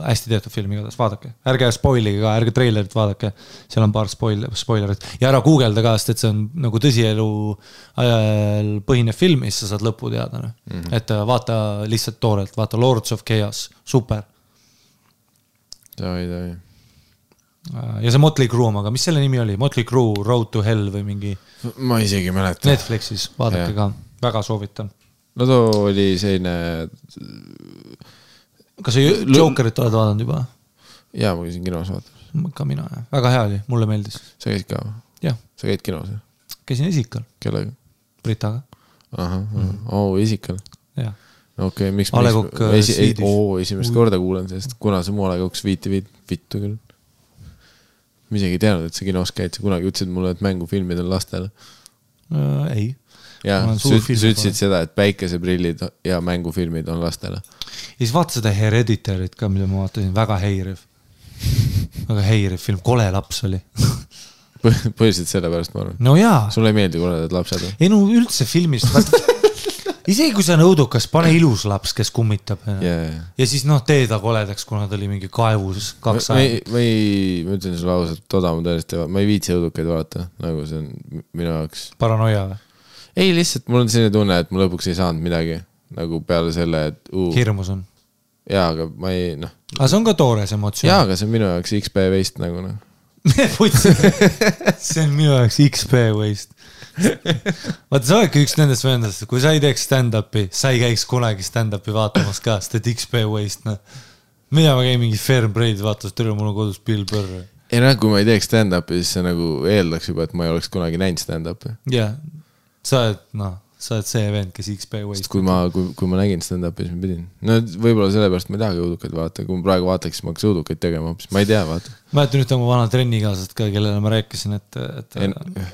hästi tehtud film igatahes, vaadake, ärge spoilige ka, ärge treilerit vaadake, seal on paar spoil-, spoilerit ja ära guugelda ka, sest et see on nagu tõsielu ajal põhinev film ja siis sa saad lõpu teada, noh mm -hmm.. et äh, vaata lihtsalt toorelt, vaata Lords of Chaos, super. davai, davai. Ja see Motley Crue omaga, mis selle nimi oli, Motley Crue Road to Hell või mingi ma isegi ei mäleta. Netflixis, vaadake Jah. ka, väga soovitan. no too oli selline, kas sa Jokerit oled vaadanud juba? jaa, ma käisin kinos vaatamas. ka mina, väga hea oli, mulle meeldis. sa käisid ka või? jah, sa käid kinos või? käisin Esikal, kellega? Britaga, ahah mm., oo, isikal. jah. okei okay,, miks A Le miks- Coq, äh, esi, ei, oo, esimest korda kuulen sellest, kuna see mu A Le Coq viiti viit- vittu küll. Ma isegi ei teadnud, et sa kinos käid, sa kunagi ütlesid mulle, et mängufilmid on lastele. äh,. ei. ja Ma olen sa ütlesid seda, et päikeseprillid ja mängufilmid on lastele. ja siis vaata seda Hereditary't ka, mida ma vaatasin, väga heirev. väga heirev film, kole laps oli. põhiliselt sellepärast ma arvan. no jaa, sulle ei meeldi koledad lapsed või? ei no üldse filmist, isegi kui see on õudukas, pane ilus laps, kes kummitab yeah.. ja siis noh, tee ta koledaks, kuna ta oli mingi kaevus kaks aega., ma ei, ma ütlen sulle ausalt, toda ma tõesti, ma ei viitsi õudukaid vaadata, nagu see on minu jaoks. paranoia või? ei, lihtsalt mul on selline tunne, et ma lõpuks ei saanud midagi nagu peale selle, et uh, hirmus on. jaa, aga ma ei noh, aga see on ka toores emotsioon. jaa, aga see on minu jaoks XP veist nagu noh. see on minu jaoks XP waste. vaata, sa oledki üks nendest vendadest, kui sa ei teeks stand-up'i, sa ei käiks kunagi stand-up'i vaatamas ka, sest et XP waste, noh. mina ma käin mingi Fair Braid vaatamas, tere, mul on kodus Bill Burr. ei noh, kui ma ei teeks stand-up'i, siis see nagu eeldaks juba, et ma ei oleks kunagi näinud stand-up'i. jah, sa oled, noh, sa oled see vend, kes XP waste. kui ma, kui, kui ma nägin stand-up'i, siis ma pidin. no võib-olla sellepärast ma ei tahagi õudukaid vaadata, kui ma praegu vaataks, ma hakkaks õudukaid tegema hoopis, ma ei tea, vaata. mäletan ühte oma vana trennikaaslasest ka, kellele ma rääkisin, et, et.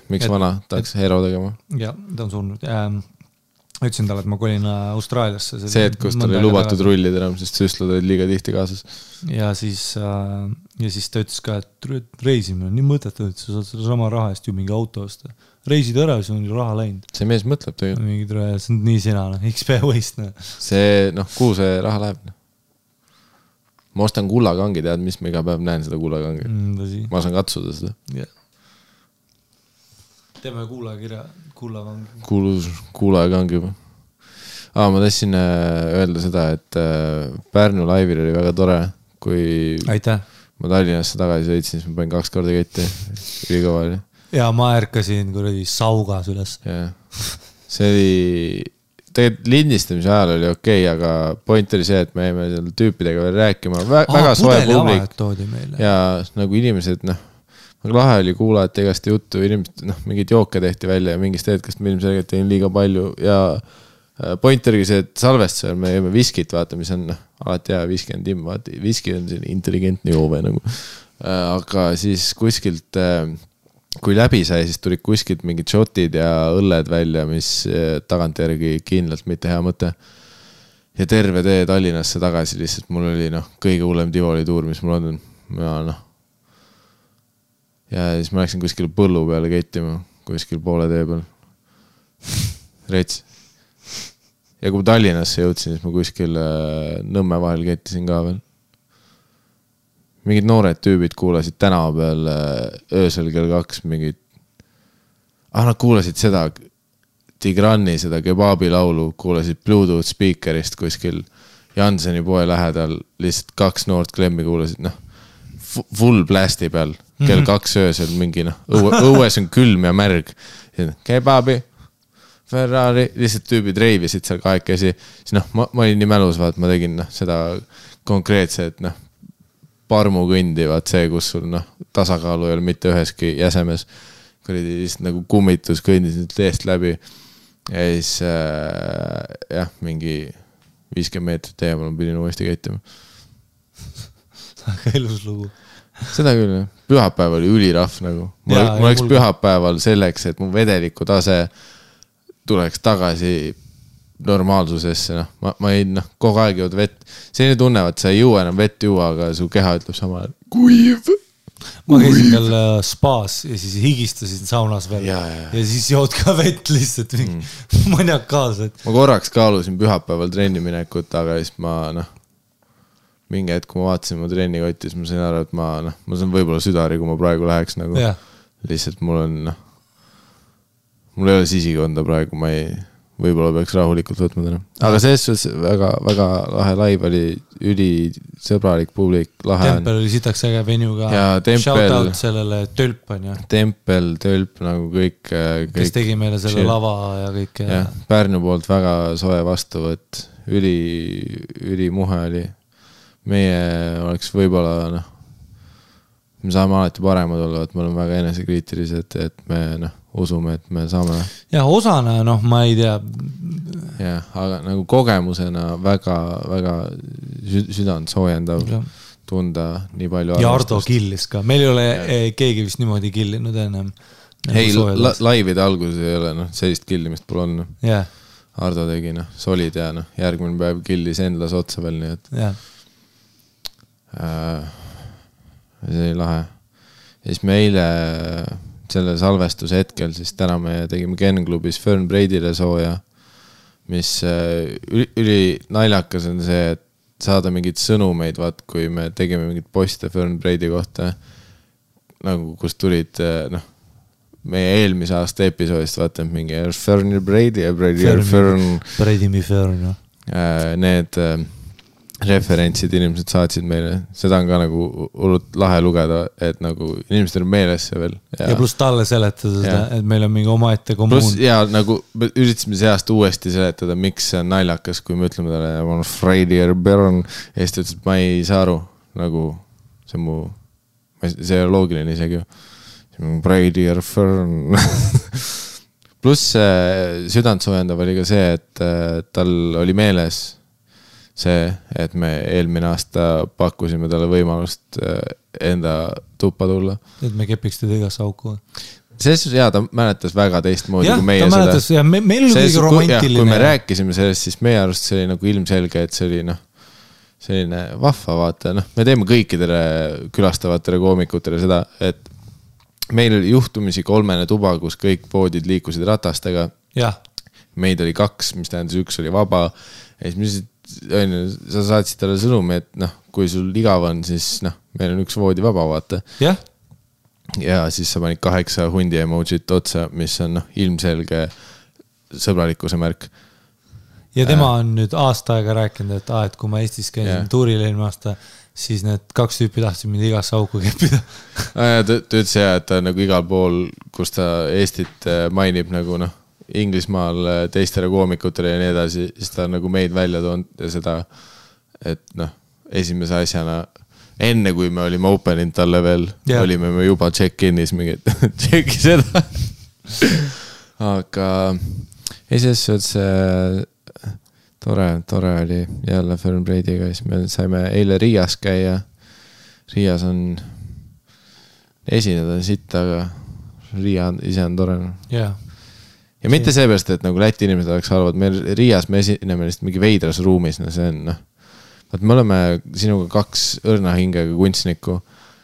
miks et- vana tahaks hero tegema? jah, ta on surnud ähm,. ütlesin talle, et ma kolin äh, Austraaliasse. see, et kus tal ei lubatud. rullida enam, sest süstlad olid liiga tihti kaasas. ja siis äh,, ja siis ta ütles ka, et re- reisimine on nii mõttetu, et sa saad sedasama raha eest ju mingi auto osta. Reisid ära, siis on raha läinud. see mees mõtleb tegelikult. mingi tore, see on nii sina, noh, XP waste, noh. see, noh, kuhu see raha läheb? ma ostan kullakangi, tead, mis ma iga päev näen seda kullakangi mm.. ma saan katsuda seda. jah. teeme kuulakirja, kullavangi. kuulus kuulajakang juba. aa, ma tahtsin äh, öelda seda, et äh, Pärnu laivil oli väga tore, kui aitäh. ma Tallinnasse tagasi sõitsin, siis ma panin kaks korda ketti, ülikõva oli, ja ma ärkasin kuradi saugas üles. jah. see oli, tegelikult lindistamise ajal oli okei okay,, aga point oli see, et me jäime seal tüüpidega veel rääkima, väga soe publik ja nagu inimesed, noh, väga lahe oli kuulata igast juttu, inimesed, noh, mingeid jooke tehti välja ja mingist hetkest ma ilmselgelt tegin liiga palju ja äh, point oligi see, et salvestusel me jõime viskit, vaata, mis on noh, alati hea, viski on timm, vaata, viski on selline intelligentne joove nagu. aga siis kuskilt, kui läbi sai, siis tulid kuskilt mingid šotid ja õlled välja, mis äh, tagantjärgi kindlalt mitte hea mõte ja terve tee Tallinnasse tagasi lihtsalt mul oli noh, kõige hullem Tivoli tuur, mis mul on, ja noh. ja siis ma läksin kuskile põllu peale kettima, kuskil poole tee peal. rets. ja kui ma Tallinnasse jõudsin, siis ma kuskil äh, Nõmme vahel kettisin ka veel. Mingid noored tüübid kuulasid tänava peal äh, öösel kell kaks mingit. ah, nad kuulasid seda Tigrani seda kebaabi laulu kuulasid Bluetooth spiikerist kuskil Janseni poe lähedal, lihtsalt kaks noort klemmi kuulasid, noh, full blasti peal, kell Mhm. kaks öösel mingi noh, õue, õues on külm ja märg. kebaabi, Ferrari, lihtsalt tüübid reivisid seal kahekesi, siis noh, ma, ma olin nii mälus, vaat ma tegin noh, seda konkreetset noh, parmukõndi, vaat see, kus sul noh, tasakaalu ei ole mitte üheski jäsemes. kuradi lihtsalt nagu kummitus, kõndisin teest läbi ja siis äh, jah, mingi viiskümmend meetrit eemal ma pidin uuesti käitima. väga ilus lugu. seda küll jah, pühapäev oli ülirahv nagu. mul mul ja läks mul pühapäeval selleks, et mu vedeliku tase tuleks tagasi normaalsusesse, noh, ma, ma ei noh, kogu aeg jood vett. selline tunne, et sa ei jõua enam vett juua, aga su keha ütleb samal ajal kuiv. ma käisin tal äh, spaas ja siis higistasin saunas veel Ja, ja, ja. ja siis jood ka vett lihtsalt mm. maniakaalselt. ma korraks kaalusin pühapäeval trenni minekut, aga siis ma noh, mingi hetk, kui ma vaatasin mu trennikotti, siis ma sain aru, et ma noh, ma saan võib-olla südari, kui ma praegu läheks nagu lihtsalt mul on noh, mul ei ole sisikonda praegu, ma ei, võib-olla peaks rahulikult võtma täna. aga selles suhtes väga, väga lahe live oli, ülisõbralik publik, lahe on. tempel oli sitaks äge venue ka Ja Tempel- Shout out sellele Tölp on ju, tempel, tölp nagu kõik, kes kõik, tegi meile selle chill. lava ja kõike jah, Pärnu poolt väga soe vastuvõtt, üli, ülimuhe oli. meie oleks võib-olla noh, me saame alati paremad olla, et me oleme väga enesekriitilised, et me noh, usume, et me saame jah, osana noh, ma ei tea, jah, aga nagu kogemusena väga, väga sü südant soojendav. tunda nii palju ja Ardo killis ka, meil ei ole eh, keegi vist niimoodi killinud ennem. ei, la, laivide alguses ei ole noh, sellist killimist pole olnud. jah, Ardo tegi noh, solid ja noh, järgmine päev killis endlas otsa veel, nii et jah, äh, see oli lahe. ja siis me eile selle salvestuse hetkel siis täna me tegime Ken klubis Fern Braidile sooja, mis äh, üli, ülinaljakas on see, et saada mingeid sõnumeid, vaat kui me tegime mingeid poste Fern Braidi kohta, nagu kust tulid äh, noh, meie eelmise aasta episoodist vaata mingi Fern Brady ja ja Fern Brady Me Fern, noh. äh, need referentsid inimesed saatsid meile, seda on ka nagu hullult lahe lugeda, et nagu inimestel on meeles see veel. ja pluss talle seletada seda et meil on mingi omaette pluss kommuun. ja nagu me üritasime see aasta uuesti seletada, miks see on naljakas, kui me ütleme talle, ma olen Friday Burn ja siis ta ütles, et ma ei saa aru, nagu see on mu, see ei ole loogiline isegi ju. Brady Fern. pluss äh, südantsoojendav oli ka see, et äh, tal oli meeles see, et me eelmine aasta pakkusime talle võimalust äh, enda tuppa tulla et me kepiks teda igasse auku. selles suhtes jaa, ta mäletas väga teistmoodi jah, kui meie ta mäletas ja me, meil oli kõige jah, kui me romantiline. rääkisime sellest, siis meie arust see oli nagu ilmselge, et see oli noh, selline vahva vaata, noh, me teeme kõikidele külastavatele koomikutele seda, et meil oli juhtumisi kolmene tuba, kus kõik poodid liikusid ratastega. jah, meid oli kaks, mis tähendas, üks oli vaba. ja siis me lihtsalt, on ju, sa saatsid talle sõnumi, et noh, kui sul igav on, siis noh, meil on üks voodi vaba, vaata jah, ja siis sa panid kaheksa hundi emotsit otsa, mis on noh, ilmselge sõbralikkuse märk. ja tema on nüüd aasta aega rääkinud, et aa, et kui ma Eestis käisin tuuril eelmine aasta, siis need kaks tüüpi tahtsid mind igasse auku keppida. ta ta ütles ja, et ta nagu igal pool, kus ta Eestit äh, mainib nagu noh, Inglismaal äh, teistele koomikutele ja nii edasi, siis ta on nagu meid välja toonud ja seda, et noh, esimese asjana, enne kui me olime open inud talle veel yeah., olime me juba check-in'is mingi, et tšeki seda. aga ei, selles suhtes äh, tore, tore oli jälle Fern Brady'ga, siis me saime eile Riias käia. Riias on, esineda on sitt, aga Riia ise on tore. jah, ja mitte seepärast, et nagu Läti inimesed oleks halvad, meil Riias me esineme lihtsalt mingi veidras ruumis, no see on noh. vot me oleme sinuga kaks õrna hingega kunstnikku,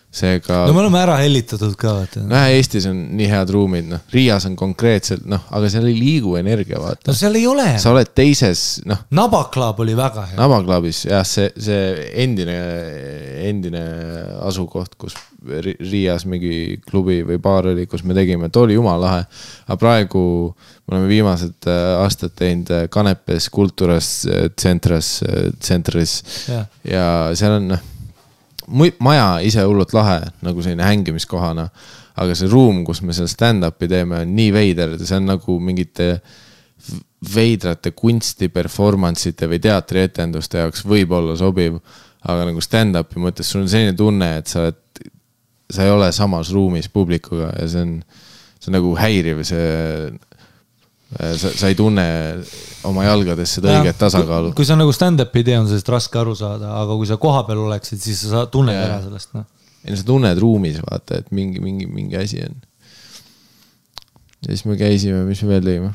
seega no me oleme ära hellitatud ka, vaata. noh, Eestis on nii head ruumid, noh, Riias on konkreetselt noh, aga seal ei liigu energia, vaata no. seal ei ole. sa oled teises, noh, Nabaklaab oli väga hea. Navaklubis jah, see, see endine, endine asukoht, kus Ri- Riias mingi klubi või baar oli, kus me tegime, too oli jumala lahe. aga praegu me oleme viimased äh, aastad teinud äh, Kanepes, Kulturas, Tsentras, Tsentris jah, ja seal on noh, maja ise hullult lahe nagu selline hängimiskohana, aga see ruum, kus me seal stand-up'i teeme, on nii veider, see on nagu mingite veidrate kunsti performance ite või teatrietenduste jaoks võib-olla sobiv, aga nagu stand-up'i mõttes sul on selline tunne, et sa oled, sa ei ole samas ruumis publikuga ja see on, see on nagu häiriv, see sa, sa ei tunne oma jalgadest seda õiget tasakaalu. kui sa nagu stand-up'i ei tee, on sellest raske aru saada, aga kui sa kohapeal oleksid, siis sa tunned Jaa. ära sellest, noh. ei no sa tunned ruumis vaata, et mingi, mingi, mingi asi on. ja siis me käisime, mis me veel tegime?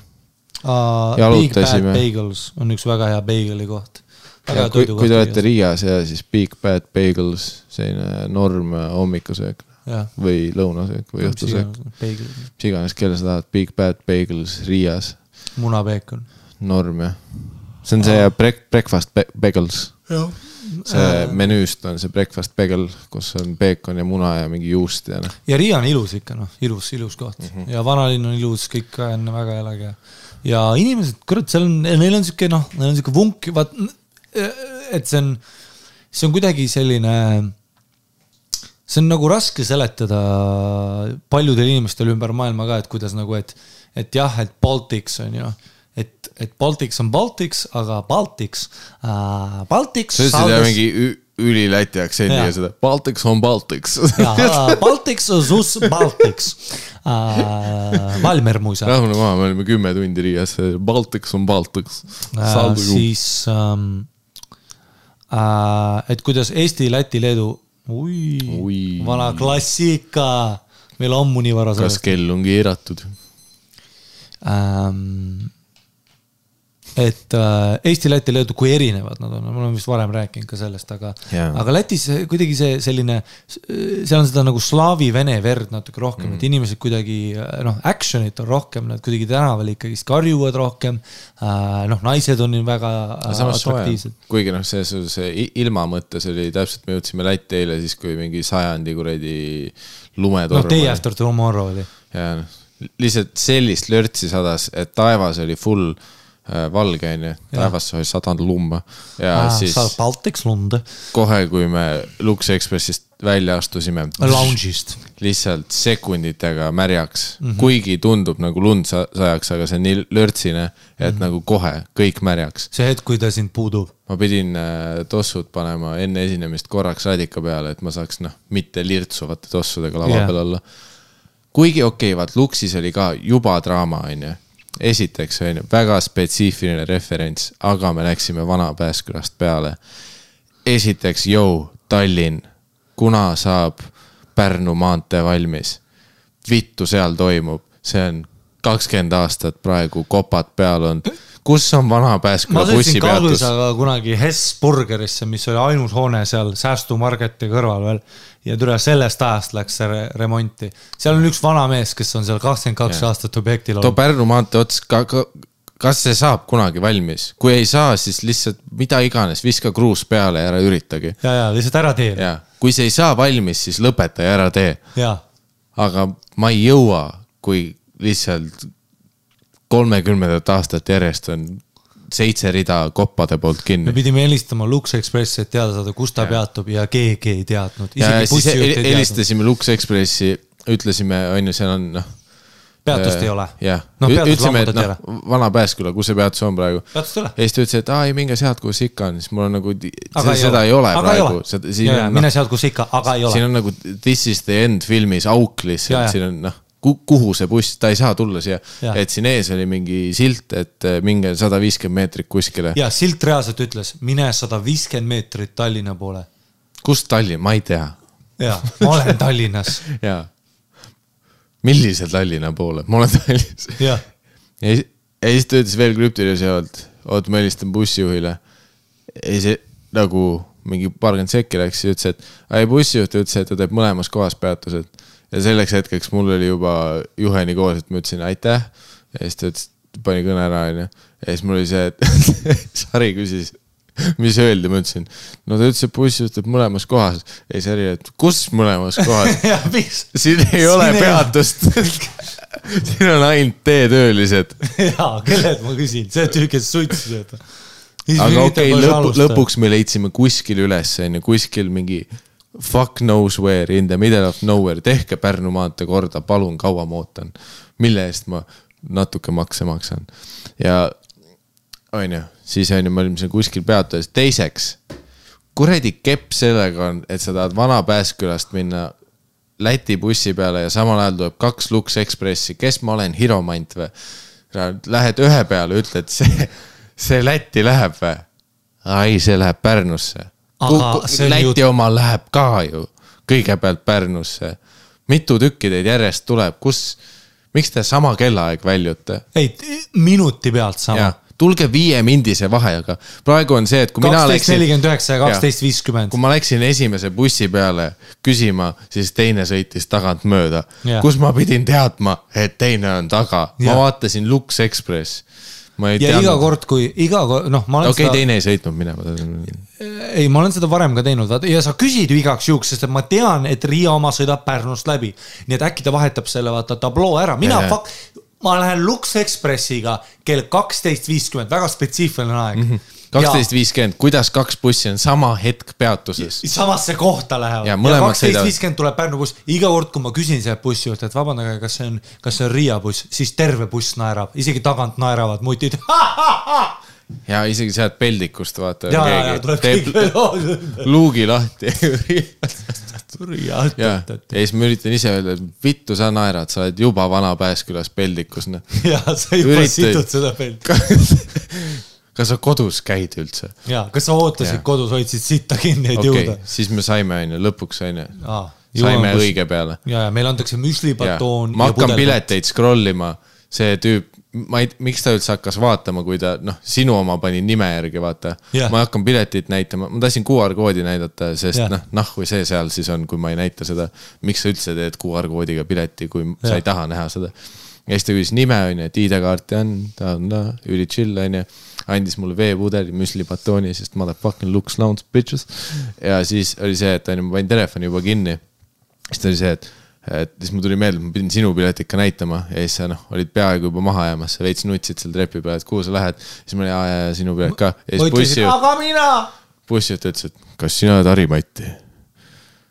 Bad Jalutasime. Bagels on üks väga hea beigeli koht. kui, kui te olete. Riias ja siis Big Bad Bagels, selline norm hommikusöök jah, või lõunasöök või õhtusöök, beigel, mis iganes, kelle sa tahad, Big Bad Bagels Riias, munapeekon. norm jah. see on see break-, breakfast bagels, see menüüst on see breakfast bagel, kus on peekon ja muna ja mingi juust ja noh. ja Riia on ilus ikka noh, ilus, ilus koht mm. -hmm. ja vanalinn on ilus, kõik on väga elage. ja inimesed, kurat, seal on, neil on sihuke noh, neil on sihuke vunk, vaat, et see on, see on kuidagi selline, see on nagu raske seletada paljudele inimestele ümber maailma ka, et kuidas nagu, et, et jah, et Baltics on ju et, et Baltics on Baltics, aga Baltics äh,, Baltics. sa ütlesid jah mingi üli-läti aktsendiga seda, Baltics on Baltics. Baltics, sus Baltics äh,. Valmer muuseas rahune maha, me olime kümme tundi Riias, Baltics on Baltics. äh,, siis ähm, äh,, et kuidas Eesti, Läti, Leedu ui, Ui. vana klassika, meil ammu nii vara kas kell on keeratud? ähm,. Et äh, Eesti, Läti, Leedu, kui erinevad nad on, ma olen vist varem rääkinud ka sellest, aga Jaa. aga Lätis kuidagi see selline, seal on seda nagu slaavi-vene verd natuke rohkem mm., et inimesed kuidagi noh, action'it on rohkem, nad kuidagi tänaval ikkagist karjuvad rohkem äh,. noh, naised on ju väga äh, atraktiivsed., kuigi noh, selles suhtes ilma mõttes oli täpselt, me jõudsime Lätti eile siis, kui mingi sajandi kuradi lumetorm noh, Day After Tomorrow oli. ja noh, lihtsalt sellist lörtsi sadas, et taevas oli full valge onju, taevasse oli sadanud lumma ja ah, siis Baltics lund kohe, kui me Lux Expressist välja astusime, lounge'ist. lihtsalt sekunditega märjaks mm. -hmm. kuigi tundub nagu lund sa- sajaks, aga see on nii lörtsine, et mm. -hmm. nagu kohe kõik märjaks. see hetk, kui ta sind puudub. ma pidin äh, tossud panema enne esinemist korraks radika peale, et ma saaks noh, mitte lirtsuvate tossudega lava yeah. peal olla. kuigi okei okay,, vaat Luxis oli ka juba draama, onju. Esiteks onju, väga spetsiifiline referents, aga me läksime Vana Pääskülast peale. esiteks, jõu, Tallinn, kuna saab Pärnu maantee valmis? vittu seal toimub, see on kakskümmend aastat praegu kopad peal olnud. Kus on Vana Pääsküla bussipeatus? Kunagi Hess Burgerisse, mis oli ainus hoone seal säästumarketi kõrval veel. ja tule sellest ajast läks see re remonti. seal on üks vana mees, kes on seal kakskümmend kaks aastat objektil too olnud. Pärnu maantee ots ka, ka, kas see saab kunagi valmis, kui ei saa, siis lihtsalt mida iganes, viska kruus peale ja ära üritagi. ja, ja lihtsalt ära tee. ja kui see ei saa valmis, siis lõpeta ja ära tee. aga ma ei jõua, kui lihtsalt kolmekümnendat aastat järjest on seitse rida koppade poolt me kinni. pidime helistama Lux Expressi, et teada saada, kus ta peatub ja keegi ei teadnud. ja helistasime Lux Expressi, ütlesime, on ju, seal on noh. peatust ei ole. jah, ütlesime, et noh Vana Pääsküla, kus see peatus on praegu peatust ei ole. ja siis ta ütles, et aa ei minge sealt, kus ikka on, siis mul on nagu, seda ei ole ei praegu ole., siin ja, ja on mine sealt, kus ikka, aga ei siin ole. on nagu this is the end filmis auk Ja, ja. lihtsalt, siin on noh, kuhu see buss, ta ei saa tulla siia et siin ees oli mingi silt, et eh, minge sada viiskümmend meetrit kuskile. ja silt reaalselt ütles, mine sada viiskümmend meetrit Tallinna poole. kust Tallinn, ma ei tea ja, ma olen Tallinnas. ja millise Tallinna poole, ma olen Tallinnas. ja ja siis ta ütles veel krüptilise pealt, oot ma helistan bussijuhile. ja siis nagu mingi paarkümmend sekki läks, siis ütles, et ai bussijuht ütles, et ta teeb mõlemas kohas peatused. Ja selleks hetkeks mul oli juba juheni koos, et ma ütlesin aitäh. ja siis ta ütles, pani kõne ära, onju. ja siis mul oli see, et Sari küsis, mis öeldi, ma ütlesin, no ta ütles, et bussijuht teeb mõlemas kohas. ja siis Sari, et kus mõlemas kohas? siin ei ole Siin peatust. siin on ainult teetöölised jaa, kellelt ma küsin, see tüü, kes suitsu sööb. aga okei okay,, lõpu, lõpuks me leidsime kuskil üles, onju, kuskil mingi fuck knows where in the middle of nowhere, tehke Pärnu maantee korda, palun, kaua ma ootan. mille eest ma natuke makse maksan ja onju, siis onju, me olime seal kuskil peatuses, teiseks. kuradi kepp sellega on, et sa tahad Vana Pääskülast minna Läti bussi peale ja samal ajal tuleb kaks Lux Expressi, kes ma olen, Hiromant või? Lähed ühe peale, ütled see, see Lätti läheb või? ei, see läheb Pärnusse. Läti ju- oma läheb ka ju kõigepealt Pärnusse. mitu tükki teid järjest tuleb, kus, miks te sama kellaaeg väljute? ei, minuti pealt sama tulge viiemindise vahega. praegu on see, et kui mina kaksteist läksin, nelikümmend üheksa ja kaksteist viiskümmend kui. ma läksin esimese bussi peale küsima, siis teine sõitis tagant mööda Jah.. kus ma pidin teadma, et teine on taga, ma vaatasin Lux Express. Ma ei ja iga teadnud, kord, kui iga kord, noh, ma olen okei okay,, seda, teine ei sõitnud minema. ei, ma olen seda varem ka teinud, vaata ja sa küsid ju igaks juhuks, sest et ma tean, et Riia oma sõidab Pärnust läbi. nii et äkki ta vahetab selle vaata tabloo ära, mina jah. fuck, ma lähen Lux Expressiga kell kaksteist viiskümmend, väga spetsiifiline aeg mm. -hmm. Kaksteist viiskümmend, kuidas kaks bussi on sama hetk peatuses? samasse kohta lähevad Ja kaksteist viiskümmend tuleb Pärnu buss, iga kord, kui ma küsin sealt bussijuht, et vabandage, kas see on, kas see on Riia buss, siis terve buss naerab, isegi tagant naeravad mutid. ja isegi sealt peldikust vaata. ja, ja, ja tuleb kõik luugi lahti. Ja, ja siis ma üritan ise öelda, et vittu sa naerad, sa oled juba Vana Pääskülas peldikus, noh. ja sa juba Üritad- situd seda pealt. Kas sa kodus käid üldse? ja, kas sa ootasid Jaa. kodus, hoidsid sitta kinni, et okay, jõuda?, siis me saime, onju, lõpuks onju, saime kus- õige peale. ja, ja meile antakse müslibatoon. ma hakkan. pileteid scroll ima, see tüüp, ma ei, miks ta üldse hakkas vaatama, kui ta noh, sinu oma pani nime järgi, vaata ma hakkan piletit näitama, ma tahtsin QR koodi näidata, sest noh, nahku see seal siis on, kui ma ei näita seda. miks sa üldse teed QR koodiga pileti, kui sa Jah. ei taha näha seda. ja siis ta küsis nime onju, et ID-kaarti on, ta on no, üli chill onju. Andis mulle veepudeli, müslibatooni, sest motherfucking looks lounge bitches. ja siis oli see, et onju, ma panin telefoni juba kinni. siis ta oli see, et, et siis mul tuli meelde, ma pidin sinu piletit ka näitama ja siis sa noh, olid peaaegu juba maha jäämas, sa veits nutsid seal trepi peal, et kuhu sa lähed. siis ma olin, aa jaa, sinu pilet ka. ja siis bussijuht, aga mina. bussijuht ütles, et kas sina oled Harimati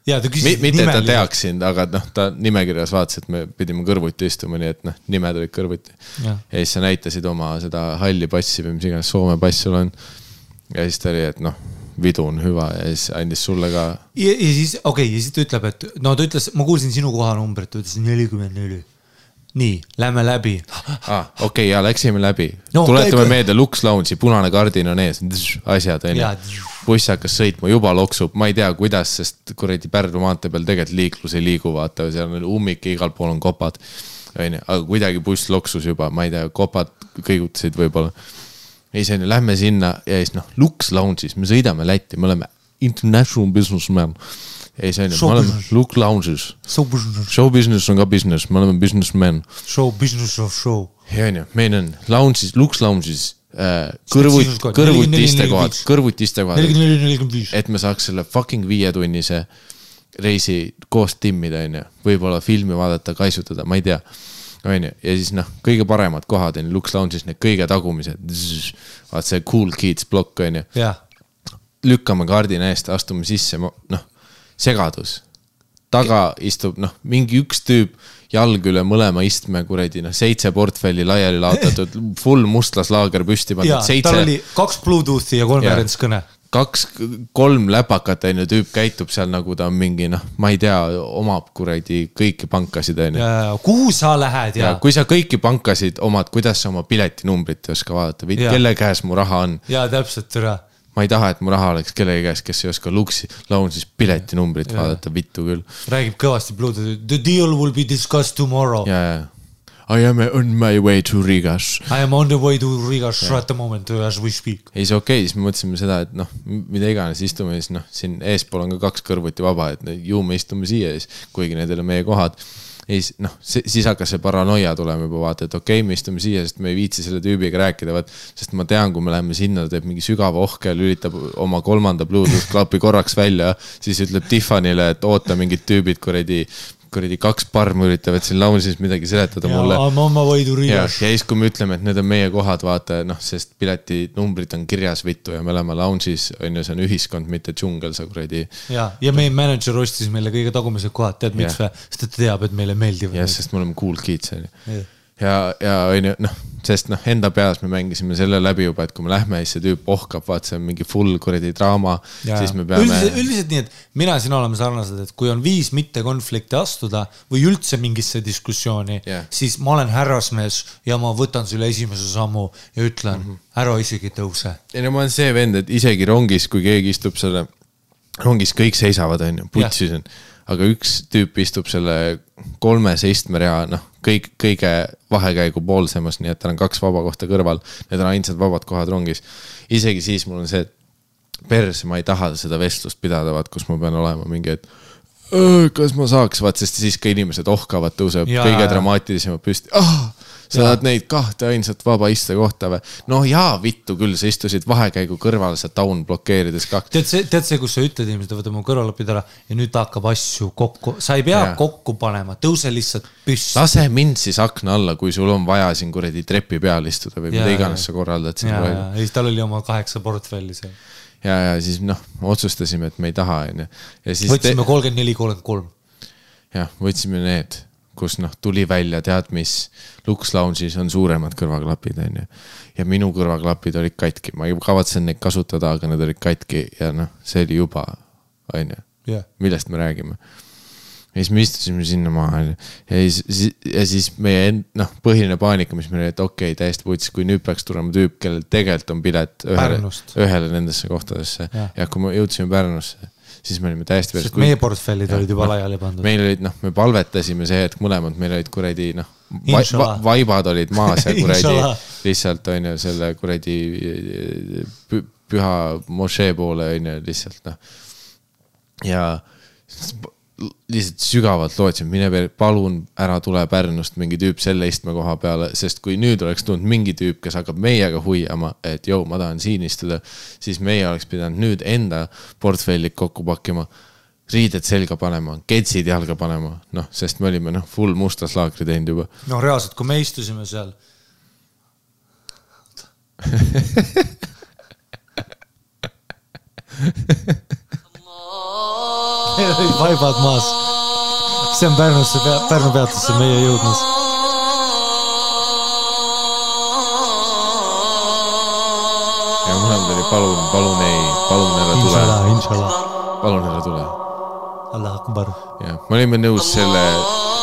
ja ta küsis mitte, et ta. teaks sind, aga noh, ta nimekirjas vaatas, et me pidime kõrvuti istuma, nii et noh, nimed olid kõrvuti. Ja siis sa näitasid oma seda halli passi või mis iganes Soome pass sul on. ja siis ta oli, et noh, vidun hüva ja siis andis sulle ka. ja, ja siis, okei okay,, ja siis ta ütleb, et no ta ütles, ma kuulsin sinu kohanumbrit, ta ütles nelikümmend neli. nii, lähme läbi. ah,. okei okay,, ja läksime läbi No tuletame käi- meelde, Lux Lounge'i punane kardin on ees, asjad on ju buss hakkas sõitma, juba loksub, ma ei tea, kuidas, sest kuradi Pärnu maantee peal tegelikult liiklus ei liigu, vaata, seal on ummik ja igal pool on kopad. on ju, aga kuidagi buss loksus juba, ma ei tea, kopad kõigutasid võib-olla. ja siis on ju, lähme sinna ja siis noh, Lux Lounge'is, me sõidame Lätti, me oleme international businessman. Ja siis on ju, me oleme. Lux Lounge'is, Show business, show business on ka business, me oleme businessmen show business of show. ja onju, meil on lounge'is, Lux Lounge'is äh, Spetsiifiliselt kõrvuti istekohad kõrvuti istekohad, nelikümmend neli, nelikümmend viis. et me saaks selle fucking viietunnise reisi koos timmida, onju. võib-olla filmi vaadata, kaisutada, ma ei tea. onju, ja siis noh, kõige paremad kohad on Lux Lounge'is need kõige tagumised. vaat see Cool Kids plokk onju, jah, lükkame kardina eest, astume sisse, noh, segadus. taga istub noh, mingi üks tüüp, jalg üle mõlema istme, kuradi noh, seitse portfelli laiali laotatud, full mustlaslaager püsti ja pandud, tal seitse oli kaks Bluetoothi ja konverentskõne. kaks, kolm läpakat onju, tüüp käitub seal nagu ta on mingi noh, ma ei tea, omab kuradi kõiki pankasid onju. ja, kuhu sa lähed ja ja, kui sa kõiki pankasid omad, kuidas sa oma piletinumbrit ei oska vaadata või Jaa. kelle käes mu raha on? ja täpselt, tere. Ma ei taha, et mu raha oleks kellegi käes, kes ei oska Luxi Lounge'is piletinumbrit vaadata, vittu küll. räägib kõvasti Bluetoothi, the deal will be discussed tomorrow. ja, ja. I am on my way to Rigas. I am on the way to Riga at the moment as we speak. ei, see okei okay,, siis me mõtlesime seda, et noh, mida iganes, istume siis noh, siin eespool on ka kaks kõrvuti vaba, et ju me istume siia siis, kuigi need ei ole meie kohad. Ja siis noh, siis hakkas see paranoia tulema juba vaata, et okei okay,, me istume siia, sest me ei viitsi selle tüübiga rääkida, vaat. sest ma tean, kui me läheme sinna, ta teeb mingi sügava ohke, lülitab oma kolmanda Bluetooth klapi korraks välja, siis ütleb Tiffanile, et oota mingid tüübid kuradi, kuradi kaks parmu üritavad siin lounge'is midagi seletada ja mulle. my way to ja, siis, kui me ütleme, et need on meie kohad, vaata noh, sest piletinumbrid on kirjas vittu ja me oleme lounge'is on ju, see on ühiskond, mitte džungel, sa kuradi. ja, ja meie mänedžer ostis meile kõige tagumised kohad, tead miks või? sest ta teab, et meile meeldivad jah, sest me oleme cool kids on ju. Ja, ja on ju noh, sest noh, enda peas me mängisime selle läbi juba, et kui me lähme, siis see tüüp ohkab, vaat see on mingi full kuradi draama, siis me peame üldiselt, üldiselt nii, et mina ja sina oleme sarnased, et kui on viis mittekonflikti astuda või üldse mingisse diskussiooni Jah. siis ma olen härrasmees ja ma võtan selle esimese sammu ja ütlen mm. -hmm. ära isegi tõuse. ei no ma olen see vend, et isegi rongis, kui keegi istub selle, rongis kõik seisavad, on ju, putsis on. Aga üks tüüp istub selle kolmese istmerea, noh, kõik, kõige vahekäigu poolsemas, nii et tal on kaks vaba kohta kõrval. Need on ainsad vabad kohad rongis. isegi siis mul on see, et perse, ma ei taha seda vestlust pidada, vaat kus ma pean olema mingi, et "Öö, kas ma saaks, vaat sest siis ka inimesed ohkavad, tõuseb Jaa, kõige dramaatilisemad püsti ah,. Sa tahad neid kahte ainsat vaba istekohta või? no jaa, vittu küll, sa istusid vahekäigu kõrval, sa taun blokeerides kaks. tead see, tead see, kus sa ütled inimesele, võta mu kõrvalapid ära ja nüüd ta hakkab asju kokku, sa ei pea ja. kokku panema, tõuse lihtsalt püsti. lase mind siis akna alla, kui sul on vaja siin kuradi trepi peal istuda või Jaa, mida iganes sa korraldad siin ja, ja praegu. siis tal oli oma kaheksa portfelli seal. ja, ja siis noh, otsustasime, et me ei taha, onju. ja võtsime kolmkümmend neli, kolmkümmend kolm. jah, võtsime need, kus noh, tuli välja, tead mis, Lux Lounge'is on suuremad kõrvaklapid, onju. ja minu kõrvaklapid olid katki, ma ei kavatsenud neid kasutada, aga need olid katki ja noh, see oli juba, onju jah, millest me räägime. ja siis me istusime sinna maha onju. ja siis, ja siis meie end-, noh, põhiline paanika, mis meil oli, et okei okay,, täiesti putsis, kui nüüd peaks tulema tüüp, kellel tegelikult on pilet ühele ühele nendesse kohtadesse. Ja kui me jõudsime Pärnusse, siis me olime täiesti sest meie portfellid olid juba laiali pandud. meil olid noh, me palvetasime see hetk mõlemad, meil olid kuradi noh va,, va, vaibad olid maas ja kuradi lihtsalt on ju selle kuradi pü, püha mošee poole on ju lihtsalt noh. ja lihtsalt sügavalt lootsin, mine palun ära tule Pärnust mingi tüüp selle istmekoha peale, sest kui nüüd oleks tulnud mingi tüüp, kes hakkab meiega hoiama, et jõu, ma tahan siin istuda, siis meie oleks pidanud nüüd enda portfellid kokku pakkima riided selga panema, ketsid jalga panema, noh, sest me olime noh, full mustas laagri teinud juba. no reaalselt, kui me istusime seal. meil olid vaibad maas. see on Pärnusse, Pärnu peatusse meie jõudmas. ja mõlemad oli palun, palun ei, palun ära tule, palun ära tule. Allah akbar. jah, me olime nõus selle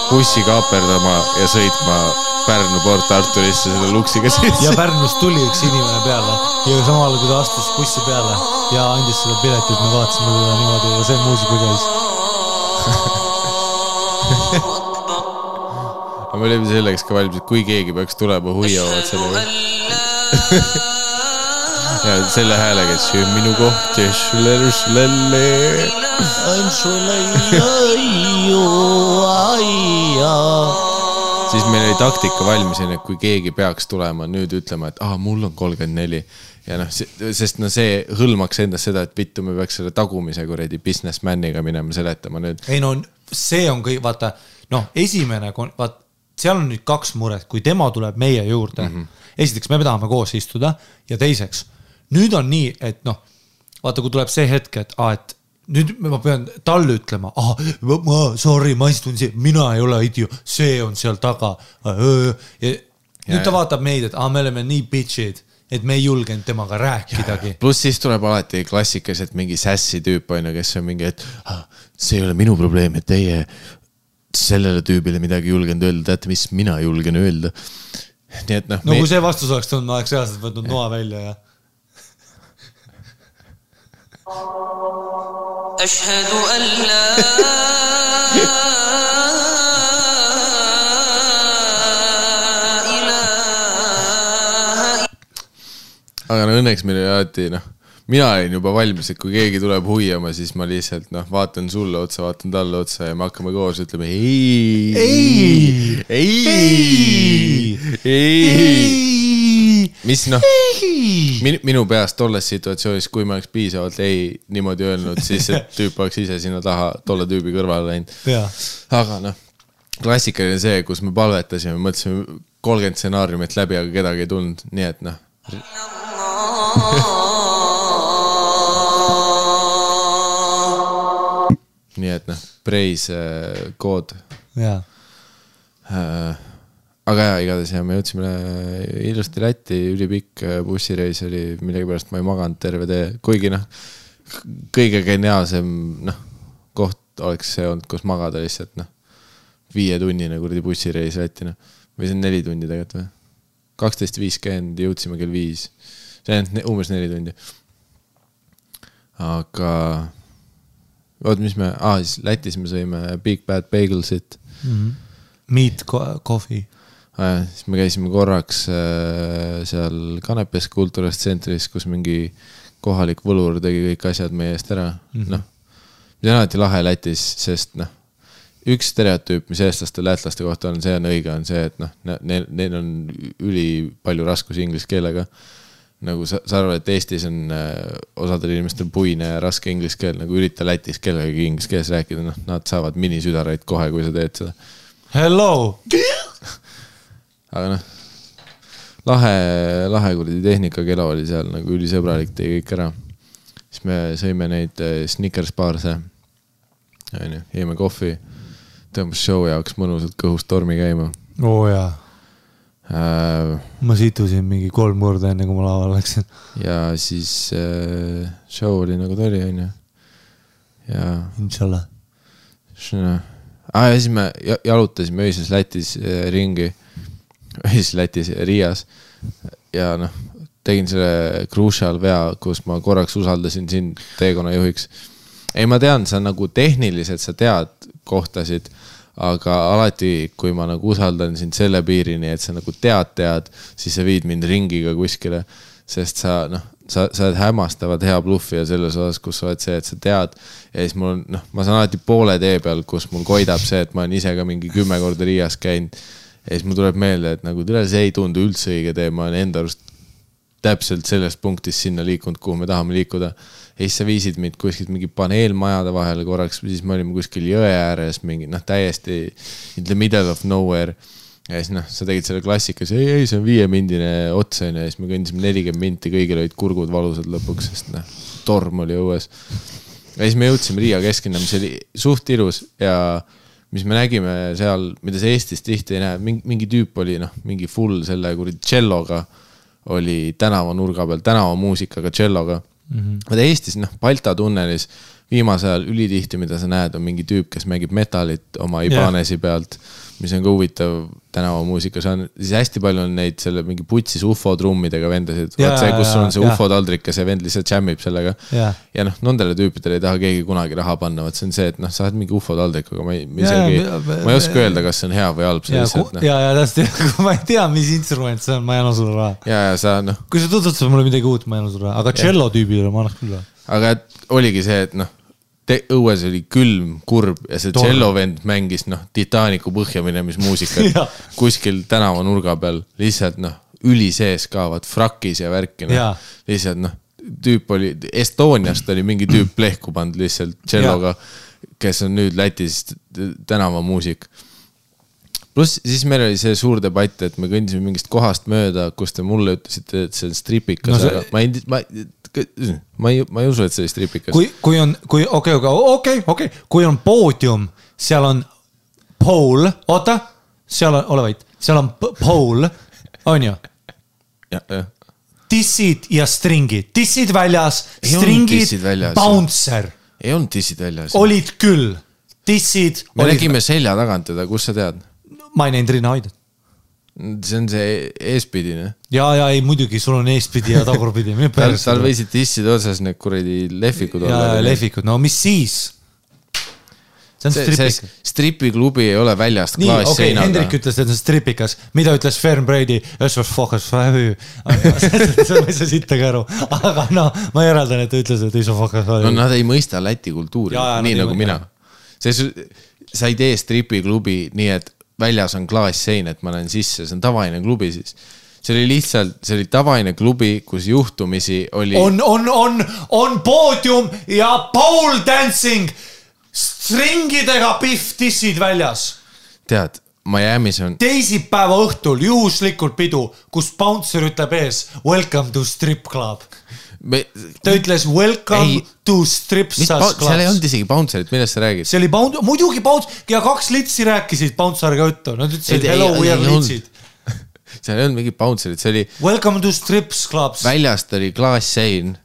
bussi kaaperdama ja sõitma Pärnu Port Arturisse selle luksiga ja sisse. Pärnust tuli üks inimene peale ja samal ajal, kui ta astus bussi peale ja andis seda piletit, me vaatasime teda niimoodi ja see muusika käis. aga me olime selleks ka valmis, et kui keegi peaks tulema, hoiavad sellega. selle häälega, et see on minu koht ja šlele-šlele. siis meil oli taktika valmis, onju, et kui keegi peaks tulema nüüd ütlema, et aa, mul on kolmkümmend neli ja noh, sest no see hõlmaks endas seda, et vittu, me peaks selle tagumise kuradi businessman'iga minema seletama nüüd. ei no see on kõik, vaata noh, esimene, vaat seal on nüüd kaks muret, kui tema tuleb meie juurde mm. -hmm. esiteks me tahame koos istuda ja teiseks nüüd on nii, et noh, vaata, kui tuleb see hetk, et aa, et nüüd ma pean talle ütlema, ah, ma sorry, ma istun siin, mina ei ole idioot, see on seal taga. nüüd ta vaatab meid, et aa, me oleme nii bitch'id, et me ei julgenud temaga rääkidagi. pluss siis tuleb alati klassikaliselt mingi sässi tüüp on ju, kes on mingi, et ah, see ei ole minu probleem, et teie sellele tüübile midagi julgenud öelda, teate, mis mina julgen öelda. nii et noh no kui see vastus oleks tulnud, ma oleks reaalselt võtnud noa välja ja أشهد أن لا aga no õnneks meil oli alati noh, mina olin juba valmis, et kui keegi tuleb hoiama, siis ma lihtsalt noh, vaatan sulle otsa, vaatan talle otsa ja me hakkame koos ütlema ei, Ei! ei, ei, mis noh, minu, peas tolles situatsioonis, kui ma oleks piisavalt ei niimoodi öelnud, siis see tüüp oleks ise sinna taha tolle tüübi kõrvale läinud. aga noh, klassikaline see, kus me palvetasime, mõtlesime kolmkümmend stsenaariumit läbi, aga kedagi ei tulnud, nii et noh, nii et noh, praise äh, kood jaa. äh,. aga jaa, igatahes ja me jõudsime ilusti Lätti, ülipikk äh, bussireis oli, millegipärast ma ei maganud terve tee, kuigi noh, kõige geniaalsem noh, koht oleks see olnud, kus magada lihtsalt noh, viietunnine kuradi bussireis Lätti noh, või see on neli tundi tegelikult või? kaksteist viiskümmend, jõudsime kell viis, see on umbes neli tundi. aga oot, mis me ah,, siis Lätis me sõime Big Bad Bagelsit Meat co- coffee. ah,. siis me käisime korraks äh, seal Kanepes kultuuritsentris, kus mingi kohalik võlur tegi kõik asjad meie eest ära mm -hmm., noh. mis on alati lahe Lätis, sest noh, üks stereotüüp, mis eestlaste, lätlaste kohta on, see on õige, on see, et noh, neil, neil on ülipalju raskusi inglise keelega nagu sa, sa arvad, et Eestis on äh, osadel inimestel puine ja raske inglise keel, nagu ürita Lätis kellegagi inglise keeles rääkida, noh, nad saavad minisüdareid kohe, kui sa teed seda. Hello. aga noh, lahe, lahe kuradi tehnika, Kelo oli seal nagu ülisõbralik, tegi kõik ära. siis me sõime neid äh, Snickers baarse, onju, jõime kohvi, tõmbas show jaoks mõnusalt kõhus tormi käima oo oh, jaa, äh,. ma situsin mingi kolm korda enne, kui ma lavale läksin. ja siis äh, show oli nagu ta oli, onju. ja Inshallah. ah,. ja siis me ja- jalutasime öises Lätis äh, ringi, öises Lätis Riias ja noh, tegin selle crucial vea, kus ma korraks usaldasin sind teekonnajuhiks. ei, ma tean, sa nagu tehniliselt sa tead kohtasid, aga alati, kui ma nagu usaldan sind selle piirini, et sa nagu tead, tead, siis sa viid mind ringiga kuskile, sest sa noh, sa, sa oled hämmastavalt hea bluffija selles osas, kus sa oled see, et sa tead ja siis mul on noh, ma saan alati poole tee peal, kus mul koidab see, et ma olen ise ka mingi kümme korda Riias käinud. ja siis mul tuleb meelde, et nagu tere, see ei tundu üldse õige tee, ma olen enda arust täpselt sellest punktist sinna liikunud, kuhu me tahame liikuda. Ja siis sa viisid mind kuskilt mingi paneelmajade vahele korraks, siis me olime kuskil jõe ääres mingi noh, täiesti in the middle of nowhere. ja siis noh, sa tegid selle klassikase, ei, ei, see on viiemindine ots on ju, ja siis me kõndisime nelikümmend minti, kõigil olid kurgud valusad lõpuks, sest noh, torm oli õues. ja siis me jõudsime Riia kesklinna, mis oli suht ilus ja mis me nägime seal, mida sa Eestis tihti ei näe, mingi, mingi tüüp oli noh, mingi full selle kuradi tšelloga oli tänavanurga peal, tänavamuusikaga tšelloga mm. -hmm. vaata Eestis noh, Balta tunnelis viimasel ajal ülitihti, mida sa näed, on mingi tüüp, kes mängib metalit oma Ibanesi yeah. pealt, mis on ka huvitav tänavamuusika, see on, siis hästi palju on neid selle mingi putsis ufo trummidega vendasid, vaat see, kus sul on see jaa. ufo taldrik ja see vend lihtsalt džämmib sellega Jaa. ja noh, nendele tüüpidele ei taha keegi kunagi raha panna, vot see on see, et noh, sa oled mingi ufo taldrikuga, ma ei, ma isegi ma ei oska öelda, kas see on hea või halb, ja, noh. ja, ja täpselt, kui ma ei tea, mis instrument see on, ma ei anna sulle raha. ja, ja sa noh, kui sa tutvustad mulle midagi uut, ma ei anna sulle raha, aga tšello tüübile ma annaks küll raha. aga et oligi see, et noh, õues oli külm, kurb ja see tšellovend mängis noh, Titanicu põhja minemismuusikat kuskil tänavanurga peal, lihtsalt noh, üli sees ka, vaat frakis ja värki noh. Lihtsalt noh, tüüp oli, Estoniast oli mingi tüüp plehku pannud lihtsalt tšelloga, kes on nüüd Lätis tänavamuusik pluss siis meil oli see suur debatt, et me kõndisime mingist kohast mööda, kus te mulle ütlesite, et see on stripikas no,, see- aga ma ei, ma, ma ei, ma ei usu, et see oli stripikas. kui, kui on, kui okei okay,, okei, okei, kui on poodium, seal on pole, oota, seal on, ole vait, seal on pole, on ju, jah, jah, dissid ja stringid, dissid väljas, stringid bouncer, ei olnud dissid väljas. olid küll, dissid, me nägime selja tagant teda, kus sa tead? ma ei näinud Riina Haidet. See on see eespidine. ja, ja ei muidugi, sul on eespidi ja tagurpidi, tal, tal. võisid disside otsas need kuradi lehvikud ja, ja. lehvikud, no mis siis? see on stripikas. stripiklubi ei ole väljast nii, okei okay,, klaasseinaga Hendrik ütles, et see on stripikas, mida ütles Fern Brady, sa ei saa sittagi aru, aga noh, ma järeldan, et ta ütles, et ei saa fuckers no nad ei mõista Läti kultuuri, nii nagu mina. see, sa ei tee stripiklubi nii, et väljas on klaassein, et ma lähen sisse, see on tavaline klubi siis. see oli lihtsalt, see oli tavaline klubi, kus juhtumisi oli. on, on, on, on poodium ja pole dancing, stringidega pihv dissid väljas. tead, Miami's on, teisipäeva õhtul juhuslikult pidu, kus bouncer ütleb ees welcome to strip club. me, ta ütles welcome Ei. to strip mis, sas seal ei olnud isegi bouncer'it, millest sa räägid? see oli bouncer, muidugi bouncer ja kaks litsi rääkisid bounceriga juttu, nad ütlesid Ei, hello, we are litsid. seal ei olnud mingit bouncer'it, see oli, Welcome to strips clubs. väljast oli klaassein.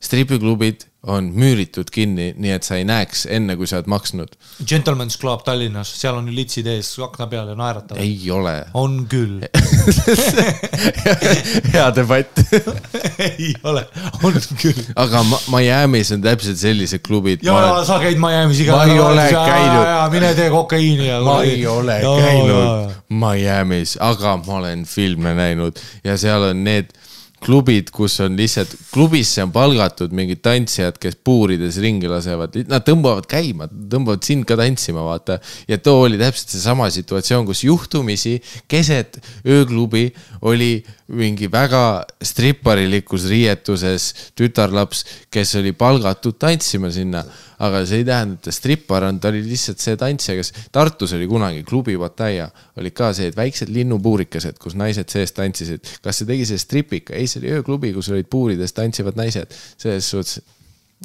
Stripiklubid on müüritud kinni, nii et sa ei näeks enne, kui sa oled maksnud. Gentleman's Club Tallinnas, seal on ju litsid ees akna peal ja naeratavad. ei ole. on küll hea debatt. ei ole, on küll. aga Miami's on täpselt sellised klubid. ja, ja sa käid Miami's iga Ma ei ole käinud. mine tee kokaiini ja. ma ei ole ja, käinud Miami's, aga ma olen filme näinud ja seal on need klubid, kus on lihtsalt, klubisse on palgatud mingid tantsijad, kes puurides ringi lasevad, nad tõmbavad käima, tõmbavad sind ka tantsima, vaata. ja too oli täpselt seesama situatsioon, kus juhtumisi keset ööklubi oli mingi väga stripparilikus riietuses tütarlaps, kes oli palgatud tantsima sinna. aga see ei tähenda, et ta strippar on, ta oli lihtsalt see tantsija, kes Tartus oli kunagi klubi Bataia, olid ka see, et väiksed linnupuurikesed, kus naised sees tantsisid. kas see tegi see stripika? ei, see oli ööklubi, kus olid puurides tantsivad naised. selles suhtes,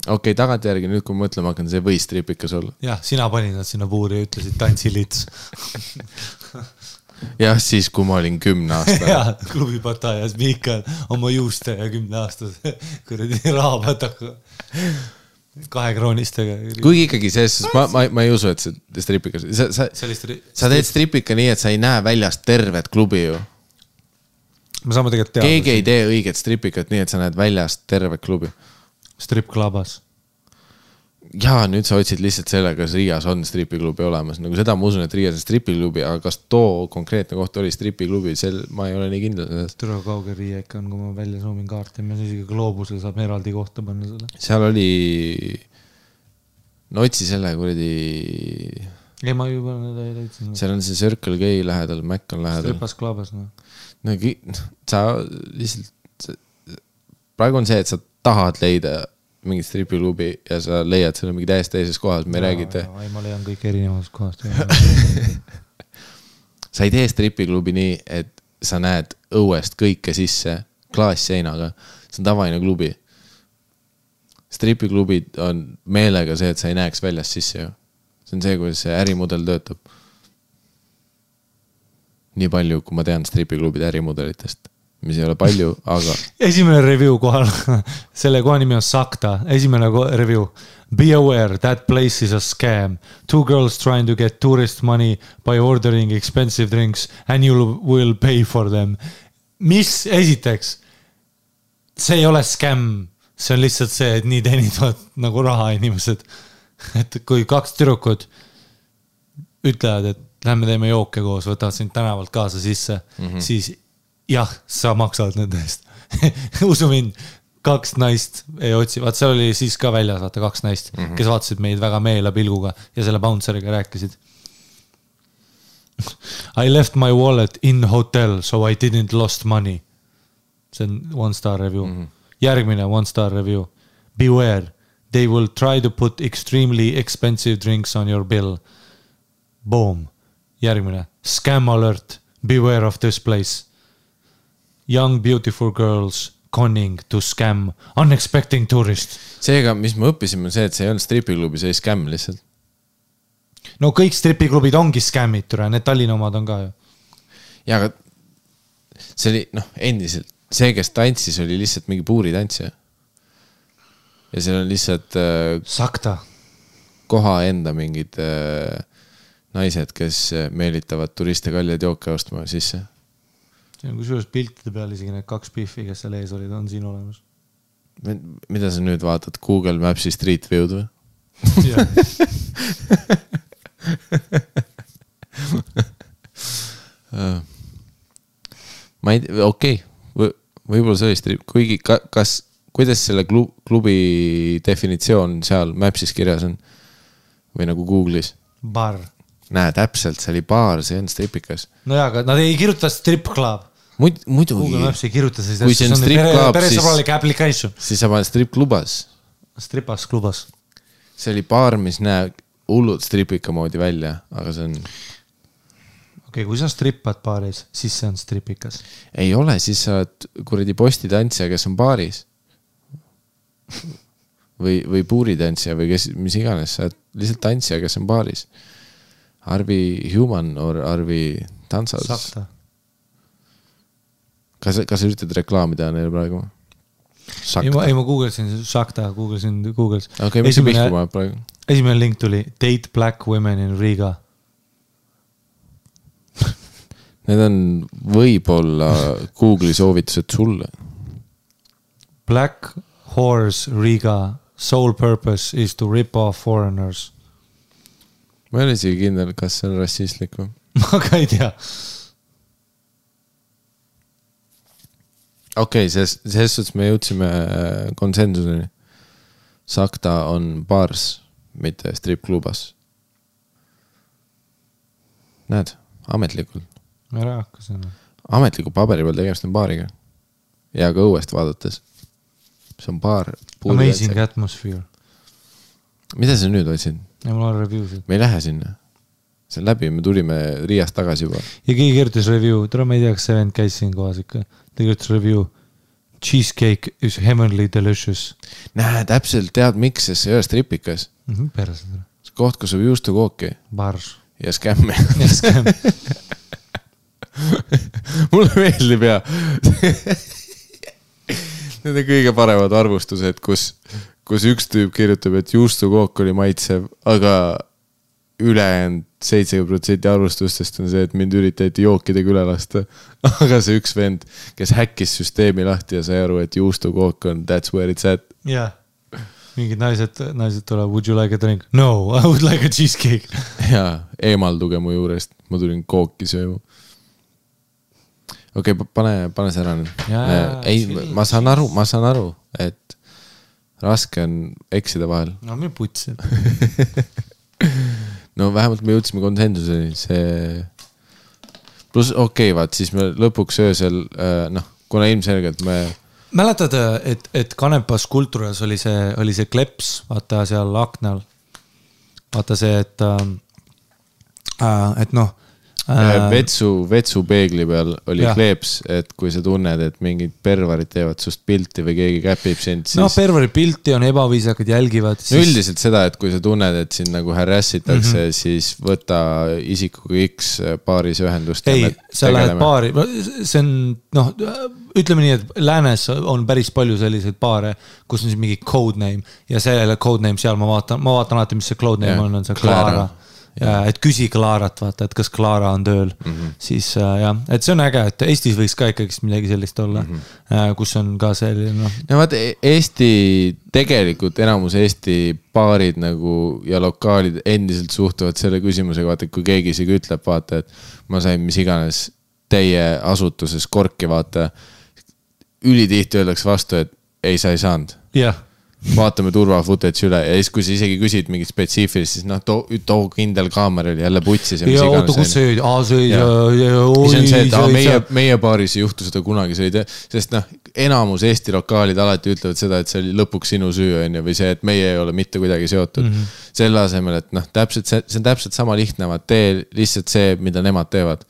okei okay,, tagantjärgi nüüd, kui ma mõtlema hakkan, see võis stripikas olla. jah, sina panid nad sinna puuri ja ütlesid tantsilits. jah, siis kui ma olin kümneaastane. ja klubi Patajas Miikal oma juuste ja kümneaastase kuradi rahapataga. kahekroonistega. kuigi ikkagi selles suhtes ma, ma, ma ei usu, et see stripikas, sa, sa, sellist, sa teed stripika nii, et sa ei näe väljast tervet klubi ju. me saame tegelikult keegi ei teada. tee õiget stripikat nii, et sa näed väljast tervet klubi. strip-klabas. Ja nüüd sa otsid lihtsalt selle, kas Riias on stripiklubi olemas, nagu seda ma usun, et Riias on stripiklubi, aga kas too konkreetne koht oli stripiklubi, sel ma ei ole nii kindel selles. tule kaugel Riia ikka on, kui ma välja soomin kaarti, meil isegi Gloobusel saab eraldi kohta panna selle. seal oli, no otsi selle kuradi, ei, ma juba leidsin. seal on see Circle K lähedal, Mac on lähedal. stripas-klabas, noh. no ki- sa lihtsalt, praegu on see, et sa tahad leida mingit stripiklubi ja sa leiad selle mingi täiesti teises kohas, me ei räägita. ei, ma leian kõik erinevast kohast. sa ei tee stripiklubi nii, et sa näed õuest kõike sisse klaasseinaga, see on tavaline klubi. stripiklubid on meelega see, et sa ei näeks väljast sisse ju. see on see, kuidas see ärimudel töötab. nii palju, kui ma tean stripiklubide ärimudelitest, mis ei ole palju, aga esimene review kohal, selle koha nimi on Sakta, esimene review. Be aware that place is a scam. Two girls trying to get tourist money by ordering expensive drinks and you will pay for them. mis, esiteks, see ei ole skämm, see on lihtsalt see, et nii teenivad nagu raha inimesed. et kui kaks tüdrukut ütlevad, et lähme teeme jooke koos, võtavad sind tänavalt kaasa sisse mm, -hmm. siis jah, sa maksad nende eest. usu mind, kaks naist ei otsi, vaat seal oli siis ka väljas vaata kaks naist mm, -hmm. kes vaatasid meid väga meelapilguga ja selle bouncer'iga rääkisid. I left my wallet in hotel so I didn't lost money. see on one star review mm. -hmm. järgmine one star review. Beware, they will try to put extremely expensive drinks on your bill. Boom, järgmine, scam alert, beware of this place. Young beautiful girls conning to scam unexpected tourist. seega, mis me õppisime, on see, et see ei olnud stripiklubi, see oli skämm lihtsalt. no kõik stripiklubid ongi scamm'id, türa, need Tallinna omad on ka ju. ja aga see oli noh, endiselt see, kes tantsis, oli lihtsalt mingi puuritantsija. ja seal on lihtsalt äh, Sakta, koha enda mingid äh, naised, kes meelitavad turiste kalleid jooke ostma sisse. Siin on kusjuures piltide peal isegi need kaks Biffi, kes seal ees olid, on siin olemas. mida sa nüüd vaatad, Google Maps'i Street View'd või? ma ei tea, okei okay., võib-olla see oli strip, kuigi ka, kas, kuidas selle klu- klubi definitsioon seal Maps'is kirjas on? või nagu Google'is? Bar. näe, täpselt, see oli baar, see on stripikas. no jaa, aga nad ei kirjuta strip club. muid-, muidugi Google, Maps ei kirjuta sellist Kui see on strip club, siis- siis sa paned strip klubas. stripas klubas. see oli baar, mis näeb hullult stripika moodi välja, aga see on, okei okay,, kui sa strippad baaris, siis see on stripikas. ei ole, siis sa oled kuradi postitantsija, kes on baaris. või, või puuritantsija või kes, mis iganes, sa oled lihtsalt tantsija, kes on baaris. Arvi Human or Arvi Tantsas. Sakta. kas, kas sa üritad reklaamida neile praegu? ei, ma, ei ma guugeldasin, Sakta, guugeldasin Google'is. okei, mis see pihku paneb praegu? esimene link tuli Date black women in Riga. Need on võib-olla Google'i soovitused sulle. Black horse Riga sole purpose is to rip off foreigners. ma ei ole isegi kindel, kas see on rassistlik või. ma ka ei tea. Okei okay,, selles, selles suhtes me jõudsime äh, konsensuseni. Sakta on baars, mitte strip-klubas. näed, ametlikult, ära hakka sõna. ametliku paberi peal tegemist on baariga. ja ka õuest vaadates. see on baar. Amazing atmosphere. mida sa nüüd otsid? ja mul on review sid. me ei lähe sinna. See on läbi, me tulime Riiast tagasi juba. ja keegi kirjutas review, tule ma ei tea, kas see vend käis siin kohas ikka. ta kirjutas review. Cheesecake is heavenly delicious. näe, täpselt tead, miks, sest see ei ole stripikas. perse, koht, kus saab juustukooki bars. ja skämmi. mulle meeldib ja Need on kõige paremad arvustused, kus, kus üks tüüp kirjutab, et juustukook oli maitsev, aga ülejäänud seitsekümmend protsenti arvustustest on see, et mind üritati jookidega üle lasta. aga see üks vend, kes häkkis süsteemi lahti ja sai aru, et juustukook on that's where it's at. jah. mingid naised, naised tulevad, would you like a drink? no, I would like a cheesecake. ja eemalduge mu juurest, ma tulin kooki sööma. okei okay,, pane, pane see ära nüüd. Jaa, ei ma saan aru, ma saan aru, et raske on eksida vahel. no mine putsi. no vähemalt me jõudsime konsensuseni, see. pluss okei okay,, vaat siis me lõpuks öösel äh, noh, kuna ilmselgelt me mäletad, et, et Kanepas Kulturas oli see, oli see kleps, vaata seal akna all. vaata see, et äh,, et noh äh, äh,. vetsu, vetsupeegli peal oli Jah. kleeps, et kui sa tunned, et mingid perverid teevad sinust pilti või keegi käpib sind, siis no perveri pilti on ebaviisakad, jälgivad. no üldiselt seda, et kui sa tunned, et sind nagu harass itakse mm, -hmm. siis võta isikuga X paaris ühendust. ei, sa lähed. baari, see on noh, ütleme nii, et läänes on päris palju selliseid baare, kus on siis mingi code name ja selle code name seal ma vaatan, ma vaatan alati, mis see code name Jah, on, on see Clara. Clara. Ja et küsi Clarat, vaata, et kas Clara on tööl mm. -hmm. siis äh, jah, et see on äge, et Eestis võiks ka ikkagist midagi sellist olla mm. -hmm. kus on ka selline noh, no vaata, Eesti, tegelikult enamus Eesti baarid nagu ja lokaalid endiselt suhtuvad selle küsimusega, vaata, kui keegi isegi ütleb, vaata, et ma sain mis iganes teie asutuses korki, vaata. ülitihti öeldakse vastu, et ei, sa ei saanud jah, vaatame turva footage'i üle ja siis, kui sa isegi küsid mingit spetsiifilist, siis noh, too, too kindel kaamera oli jälle putsis ja oota, kus see, aa see, Jah. siis on see, see et aa, meie, meie baaris ei juhtu seda kunagi, see oli sest noh, enamus Eesti lokaalid alati ütlevad seda, et see oli lõpuks sinu süü, on ju, või see, et meie ei ole mitte kuidagi seotud mm. -hmm. selle asemel, et noh, täpselt see, see on täpselt sama lihtne, vaat tee lihtsalt see, mida nemad teevad.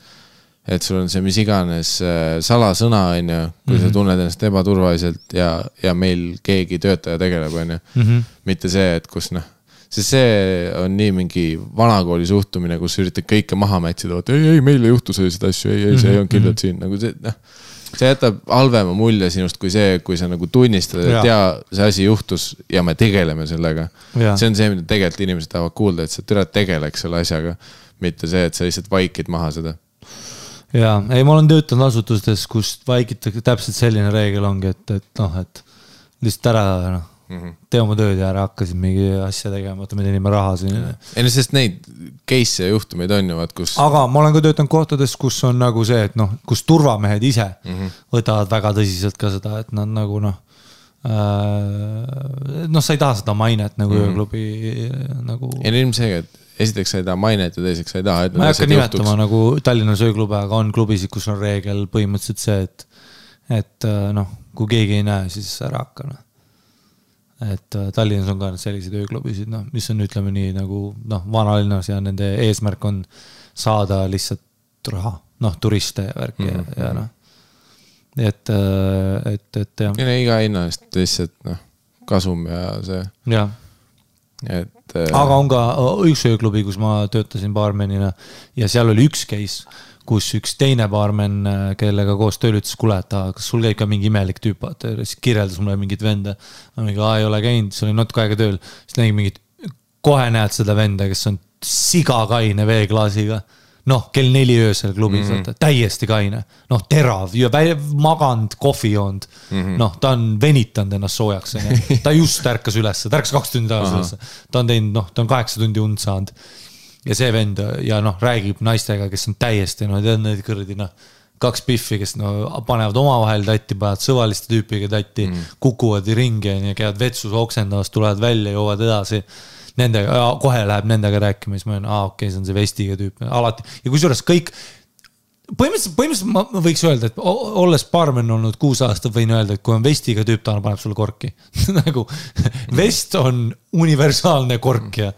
Et sul on see mis iganes äh, salasõna, on ju, kui mm -hmm. sa tunned ennast ebaturvaliselt ja, ja meil keegi töötaja tegeleb, on ju. Mhm. mitte see, et kus noh, sest see on nii mingi vanakooli suhtumine, kus üritad kõike maha mätsida, vot ei, ei meil ei juhtu selliseid asju, ei, ei see ei olnud kindlalt siin nagu see noh. see jätab halvema mulje sinust kui see, kui sa nagu tunnistad, et Jaa. see asi juhtus ja me tegeleme sellega. See on see, mida tegelikult inimesed tahavad kuulda, et sa türa tegeleks selle asjaga, mitte see, et sa lihtsalt vaikid maha seda. Ja ei, ma olen töötanud asutustes, kus vaikitakse, täpselt selline reegel ongi, et, et noh, et lihtsalt ära noh mm -hmm., tee oma tööd ja ära hakka siin mingi asja tegema, vaata me teenime raha siin. ei no sest neid case'e ja juhtumeid on ju, vaat kus. aga ma olen ka töötanud kohtades, kus on nagu see, et noh, kus turvamehed ise mm -hmm. võtavad väga tõsiselt ka seda, et nad nagu noh äh,. noh, sa ei taha seda mainet nagu mm -hmm. ööklubi nagu. ei no ilmselge, et esiteks sa ei taha mainet ja teiseks sa ei taha, ma ei hakka nimetama nagu Tallinnas ööklube, aga on klubisid, kus on reegel põhimõtteliselt see, et, et äh, noh, kui keegi ei näe, siis ära hakka noh. et äh, Tallinnas on ka selliseid ööklubisid, noh, mis on, ütleme nii nagu noh, vanalinnas ja nende eesmärk on saada lihtsalt raha, noh, turiste ja värki mm -hmm. ja, ja noh. et, et, et jah, ja iga hinna eest lihtsalt noh, kasum ja see, jah et. aga on ka üks ööklubi, kus ma töötasin baarmenina ja seal oli üks case, kus üks teine baarmen, kellega koos tööl ütles, kuule, et aa, kas sul käib ka mingi imelik tüüp, vaata, siis kirjeldas mulle mingit venda. ma mingi, aa ei ole käinud, see oli natuke aega tööl, siis nägin mingit, kohe näed seda venda, kes on sigakaine veeklaasiga noh, kell neli öösel klubis mm, -hmm. täiesti kaine, noh, terav ja maganud, kohvi joonud mm -hmm.. noh, ta on venitanud ennast soojaks, onju. ta just ärkas ülesse, ta ärkas kaks tundi tagasi ülesse. ta on teinud, noh, ta on kaheksa tundi und saanud. ja see vend ja noh, räägib naistega, kes on täiesti noh, tead need kuradi noh, kaks pihvi, kes no panevad omavahel tatti, panevad sõvaliste tüüpiga tatti mm., kukuvad ringi onju, käivad vetsus oksendamas, tulevad välja, joovad edasi nendega, kohe läheb nendega rääkima, siis ma olen, aa okei okay,, see on see vestiga tüüp, alati ja kusjuures kõik. põhimõtteliselt, põhimõtteliselt ma võiks öelda, et olles baarmen olnud kuus aastat, võin öelda, et kui on vestiga tüüp, ta paneb sulle korki nagu vest on universaalne kork ja.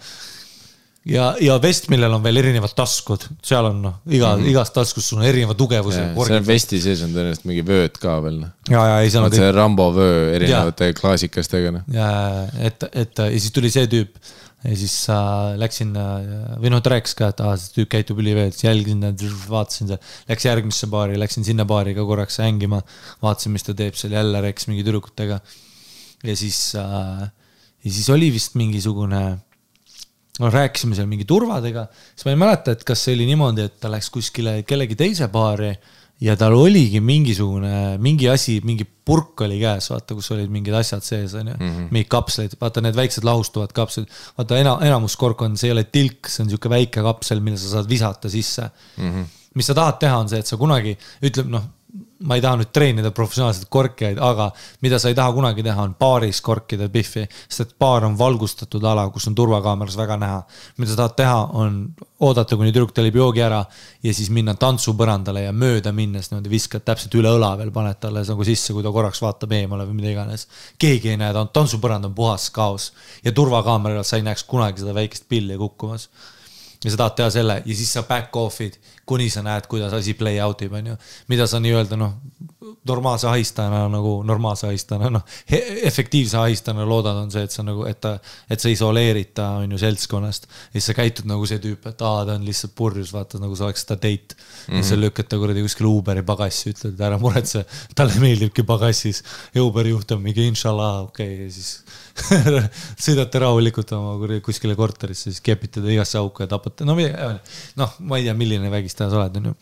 ja, ja vest, millel on veel erinevad taskud, seal on noh, iga mm, -hmm. igas taskus sul on erineva tugevusega seal vesti sees on tõenäoliselt mingi vööd ka veel noh. ja, ja ei, seal on see Rambo vöö erinevate klaasikestega noh. ja, et, et ja siis tuli see tüüp ja siis äh, läksin äh, või noh, ta rääkis ka, et aa, see tüüp käitub üliveelt, siis jälgisin, vaatasin seda, läks järgmisse baari, läksin sinna baari ka korraks hängima, vaatasin, mis ta teeb seal, jälle rääkis mingi tüdrukutega. ja siis äh,, ja siis oli vist mingisugune no rääkisime seal mingi turvadega, siis ma ei mäleta, et kas see oli niimoodi, et ta läks kuskile kellegi teise baari ja tal oligi mingisugune, mingi asi, mingi purk oli käes, vaata, kus olid mingid asjad sees, onju -hmm. mingid kapslid, vaata need väiksed lahustuvad kapslid. vaata ena-, enamus kork on, see ei ole tilk, see on sihuke väike kapsel, mille sa saad visata sisse mm. -hmm. mis sa tahad teha, on see, et sa kunagi, ütleb noh ma ei taha nüüd treenida professionaalselt korkijaid, aga mida sa ei taha kunagi teha, on baaris korkida Biffi, sest et baar on valgustatud ala, kus on turvakaameras väga näha. mida sa tahad teha, on oodata, kuni tüdruk tellib joogi ära ja siis minna tantsupõrandale ja mööda minnes niimoodi viskad täpselt üle õla veel, paned talle nagu sisse, kui ta korraks vaatab eemale või mida iganes. keegi ei näe, ta on, tantsupõrand on puhas kaos ja turvakaameralt sa ei näeks kunagi seda väikest pilli kukkumas ja sa tahad teha selle ja siis sa back off'id, kuni sa näed, kuidas asi play out ib, onju. mida sa nii-öelda noh, normaalse ahistajana nagu, normaalse ahistajana, noh, efektiivse ahistajana loodad, on see, et sa nagu, et ta, et sa isoleerid ta, on ju, seltskonnast. ja siis sa käitud nagu see tüüp, et aa, ta on lihtsalt purjus, vaata nagu sa oleks ta date mm. -hmm. ja sa lükkad ta kuradi kuskile Uberi pagassi, ütled, et ära muretse, talle meeldibki pagassis. ja Uberi juht on mingi inshallah, okei okay,, ja siis sõidate rahulikult oma kuskile korterisse, siis kepite ta igasse auku ja tapate, no noh, ma ei tea, milline vägistaja sa oled, onju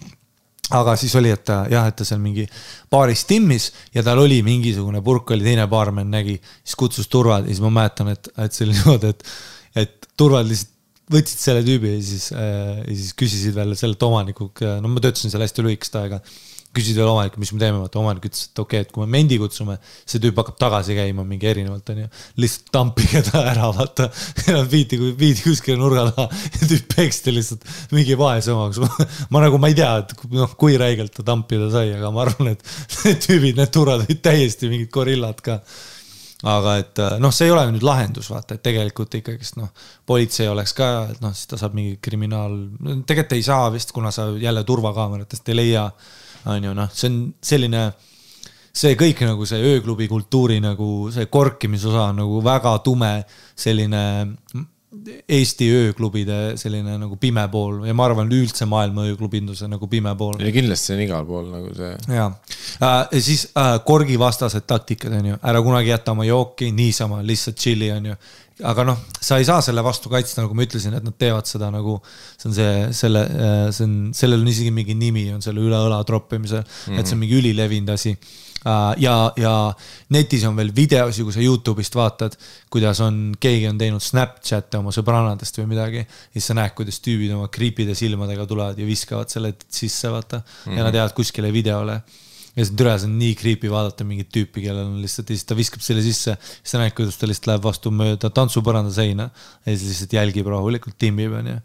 aga siis oli, et ta jah, et ta seal mingi baaris timmis ja tal oli mingisugune purk oli, teine baarmen nägi, siis kutsus turvad ja siis ma mäletan, et, et see oli niimoodi, et, et turvad lihtsalt võtsid selle tüübi ja siis äh,, ja siis küsisid veel sellelt omanikuga, no ma töötasin seal hästi lühikest aega küsisid veel omanikku, mis me teeme, vaata omanik ütles, et okei okay,, et kui me mendi kutsume, see tüüp hakkab tagasi käima mingi erinevalt, onju. lihtsalt tampige ta ära, vaata. Nad viidi, viidi kuskile nurga taha ja tüüp peksti lihtsalt mingi vaese omaks. ma nagu, ma ei tea, et noh, kui räigelt ta tampida sai, aga ma arvan, et need tüübid, need turvad olid täiesti mingid gorillad ka aga et noh, see ei ole nüüd lahendus, vaata, et tegelikult ikkagist noh, politsei oleks ka, et noh, siis ta saab mingi kriminaal, tegelikult ei saa vist, kuna sa jälle turvakaameratest ei leia äh, on ju noh, see on selline, see kõik nagu see ööklubi kultuuri nagu see korkimisosa on nagu väga tume selline Eesti ööklubide selline nagu pime pool ja ma arvan, üldse maailma ööklubinduse nagu pime pool. ja kindlasti see on igal pool nagu see. ja äh,, siis äh, korgivastased taktikad on ju, ära kunagi jäta oma jooki niisama, lihtsalt chill'i on ju aga noh, sa ei saa selle vastu kaitsta, nagu ma ütlesin, et nad teevad seda nagu, see on see, selle, äh, see on, sellel on isegi mingi nimi, on selle üle õla troppimise mm, -hmm. et see on mingi ülilevinud asi. Äh, ja, ja netis on veel videosi, kui sa Youtube'ist vaatad, kuidas on, keegi on teinud Snapchat'e oma sõbrannadest või midagi. ja siis sa näed, kuidas tüübid oma creep'ide silmadega tulevad ja viskavad selle sisse, vaata mm. -hmm. ja nad jäävad kuskile videole ja see türa, see on nii creepy vaadata mingit tüüpi, kellel on lihtsalt, ja siis ta viskab selle sisse, siis sa näed, kuidas ta lihtsalt läheb vastu mööda tantsupõranda seina ja siis lihtsalt jälgib rahulikult, timmib, onju.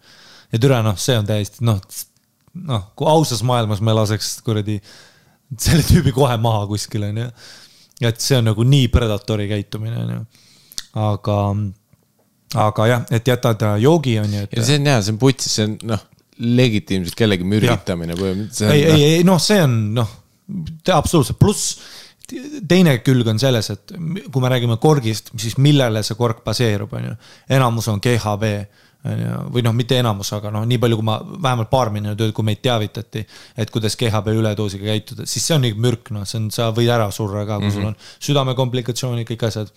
ja türa, noh, see on täiesti, noh, noh, kui ausas maailmas me laseks kuradi selle tüübi kohe maha kuskil, onju. et see on nagu nii predatori käitumine, onju. aga, aga jah, et jätad joogi, onju. ja see on hea, see on putsis, see on noh, legitiimselt kellegi põhimõtteliselt. ei, ei, ei noh, see on noh absoluutselt, pluss teine külg on selles, et kui me räägime korgist, siis millele see kork baseerub, on ju. enamus on GHB, või noh, mitte enamus, aga noh, nii palju, kui ma vähemalt paar minutit, kui meid teavitati, et kuidas GHB üledoosiga käituda, siis see on nii mürk, noh, see on, sa võid ära surra ka, kui mm -hmm. sul on südamekomplikatsioonid, kõik asjad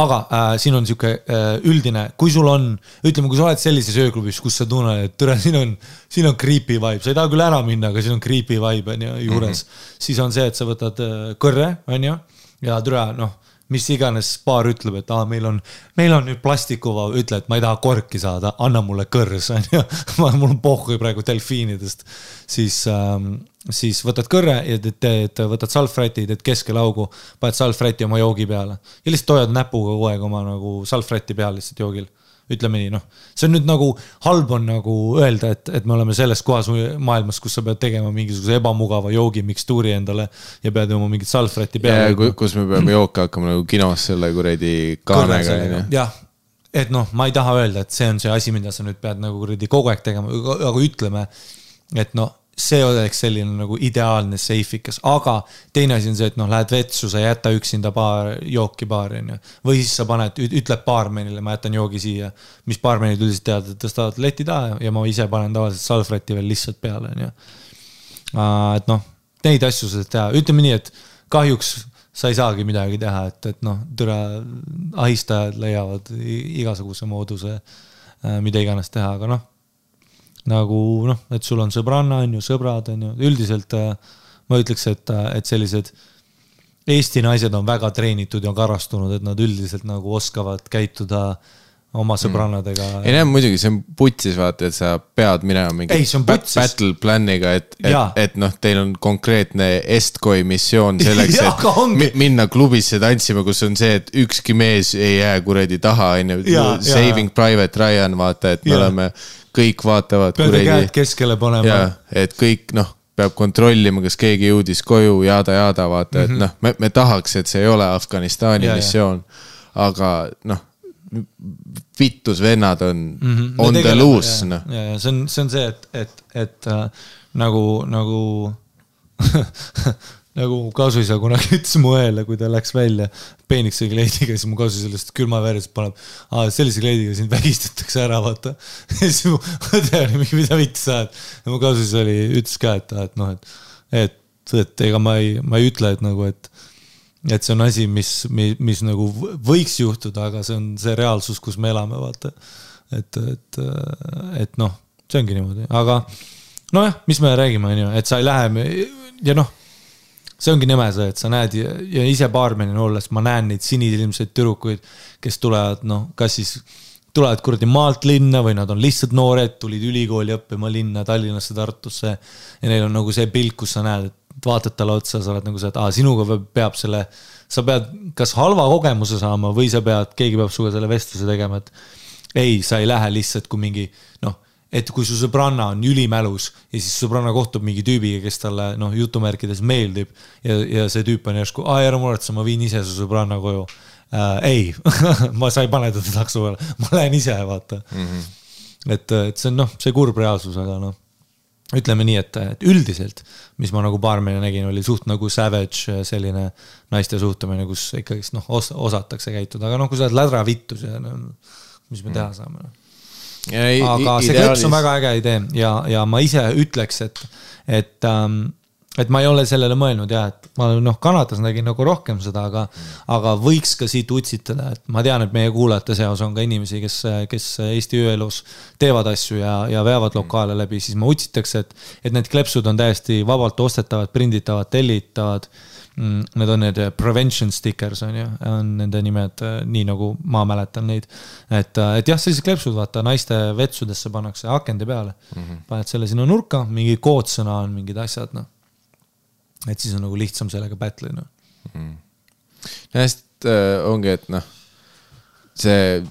aga äh, siin on sihuke äh, üldine, kui sul on, ütleme, kui sa oled sellises ööklubis, kus sa tunned, et tere, siin on, siin on creepy vibe, sa ei taha küll ära minna, aga siin on creepy vibe on ju juures mm. -hmm. siis on see, et sa võtad äh, kõrre, on ju, ja tere, noh mis iganes baar ütleb, et aa, meil on, meil on nüüd plastikuvaba, ütle, et ma ei taha korki saada, anna mulle kõrs, on ju. mul on pohhu praegu delfiinidest, siis ähm, siis võtad kõrre ja teed, teed, võtad salvräti, teed keskele augu, paned salvräti oma joogi peale ja lihtsalt hoiad näpuga kogu aeg oma nagu salvräti peal lihtsalt joogil. Ütleme nii, noh, see on nüüd nagu halb on nagu öelda, et, et me oleme selles kohas maailmas, kus sa pead tegema mingisuguse ebamugava joogimikstuuri endale ja pead oma mingit salvräti peale. kus me peame jooke hakkama nagu kinos selle kuradi kaanega onju. jah, et noh, ma ei taha öelda, et see on see asi, mida sa nüüd pead nagu kuradi kogu aeg tegema, aga ütleme, et noh see oleks selline nagu ideaalne seifikas, aga teine asi on see, et noh, lähed vetsu, sa ei jäta üksinda baar, jooki baari, on ju. või siis sa paned, ütled baarmenile, ma jätan joogi siia. mis baarmenid üldiselt teavad, et tõstavad leti taha ja ma ise panen tavaliselt salvräti veel lihtsalt peale, on ju. et noh, neid asju saad teha, ütleme nii, et kahjuks sa ei saagi midagi teha, et, et noh, türa ahistajad leiavad igasuguse mooduse, mida iganes teha, aga noh, nagu noh, et sul on sõbranna, on ju, sõbrad, on ju, üldiselt äh, ma ütleks, et, et sellised Eesti naised on väga treenitud ja karastunud, et nad üldiselt nagu oskavad käituda oma sõbrannadega ei no muidugi see on putsis vaata, et sa pead minema mingi Ei, battle plan'iga, et, et, et noh, teil on konkreetne Estkoi missioon selleks, et ongi. mi- minna klubisse tantsima, kus on see, et ükski mees ei jää kuradi taha, on ju. Saving Private Ryan, vaata, et me Jaa. oleme, kõik vaatavad pead käed keskele panema et kõik noh, peab kontrollima, kas keegi jõudis koju, jada-jada, vaata, et noh, me, me tahaks, et see ei ole Afganistani Mhm. Jaa. missioon, aga noh, vittus vennad on mm Mhm. -hmm. on the loose, noh. ja, ja see on, see on see, et, et, et äh, nagu, nagu nagu mu kasuisa kunagi ütles mu õele, kui ta läks välja peenikese kleidiga, siis mu kasuisa lihtsalt külma veres paneb. sellise kleidiga sind vägistatakse ära, vaata. siis mu õde oli mingi, mida vittu sa ajad. ja mu kasuisa oli, ütles ka, et, et noh, et, et, et ega ma ei, ma ei ütle, et nagu, et et see on asi, mis, mis, mis nagu võiks juhtuda, aga see on see reaalsus, kus me elame, vaata. et, et, et noh, see ongi niimoodi, aga nojah, mis me räägime, on ju, et sa ei lähe ja noh, see ongi nõme see, et sa näed ja, ja ise baarmenina olles ma näen neid sinisilmseid tüdrukuid, kes tulevad, noh, kas siis tulevad kuradi maalt linna või nad on lihtsalt noored, tulid ülikooli õppima linna, Tallinnasse, Tartusse. ja neil on nagu see pilk, kus sa näed, et vaatad talle otsa, sa oled nagu see, et aa, sinuga peab, peab selle, sa pead kas halva kogemuse saama või sa pead, keegi peab sinuga selle vestluse tegema, et ei, sa ei lähe lihtsalt kui mingi noh, et kui su sõbranna on ülimälus ja siis sõbranna kohtub mingi tüübiga, kes talle noh, jutumärkides meeldib ja, ja see tüüp on järsku, aa ära muretse, ma viin ise su sõbranna koju äh,. ei ma, sa ei pane teda takso peale, ma lähen ise, vaata mm. -hmm. et, et see on noh, see kurb reaalsus, aga noh ütleme nii, et, et üldiselt, mis ma nagu baarmeni nägin, oli suht nagu savage selline naiste suhtumine, kus ikkagist noh os, osatakse käituda, aga noh, kui sa oled lädravittus ja no, mis me teha saame noh aga see kleps on väga äge idee ja, ja ma ise ütleks, et, et ähm, et ma ei ole sellele mõelnud ja et ma noh, Kanadas nägin nagu rohkem seda, aga, aga võiks ka siit utsitada, et ma tean, et meie kuulajate seas on ka inimesi, kes, kes Eesti ööelus teevad asju ja, ja veavad lokaale läbi, siis ma utsitaks, et, et need kleepsud on täiesti vabalt ostetavad, prinditavad, tellitavad Need on need prevention stickers on ju, on nende nimed, nii nagu ma mäletan neid. et, et jah, sellised kleepsud, vaata naiste vetsudesse pannakse akende peale mm. -hmm. paned selle sinna nurka, mingi koodsõna on mingid asjad, noh. et siis on nagu lihtsam sellega battle ida, noh. hästi äh, ongi, et noh, see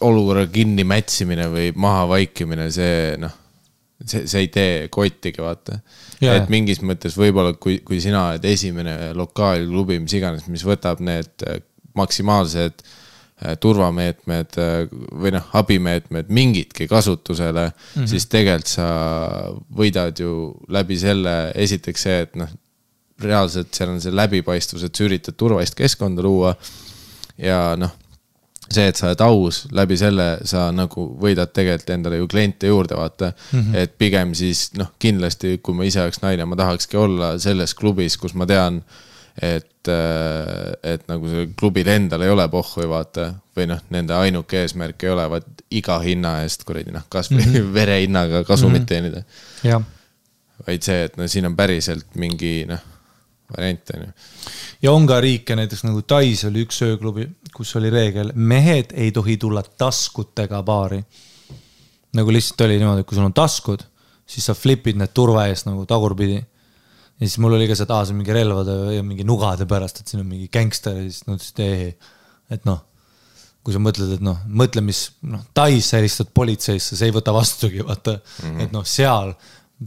olukorra kinni mätsimine või maha vaikimine, see noh, see, see ei tee kottigi, vaata. Et mingis mõttes võib-olla, kui, kui sina oled esimene lokaalklubi, mis iganes, mis võtab need äh, maksimaalsed äh, turvameetmed äh, või noh, abimeetmed mingitki kasutusele mm, -hmm. siis tegelikult sa võidad ju läbi selle, esiteks see, et noh, reaalselt seal on see läbipaistvus, et sa üritad turvalist keskkonda luua ja noh, see, et sa oled aus, läbi selle sa nagu võidad tegelikult endale ju kliente juurde, vaata mm. -hmm. et pigem siis noh, kindlasti kui ma ise oleks naine, ma tahakski olla selles klubis, kus ma tean, et, et nagu sellel klubil endal ei ole pohhui, vaata. või noh, nende ainuke eesmärk ei ole, vaat iga hinna eest kuradi noh, kasvõi mm -hmm. verehinnaga kasumit mm -hmm. teenida. vaid see, et no siin on päriselt mingi noh, variant on ju. ja on ka riike, näiteks nagu Tais oli üks ööklubi, kus oli reegel, mehed ei tohi tulla taskutega baari. nagu lihtsalt oli niimoodi, et kui sul on taskud, siis sa flipid need turva eest nagu tagurpidi. ja siis mul oli ka see, et aa, see on mingi relvade ja mingi nugade pärast, et siin on mingi gängster ja siis nad ütlesid ei, et noh. kui sa mõtled, et noh, mõtle, mis noh, Tais sa helistad politseisse, see ei võta vastugi, vaata mm, -hmm. et noh, seal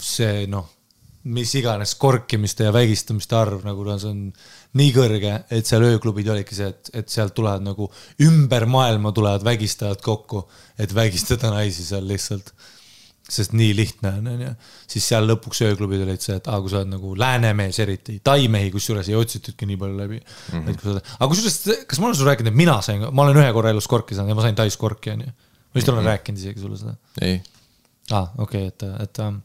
see noh mis iganes korkimiste ja vägistamiste arv nagu no see on nii kõrge, et seal ööklubid olidki see, et, et sealt tulevad nagu ümber maailma tulevad vägistajad kokku, et vägistada naisi seal lihtsalt. sest nii lihtne on, onju. siis seal lõpuks ööklubid olid see, et aa, kui sa oled nagu läänemees eriti, taimehi kusjuures ei otsitudki nii palju läbi mm. -hmm. et kui sa, aga kusjuures, kas ma olen sulle rääkinud, et mina sain, ma olen ühe korra elus korki saanud ja ma sain Tais korki, onju. ma vist olen rääkinud isegi sulle seda ei, aa ah,, okei okay,, et, et ähm,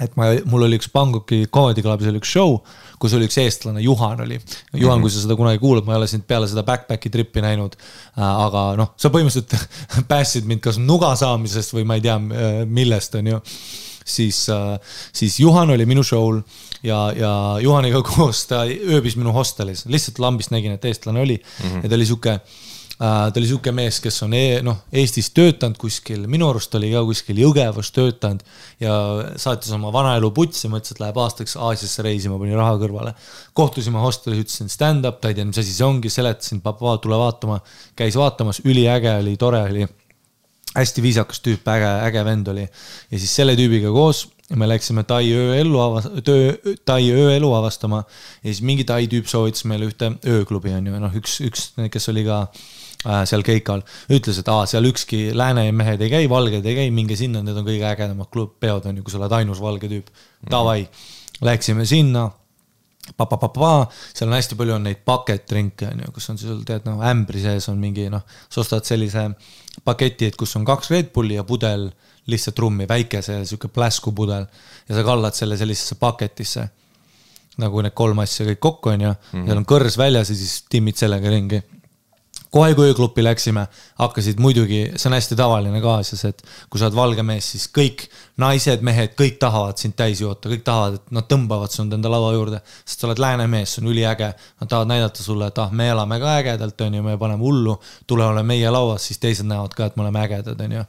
et ma, mul oli üks Bangkoki Comedy Clubis oli üks show, kus oli üks eestlane, Juhan oli. Juhan mm, -hmm. kui sa seda kunagi kuulad, ma ei ole sind peale seda backpack'i trip'i näinud. aga noh, sa põhimõtteliselt päästsid mind kas nuga saamisest või ma ei tea millest, on ju siis, siis Juhan oli minu show'l ja, ja Juhaniga koos ta ööbis minu hostelis, lihtsalt lambist nägin, et eestlane oli mm -hmm. ja ta oli sihuke ta oli sihuke mees, kes on e noh, Eestis töötanud kuskil, minu arust oli ka kuskil Jõgevas töötanud ja saatis oma vanaelu putsi, mõtles, et läheb aastaks Aasiasse reisima, pani raha kõrvale. kohtusime hostelis, ütlesin stand-up, ta ei teadnud, mis asi see ongi, seletasin, tule vaatama, käis vaatamas, üliäge oli, tore oli. Hästi viisakas tüüp, äge, äge vend oli. Ja siis selle tüübiga koos me läksime Tai ööellu avas-, töö, Tai ööelu avastama. Ja siis mingi Tai tüüp soovitas meile ühte ööklubi on ju, noh, üks, üks, kes oli ka äh, seal Keikal, ütles, et aa, seal ükski lääne mehed ei käi, valged ei käi, minge sinna, need on kõige ägedamad klub, peod on ju, kui sa oled ainus valge tüüp. Davai, läksime sinna. Pa-pa-pa-pa, seal on hästi palju on neid bucket drink'e on ju, kus on sul tead noh, ämbri sees on mingi noh, sa ostad sellise paketi, et kus on kaks Red Bulli ja pudel lihtsalt rummi, väike see sihuke pläskupudel ja sa kallad selle sellisesse paketisse. nagu need kolm asja kõik kokku on ju. Mm, -hmm. seal on kõrs väljas ja siis timmid sellega ringi kohe, kui ööklubi läksime, hakkasid muidugi, see on hästi tavaline ka Aasias, et kui sa oled valge mees, siis kõik naised, mehed, kõik tahavad sind täis joota, kõik tahavad, et nad tõmbavad sind enda laua juurde, sest sa oled lääne mees, see on üliäge. Nad tahavad näidata sulle, et ah, me elame ka ägedalt, on ju, me paneme hullu, tule ole meie lauas, siis teised näevad ka, et me oleme ägedad, on ju.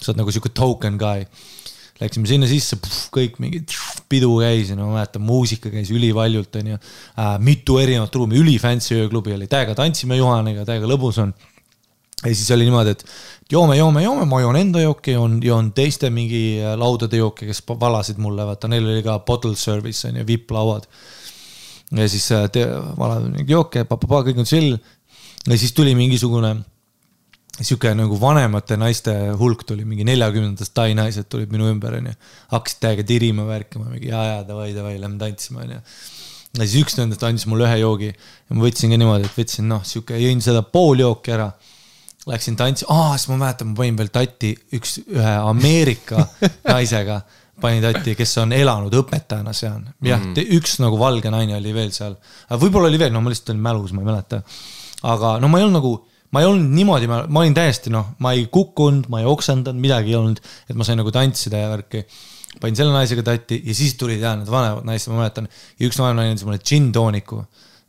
sa oled nagu sihuke token guy. Läksime sinna sisse, kõik mingid pidu käis ja no ma mäletan, muusika käis ülivaljult, onju äh,. mitu erinevat ruumi, ülifancy ööklubi oli, täiega tantsime Juhaniga, täiega lõbus on. ja siis oli niimoodi, et joome, joome, joome, ma joon enda jooki, joon, joon teiste mingi äh, laudade jooki, kes valasid mulle, vaata neil oli ka bottle service on ju, vipp-lauad. ja siis äh, te- mingi jooke, kõik on chill. ja siis tuli mingisugune sihuke nagu vanemate naiste hulk tuli, mingi neljakümnendast tai naised tulid minu ümber, onju. hakkasid täiega tirima, värkima, mingi ja, ja davai, davai, lähme tantsima, onju. ja siis üks nendest andis mulle ühe joogi ja ma võtsin ka niimoodi, et võtsin noh, sihuke, jõin seda pool jooki ära. Läksin tantsi, aa, siis ma mäletan, ma panin veel tatti üks, ühe Ameerika naisega panin tatti, kes on elanud õpetajana seal. jah mm, -hmm. üks nagu valge naine oli veel seal. võib-olla oli veel, no ma lihtsalt olin mälus, ma ei mäleta. aga no ma ei olnud nagu ma ei olnud niimoodi, ma, ma olin täiesti noh, ma ei kukkunud, ma ei oksendanud, midagi ei olnud, et ma sain nagu tantsida ja värki. panin selle naisega tatti ja siis tulid jah need vanemad naised, ma mäletan. ja üks vanem naine andis mulle džinn-tooniku.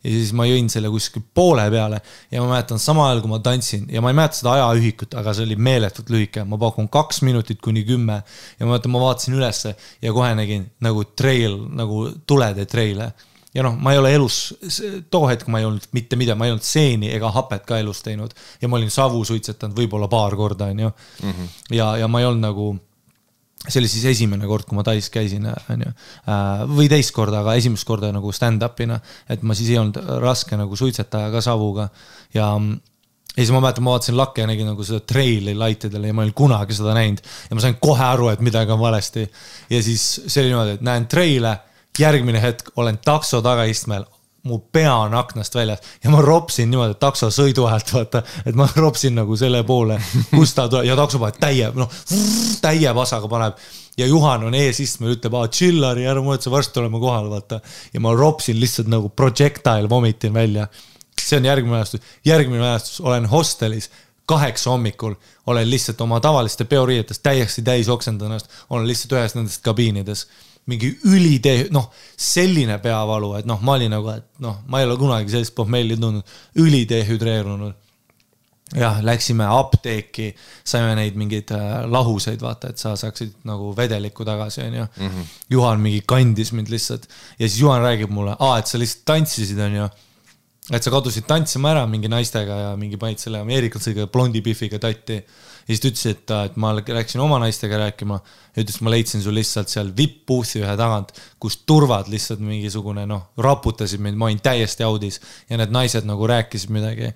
ja siis ma jõin selle kuskil poole peale ja ma mäletan samal ajal, kui ma tantsin ja ma ei mäleta seda ajaühikut, aga see oli meeletult lühike, ma pakun kaks minutit kuni kümme. ja ma mäletan, ma vaatasin ülesse ja kohe nägin nagu trail, nagu tulede treile ja noh, ma ei ole elus, too hetk ma ei olnud mitte midagi, ma ei olnud seeni ega hapet ka elus teinud ja ma olin savu suitsetanud võib-olla paar korda, onju. ja, ja ma ei olnud nagu, see oli siis esimene kord, kui ma Tais käisin, onju. või teist korda, aga esimest korda nagu stand-up'ina, et ma siis ei olnud raske nagu suitsetaja ka savuga ja ja siis ma mäletan, ma vaatasin lakke ja nägin nagu seda treili light'idele ja ma ei olnud kunagi seda näinud ja ma sain kohe aru, et midagi on valesti. ja siis see oli niimoodi, et näen treile järgmine hetk olen takso tagaistmel, mu pea on aknast väljas ja ma ropsin niimoodi, takso sõidu ajalt vaata, et ma ropsin nagu selle poole, kus ta tuleb ja takso paneb täie, noh täie vasaga paneb. ja Juhan on eesistmel, ütleb, aa chill Harri, ära muretse, varsti oleme kohal, vaata. ja ma ropsin lihtsalt nagu projectile vomitin välja. see on järgmine mälestus, järgmine mälestus, olen hostelis kaheksa hommikul olen lihtsalt oma tavaliste peoriietes täiesti täis oksendanud ennast, olen lihtsalt ühes nendest kabiinides mingi ülitee, noh, selline peavalu, et noh, ma olin nagu, et noh, ma ei ole kunagi sellist pohmelli tundnud, ülidehüdreerunud. jah, läksime apteeki, saime neid mingeid äh, lahuseid, vaata, et sa saaksid nagu vedelikku tagasi, onju. Juhan mingi kandis mind lihtsalt ja siis Juhan räägib mulle, aa, et sa lihtsalt tantsisid, onju et sa kadusid tantsima ära mingi naistega ja mingi panid selle ameeriklasega blondi Biffiga tatti. Ja siis ta ütles, et, et ma läksin oma naistega rääkima ja ütles, ma leidsin sul lihtsalt seal vipp-puuthi ühe tagant, kus turvad lihtsalt mingisugune noh, raputasid mind, ma olin täiesti audis ja need naised nagu rääkisid midagi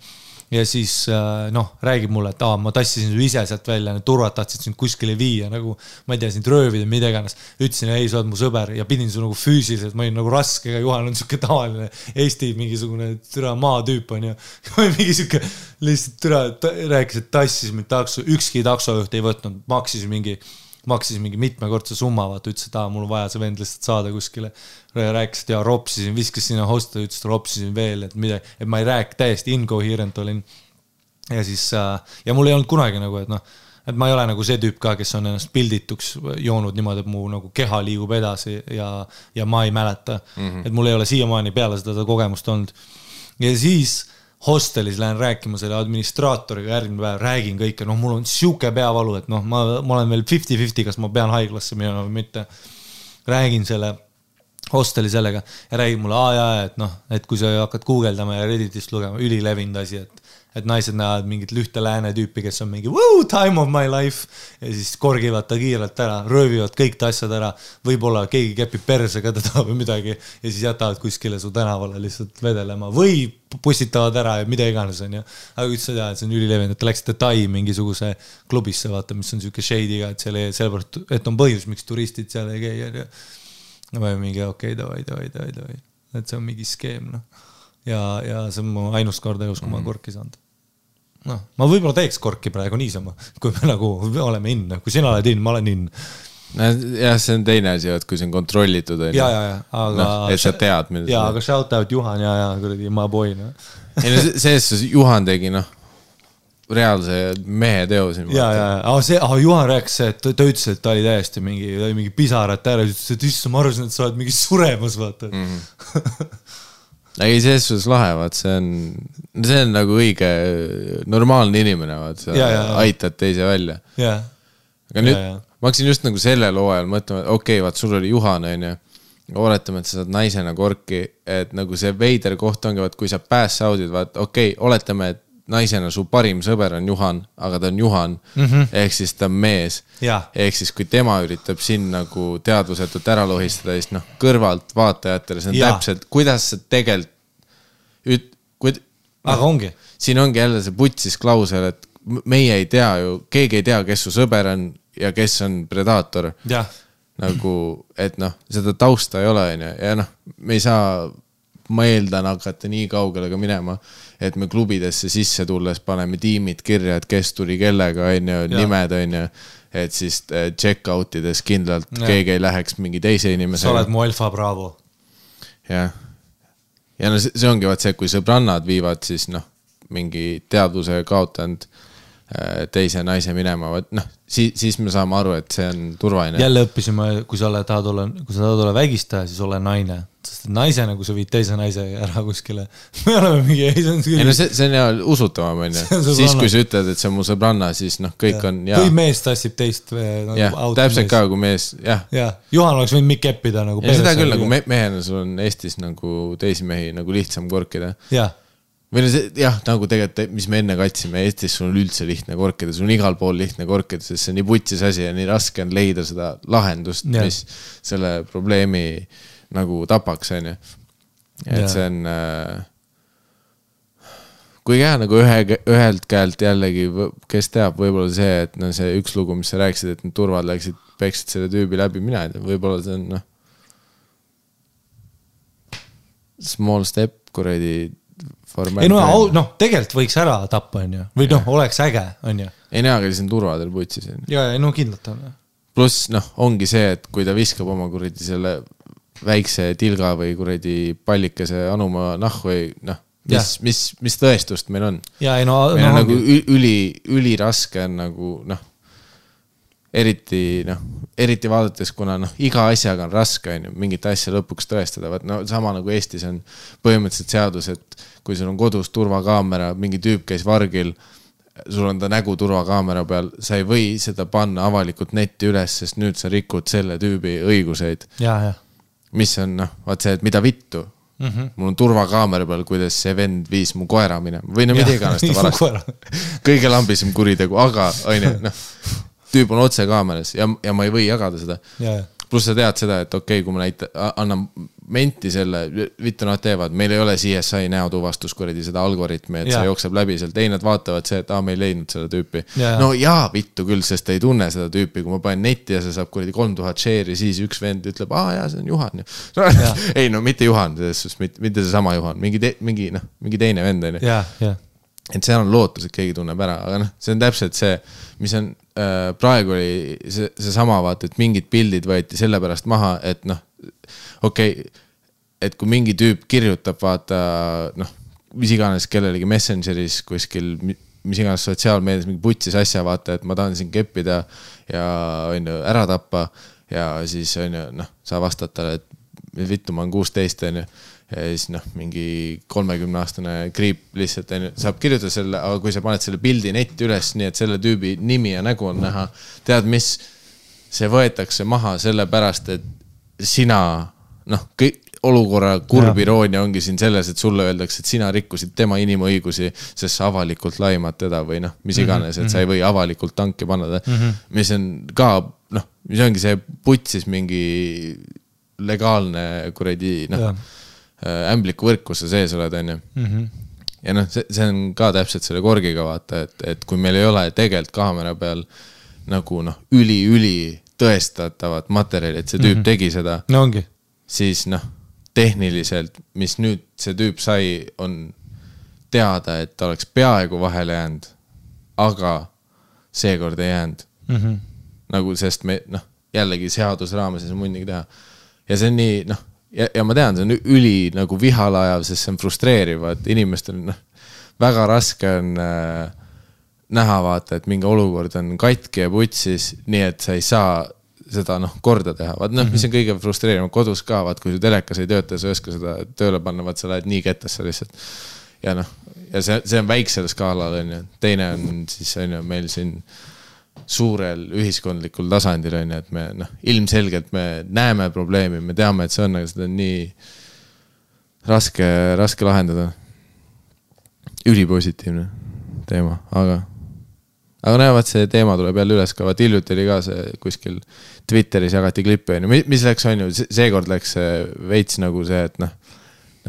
ja siis äh, noh, räägib mulle, et aa, ma tassisin su ise sealt välja, need turvad tahtsid sind kuskile viia nagu, ma ei tea, sind röövida, mida iganes. ütlesin, ei, sa oled mu sõber ja pidin su nagu füüsiliselt, ma olin nagu raske, aga Juhan on sihuke tavaline Eesti mingisugune türa maatüüp onju. mingi sihuke lihtsalt türa, rääkis, et tassis mind takso, ükski taksojuht ei võtnud, maksis mingi maksis mingi mitmekordse summa, vaata, ütles, et aa, mul on vaja see vend lihtsalt saada kuskile. rääkis, et jaa, ropsisin, viskas sinna host'i, ütles, et ropsisin veel, et midagi, et ma ei räägi, täiesti incoherent olin. ja siis äh, ja mul ei olnud kunagi nagu, et noh, et ma ei ole nagu see tüüp ka, kes on ennast pildituks joonud niimoodi, et mu nagu keha liigub edasi ja, ja ma ei mäleta mm. -hmm. et mul ei ole siiamaani peale seda, seda kogemust olnud. ja siis hostelis lähen rääkima selle administraatoriga järgmine päev, räägin kõike, noh, mul on sihuke peavalu, et noh, ma, ma olen veel fifty-fifty, kas ma pean haiglasse minema või mitte. räägin selle hosteli sellega ja räägib mulle, aa jaa, et noh, et kui sa hakkad guugeldama ja Redditist lugema, ülilevinud asi, et et naised näevad mingit lühte lääne tüüpi, kes on mingi Woo, time of my life ja siis korgivad ta kiirelt ära, röövivad kõik ta asjad ära, võib-olla keegi kepib perse ka teda või midagi ja siis jätavad kuskile su tänavale lihtsalt vedelema või pussitavad ära ja mida iganes, onju. aga ütlesid jah, et see on ülilevinud, et te läksite Tai mingisuguse klubisse, vaata, mis on siuke shady'ga, et seal ei, sellepärast, et on põhjus, miks turistid seal ei käi, onju. no olin mingi okei okay,, davai, davai, davai, davai, et see on mingi skeem, noh. ja, ja see on mu ainus kord elus, kui Mhm. ma olen korki saanud. noh, ma võib-olla teeks korki praegu niisama, kui me nagu oleme in, kui sina oled in, ma olen in. jah, see on teine asi, et kui see on kontrollitud, on ja, ja, ja, aga noh, et sa tead, ja, aga shout out Juhan ja, ja kuradi ma boy, noh. ei no se- selles suhtes Juhan tegi noh, reaalse mehe teo siin. ja, ja, aga see, aga Juhan rääkis, et ta, ta ütles, et ta oli täiesti mingi, mingi pisarate ääres, ütles, et issand, ma arvasin, et sa oled mingi suremas, vaata mm. ei, selles suhtes lahe, vaat see on, see on nagu õige normaalne inimene, vaat sa Ja, ja, aitad teise välja. aga nüüd ma hakkasin just nagu sellel hooajal mõtlema, et okei okay,, vaat sul oli Juhan, onju. oletame, et sa saad naisena korki, et nagu see veider koht ongi, vaat kui sa pass out'id, vaat okei okay,, oletame, et naisena su parim sõber on Juhan, aga ta on Juhan mm -hmm. ehk siis ta on mees ehk siis, kui tema üritab sind nagu teadvusetult ära lohistada, siis noh, kõrvalt vaatajatele, see on Jaa. täpselt, kuidas sa tegelikult üt-, kui aga ongi, siin ongi jälle see putsis klausel, et meie ei tea ju, keegi ei tea, kes su sõber on ja kes on predaator. nagu, et noh, seda tausta ei ole, onju, ja noh, me ei saa, ma eeldan hakata nii kaugele ka minema, et me klubidesse sisse tulles paneme tiimid kirja, et kes tuli kellega, onju, nimed, onju. et siis eh, check out ides kindlalt Jah. keegi ei läheks mingi teise sa inimesega oled. mu alfa Bravo. jah, ja no see, see ongi vaat see, kui sõbrannad viivad siis noh, mingi teadvuse kaotanud äh, teise naise minema, vot noh, siis, siis me saame aru, et see on turvaline. jälle õppisime, kui sa oled, tahad olla, kui sa tahad olla vägistaja, siis ole naine. sest naisena, kui sa viid teise naise ära kuskile, me oleme mingi, ei see on ei no see, see on hea usutavam on siis sõbranna. kui sa ütled, et see on mu sõbranna, siis noh, kõik on ja või, mees tassib teist. jah, täpselt ka, kui mees, jah. jah, Juhan oleks võinud Mikk keppida nagu. ja seda küll nagu me, mehena sul on Eestis nagu teisi mehi nagu lihtsam korkida. jah, või no see jah, nagu tegelikult, mis me enne katsime, Eestis sul on üldse lihtne korkida, sul on igal pool lihtne korkida, sest see on nii putsis asi ja nii raske on leida seda lahendust, mis selle probleemi nagu tapaks, onju. et Jah. see on äh,. kuigi jah, nagu ühe, ühelt käelt jällegi, kes teab, võib-olla see, et no see üks lugu, mis sa rääkisid, et need turvad läksid, peksid selle tüübi läbi, mina ei tea, võib-olla see on noh. Small step kuradi. Ei no noh, tegelikult võiks ära tappa, onju, või noh, oleks äge, onju. ei näe, aga siis on turvadel putsis onju. ja, ja no kindlalt on. pluss noh, ongi see, et kui ta viskab oma kuradi selle väikse tilga või kuradi pallikese anuma nahku või noh, mis mis, mis tõestust meil on? ja ei no, meil no on nagu üli, üliraske on nagu noh, eriti noh, eriti vaadates, kuna noh, iga asjaga on raske, on ju, mingit asja lõpuks tõestada, vaat no sama nagu Eestis on põhimõtteliselt seadus, et kui sul on kodus turvakaamera, mingi tüüp käis vargil, sul on ta nägu turvakaamera peal, sa ei või seda panna avalikult netti üles, sest nüüd sa rikud selle tüübi õiguseid, mis on noh, vaat see, et mida vittu mm. -hmm. mul on turvakaamera peal, kuidas see vend viis mu koera minema või no mida iganes ta varastas. kõige lambisem kuritegu, aga onju, noh, tüüp on otse kaameras ja, ja ma ei või jagada seda. ja, ja, pluss sa tead seda, et okei okay,, kui ma näita-, annan menti selle, vittu nad teevad, meil ei ole CSI näotuvastus kuradi seda algoritmi, et Jaa. see jookseb läbi sealt, ei nad vaatavad see, et aa, me ei leidnud seda tüüpi Jaa.. no jaa, vittu küll, sest ei tunne seda tüüpi, kui ma panen netti ja see saab kuradi kolm tuhat share'i, siis üks vend ütleb, aa jaa, see on Juhan ju no. ei no mitte Juhan, selles suhtes mitte, mitte seesama Juhan, mingi, mingi noh, mingi teine vend on ju. Et seal on lootus, et keegi tunneb ära, aga noh, see on täpselt see, mis on äh, praegu oli see, seesama vaata, et mingid pildid võeti sellepärast maha, et noh, okei okay,, et kui mingi tüüp kirjutab, vaata noh, mis iganes kellelegi Messengeris kuskil, mis iganes sotsiaalmeedias mingi putsis asja, vaata, et ma tahan sind keppida ja on ju ära tappa ja siis on ju noh, sa vastad talle, et vittu, ma olen kuusteist, on ju siis noh, mingi kolmekümneaastane kriip lihtsalt saab kirjutada selle, aga kui sa paned selle pildi netti üles, nii et selle tüübi nimi ja nägu on näha, tead mis, see võetakse maha sellepärast, et sina noh, olukorra kurb iroonia ongi siin selles, et sulle öeldakse, et sina rikkusid tema inimõigusi, sest sa avalikult laimad teda või noh, mis iganes, et sa ei või avalikult tanki panna mm, -hmm. mis on ka noh, mis ongi see putsis mingi legaalne kuradi noh Jah., ämbliku võrk, kus sa sees oled, on ju. ja noh, see, see on ka täpselt selle korgiga vaata, et, et kui meil ei ole tegelikult kaamera peal nagu noh, üli-üli tõestatavat materjali, et see tüüp mm -hmm. tegi seda, no ongi, siis noh, tehniliselt, mis nüüd see tüüp sai, on teada, et ta oleks peaaegu vahele jäänud, aga seekord ei jäänud mm. -hmm. nagu, sest me noh, jällegi seaduse raames ei saa munnigi teha. ja see on nii noh, ja, ja ma tean, see on üli nagu vihale ajav, sest see on frustreeriv, et inimestel noh, väga raske on äh, näha vaata, et mingi olukord on katki ja putsis, nii et sa ei saa seda noh, korda teha, vaat noh, mis on kõige frustreerivam kodus ka, vaat kui su telekas ei tööta sa ei oska seda tööle panna, vaat sa lähed nii kettasse lihtsalt. ja noh, ja see, see on väiksel skaalal on ju, teine on siis on ju meil siin suurel ühiskondlikul tasandil on ju, et me noh, ilmselgelt me näeme probleemi, me teame, et see on, aga seda on nii raske, raske lahendada. ülipositiivne teema, aga, aga näe, vaat see teema tuleb jälle üles ka, vaat hiljuti oli ka see kuskil Twitteris jagati klippe on ju, mis läks, on ju, seekord läks veits nagu see, et noh,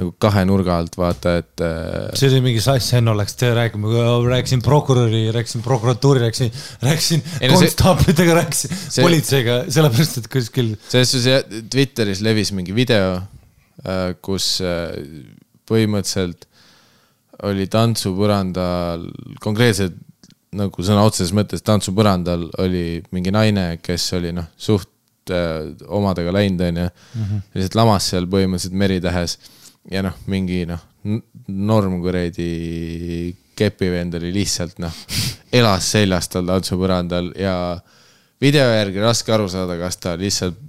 nagu kahe nurga alt vaata, et äh, see oli mingi sass, Henno läks töö rääkima, rääkisin prokuröri, rääkisin prokuratuuri, rääkisin, rääkisin konstaablitega, rääkisin see- politseiga, sellepärast et kuskil selles suhtes Twitteris levis mingi video, kus äh, põhimõtteliselt oli tantsupõrandal, konkreetselt nagu sõna otseses mõttes tantsupõrandal oli mingi naine, kes oli noh, suht äh, omadega läinud, onju. lihtsalt lamas seal põhimõtteliselt Meritähes ja noh, mingi noh, norm kuradi kepivend oli lihtsalt noh, elas seljas tal tantsupõrandal ja video järgi raske aru saada, kas ta lihtsalt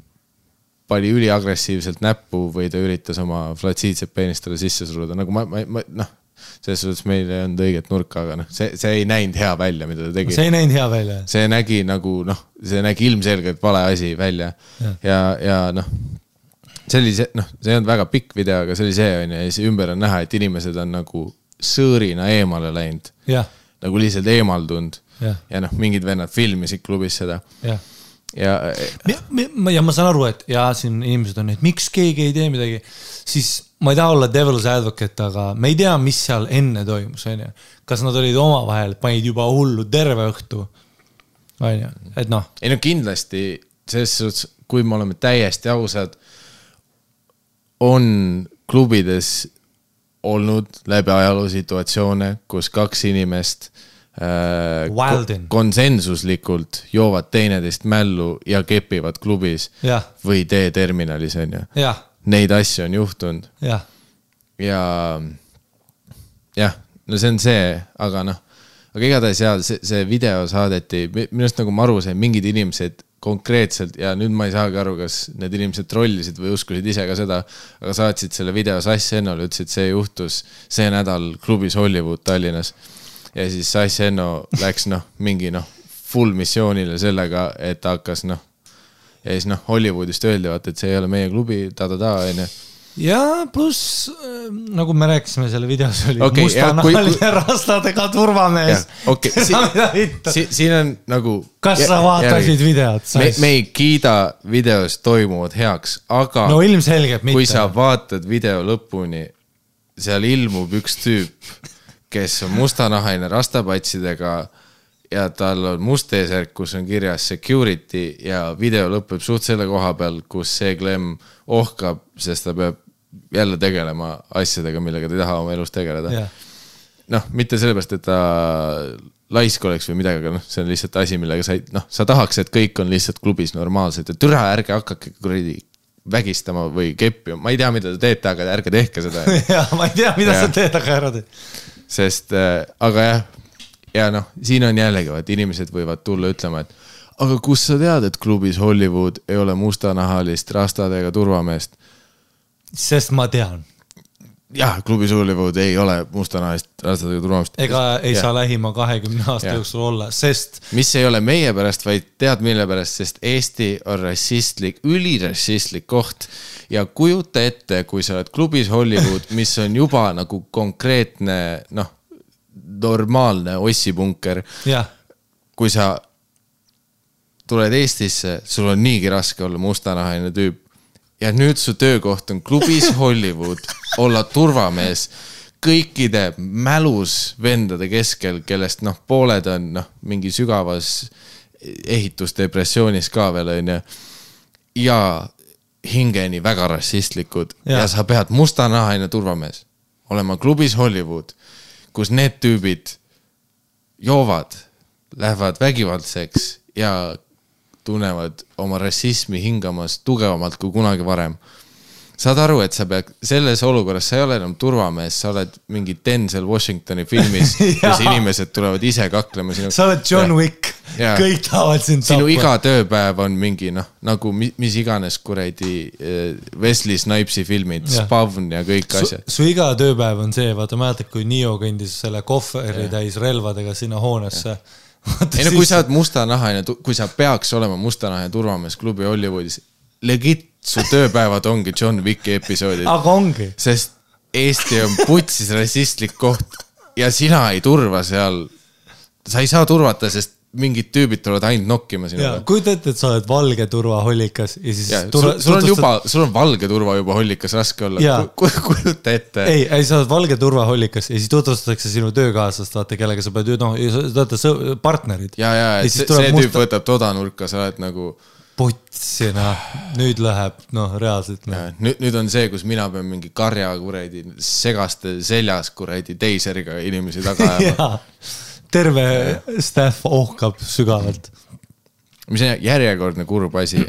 pani üliagressiivselt näppu või ta üritas oma flatsiidset peenist talle sisse suruda, nagu ma, ma, ma noh, selles suhtes meil ei olnud õiget nurka, aga noh, see, see ei näinud hea välja, mida ta tegi. See ei näinud hea välja. see nägi nagu noh, see nägi ilmselgelt vale asi välja. Ja, ja, ja noh, see oli see, noh, see ei olnud väga pikk video, aga see oli see on ju ja siis ümber on näha, et inimesed on nagu sõõrina eemale läinud, nagu lihtsalt eemaldunud. Jah, ja noh, mingid vennad filmisid klubis seda. Jah. ja ja ma saan aru, et ja siin inimesed on, et miks keegi ei tee midagi, siis ma ei taha olla devil's advocate, aga me ei tea, mis seal enne toimus, onju. kas nad olid omavahel, panid juba hullu terve õhtu, onju, et noh, ei no kindlasti selles suhtes, kui me oleme täiesti ausad, on klubides olnud läbi ajaloo situatsioone, kus kaks inimest äh, konsensuslikult joovad teineteist mällu ja kepivad klubis jah, või teeterminalis on ju. Neid asju on juhtunud. Jah, ja jah, no see on see, aga noh, aga igatahes jaa, see, see video saadeti, minu arust nagu ma aru sain, mingid inimesed konkreetselt ja nüüd ma ei saagi aru, kas need inimesed trollisid või uskusid ise ka seda, aga saatsid selle video Sass Hennole, ütlesid, see juhtus see nädal klubis Hollywood Tallinnas. ja siis Sass Henno läks noh, mingi noh, full missioonile sellega, et hakkas noh, ja siis noh, Hollywoodist öeldi vaata, et see ei ole meie klubi ta,, ta-ta-ta onju ja pluss äh, nagu me rääkisime selle videos oli okay, mustanahaline kui- rastadega turvamees keda si- si. siin on nagu. kas sa vaatasid videot? me, me ei kiida videos toimuvat heaks, aga no ilmselgelt kui sa mitte. vaatad video lõpuni, seal ilmub üks tüüp, kes on mustanahaline rastapatsidega ja tal on must eesärk, kus on kirjas security ja video lõpeb suht selle koha peal, kus see klemm ohkab, sest ta peab jälle tegelema asjadega, millega ta ei taha oma elus tegeleda. jah, noh, mitte sellepärast, et ta laisk oleks või midagi, aga noh, see on lihtsalt asi, millega sa ei, noh, sa tahaks, et kõik on lihtsalt klubis normaalsed ja türa, ärge hakake kuradi vägistama või keppima, ma ei tea, mida te teete, aga ärge tehke seda. ja ma ei tea, mida Jah. sa teed, aga ära tee. sest äh,, aga jah, ja noh, siin on jällegi, vaat inimesed võivad tulla ütlema, et aga kust sa tead, et klubis Hollywood ei ole mustanahalist rastadega turvameest. Sest ma tean, jah, klubis Hollywood ei ole mustanahalist rastadega turvameest. ega ei saa lähima kahekümne aasta Jah. jooksul olla, sest mis ei ole meie pärast, vaid tead mille pärast, sest Eesti on rassistlik, ülirassistlik koht. Ja kujuta ette, kui sa oled klubis Hollywood, mis on juba nagu konkreetne noh, normaalne ossibunker, kui sa tuled Eestisse, sul on niigi raske olla mustanahaline tüüp ja nüüd su töökoht on klubis Hollywood, olla turvamees kõikide mälus vendade keskel, kellest noh, pooled on noh, mingi sügavas ehitusdepressioonis ka veel onju. ja hingeni väga rassistlikud ja. Ja sa pead mustanahaline turvamees olema klubis Hollywood, kus need tüübid joovad, lähevad vägivaldseks ja tunnevad oma rassismi hingamas tugevamalt kui kunagi varem. saad aru, et sa pead selles olukorras, sa ei ole enam turvamees, sa oled mingi Denzel Washingtoni filmis, kus inimesed tulevad ise kaklema sinu. sa oled John Wick, kõik tahavad sind sinu iga tööpäev on mingi noh, nagu mi- mis iganes kuradi eh, Wesley Snipesi filmid. Spavn ja kõik su, asjad. su iga tööpäev on see, vaata mäletad, kui Neo kõndis selle kohveri täis relvadega sinna hoonesse. Ei no kui sa oled mustanahaline, kui sa peaks olema mustanahaline turvamees klubi Hollywoodis, legit su tööpäevad ongi John Wicki episoodid, aga ongi, sest Eesti on putsis rassistlik koht ja sina ei turva seal. sa ei saa turvata, sest mingid tüübid tulevad ainult nokkima ja sinuga. kujuta ette, et sa oled valge turvahollikas ja siis ja sul, on juba, sul on valge turva juba hollikas raske olla kujuta ette. ei, ei sa oled valge turvahollikas ja siis tutvustatakse sinu töökaaslast, vaata, kellega sa pead, noh, te olete sõ- partnerid. ja, ja, et see, see tüüp võtab todanurka, sa oled nagu putsi, noh, nüüd läheb, noh, reaalselt noh.. nüüd, nüüd on see, kus mina pean mingi karja kuradi segaste seljas kuradi teiseriga inimesi taga ajama. terve staff ohkab sügavalt. mis on järjekordne kurb asi.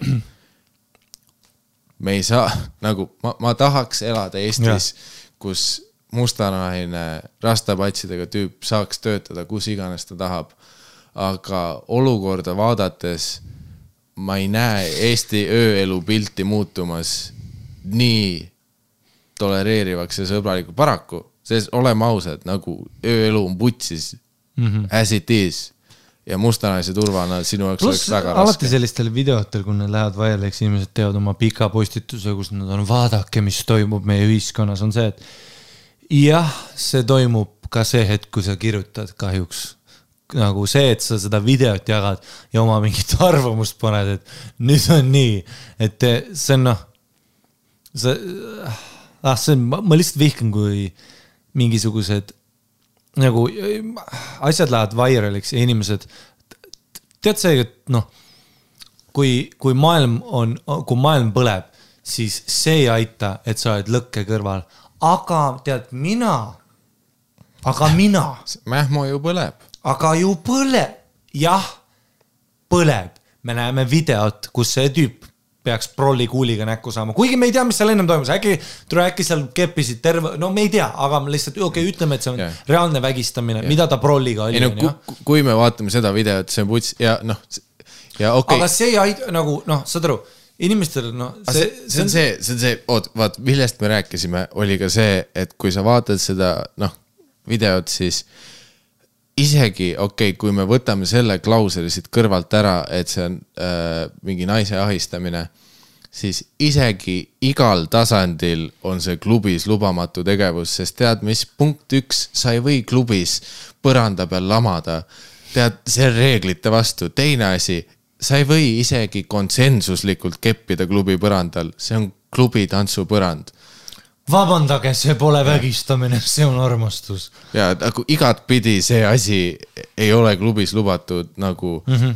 me ei saa nagu ma, ma tahaks elada Eestis, kus mustanahaline rastapatsidega tüüp saaks töötada kus iganes ta tahab. aga olukorda vaadates ma ei näe Eesti ööelu pilti muutumas nii tolereerivaks ja sõbralikuks, paraku, sest oleme ausad, nagu ööelu on putsis mm, -hmm. as it is ja mustanahalise turvana sinu jaoks oleks pluss väga alati raske. sellistel videotel, kui need lähevad vaiali, eks inimesed teevad oma pika postituse, kus nad on, vaadake, mis toimub meie ühiskonnas, on see, et jah, see toimub ka see hetk, kui sa kirjutad kahjuks nagu see, et sa seda videot jagad ja oma mingit arvamust paned, et nüüd on nii, et te- see on noh, see, ah see on, ma lihtsalt vihkan, kui mingisugused nagu asjad lähevad vairaliks ja inimesed, tead see, et noh, kui, kui maailm on, kui maailm põleb, siis see ei aita, et sa oled lõkke kõrval, aga tead, mina, aga mina, Mähmo ju põleb. aga ju põleb, jah, põleb, me näeme videot, kus see tüüp peaks prollikuuliga näkku saama, kuigi me ei tea, mis seal ennem toimus, äkki, äkki seal keppisid terve, no me ei tea, aga lihtsalt, okei okay,, ütleme, et see on yeah. reaalne vägistamine mida ta prolliga oli ei, no onju ku,. kui me vaatame seda videot, see on puts ja noh, ja okei aga okay., see ei aita nagu noh, saad aru, inimestel noh, see, see on see, see on see, oot, vaat millest me rääkisime, oli ka see, et kui sa vaatad seda noh, videot, siis isegi okei okay,, kui me võtame selle klausli siit kõrvalt ära, et see on äh, mingi naise ahistamine, siis isegi igal tasandil on see klubis lubamatu tegevus, sest tead mis, punkt üks, sa ei või klubis põranda peal lamada. tead, see on reeglite vastu, teine asi, sa ei või isegi konsensuslikult keppida klubi põrandal, see on klubi tantsupõrand vabandage, see pole vägistamine, see on armastus. ja nagu igatpidi see asi ei ole klubis lubatud nagu mm. -hmm.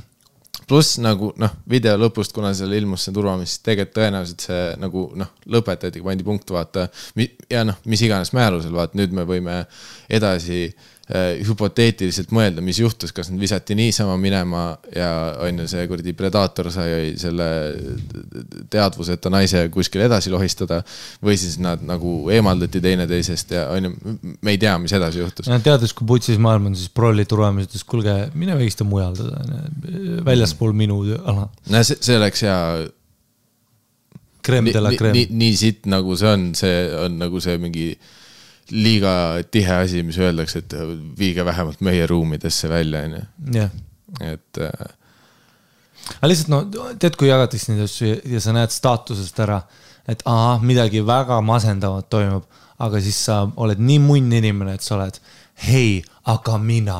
pluss nagu noh, video lõpust, kuna seal ilmus see turvamees, siis tegelikult tõenäoliselt see nagu noh, lõpetati, pandi punkt, vaata. ja noh, mis iganes määrusel, vaata nüüd me võime edasi äh, hüpoteetiliselt mõelda, mis juhtus, kas nad visati niisama minema ja on ju see kuradi predaator sai selle teadvuseta naise kuskil edasi lohistada. või siis nad nagu eemaldati teineteisest ja on ju, me ei tea, mis edasi juhtus. teades, kui putsis maailm on, siis prolli tulemas ütles, kuulge, mine vigista mujal teda, väljaspool minu ala. no see, see oleks hea Creme de la nii, creme nii,. nii sitt nagu see on, see on nagu see mingi liiga tihe asi, mis öeldakse, et viige vähemalt meie ruumidesse välja, onju. jah, et äh, aga lihtsalt no tead, kui jagatakse neid asju ja- sa näed staatusest ära, et ahah, midagi väga masendavat toimub, aga siis sa oled nii munn inimene, et sa oled, hei, aga mina.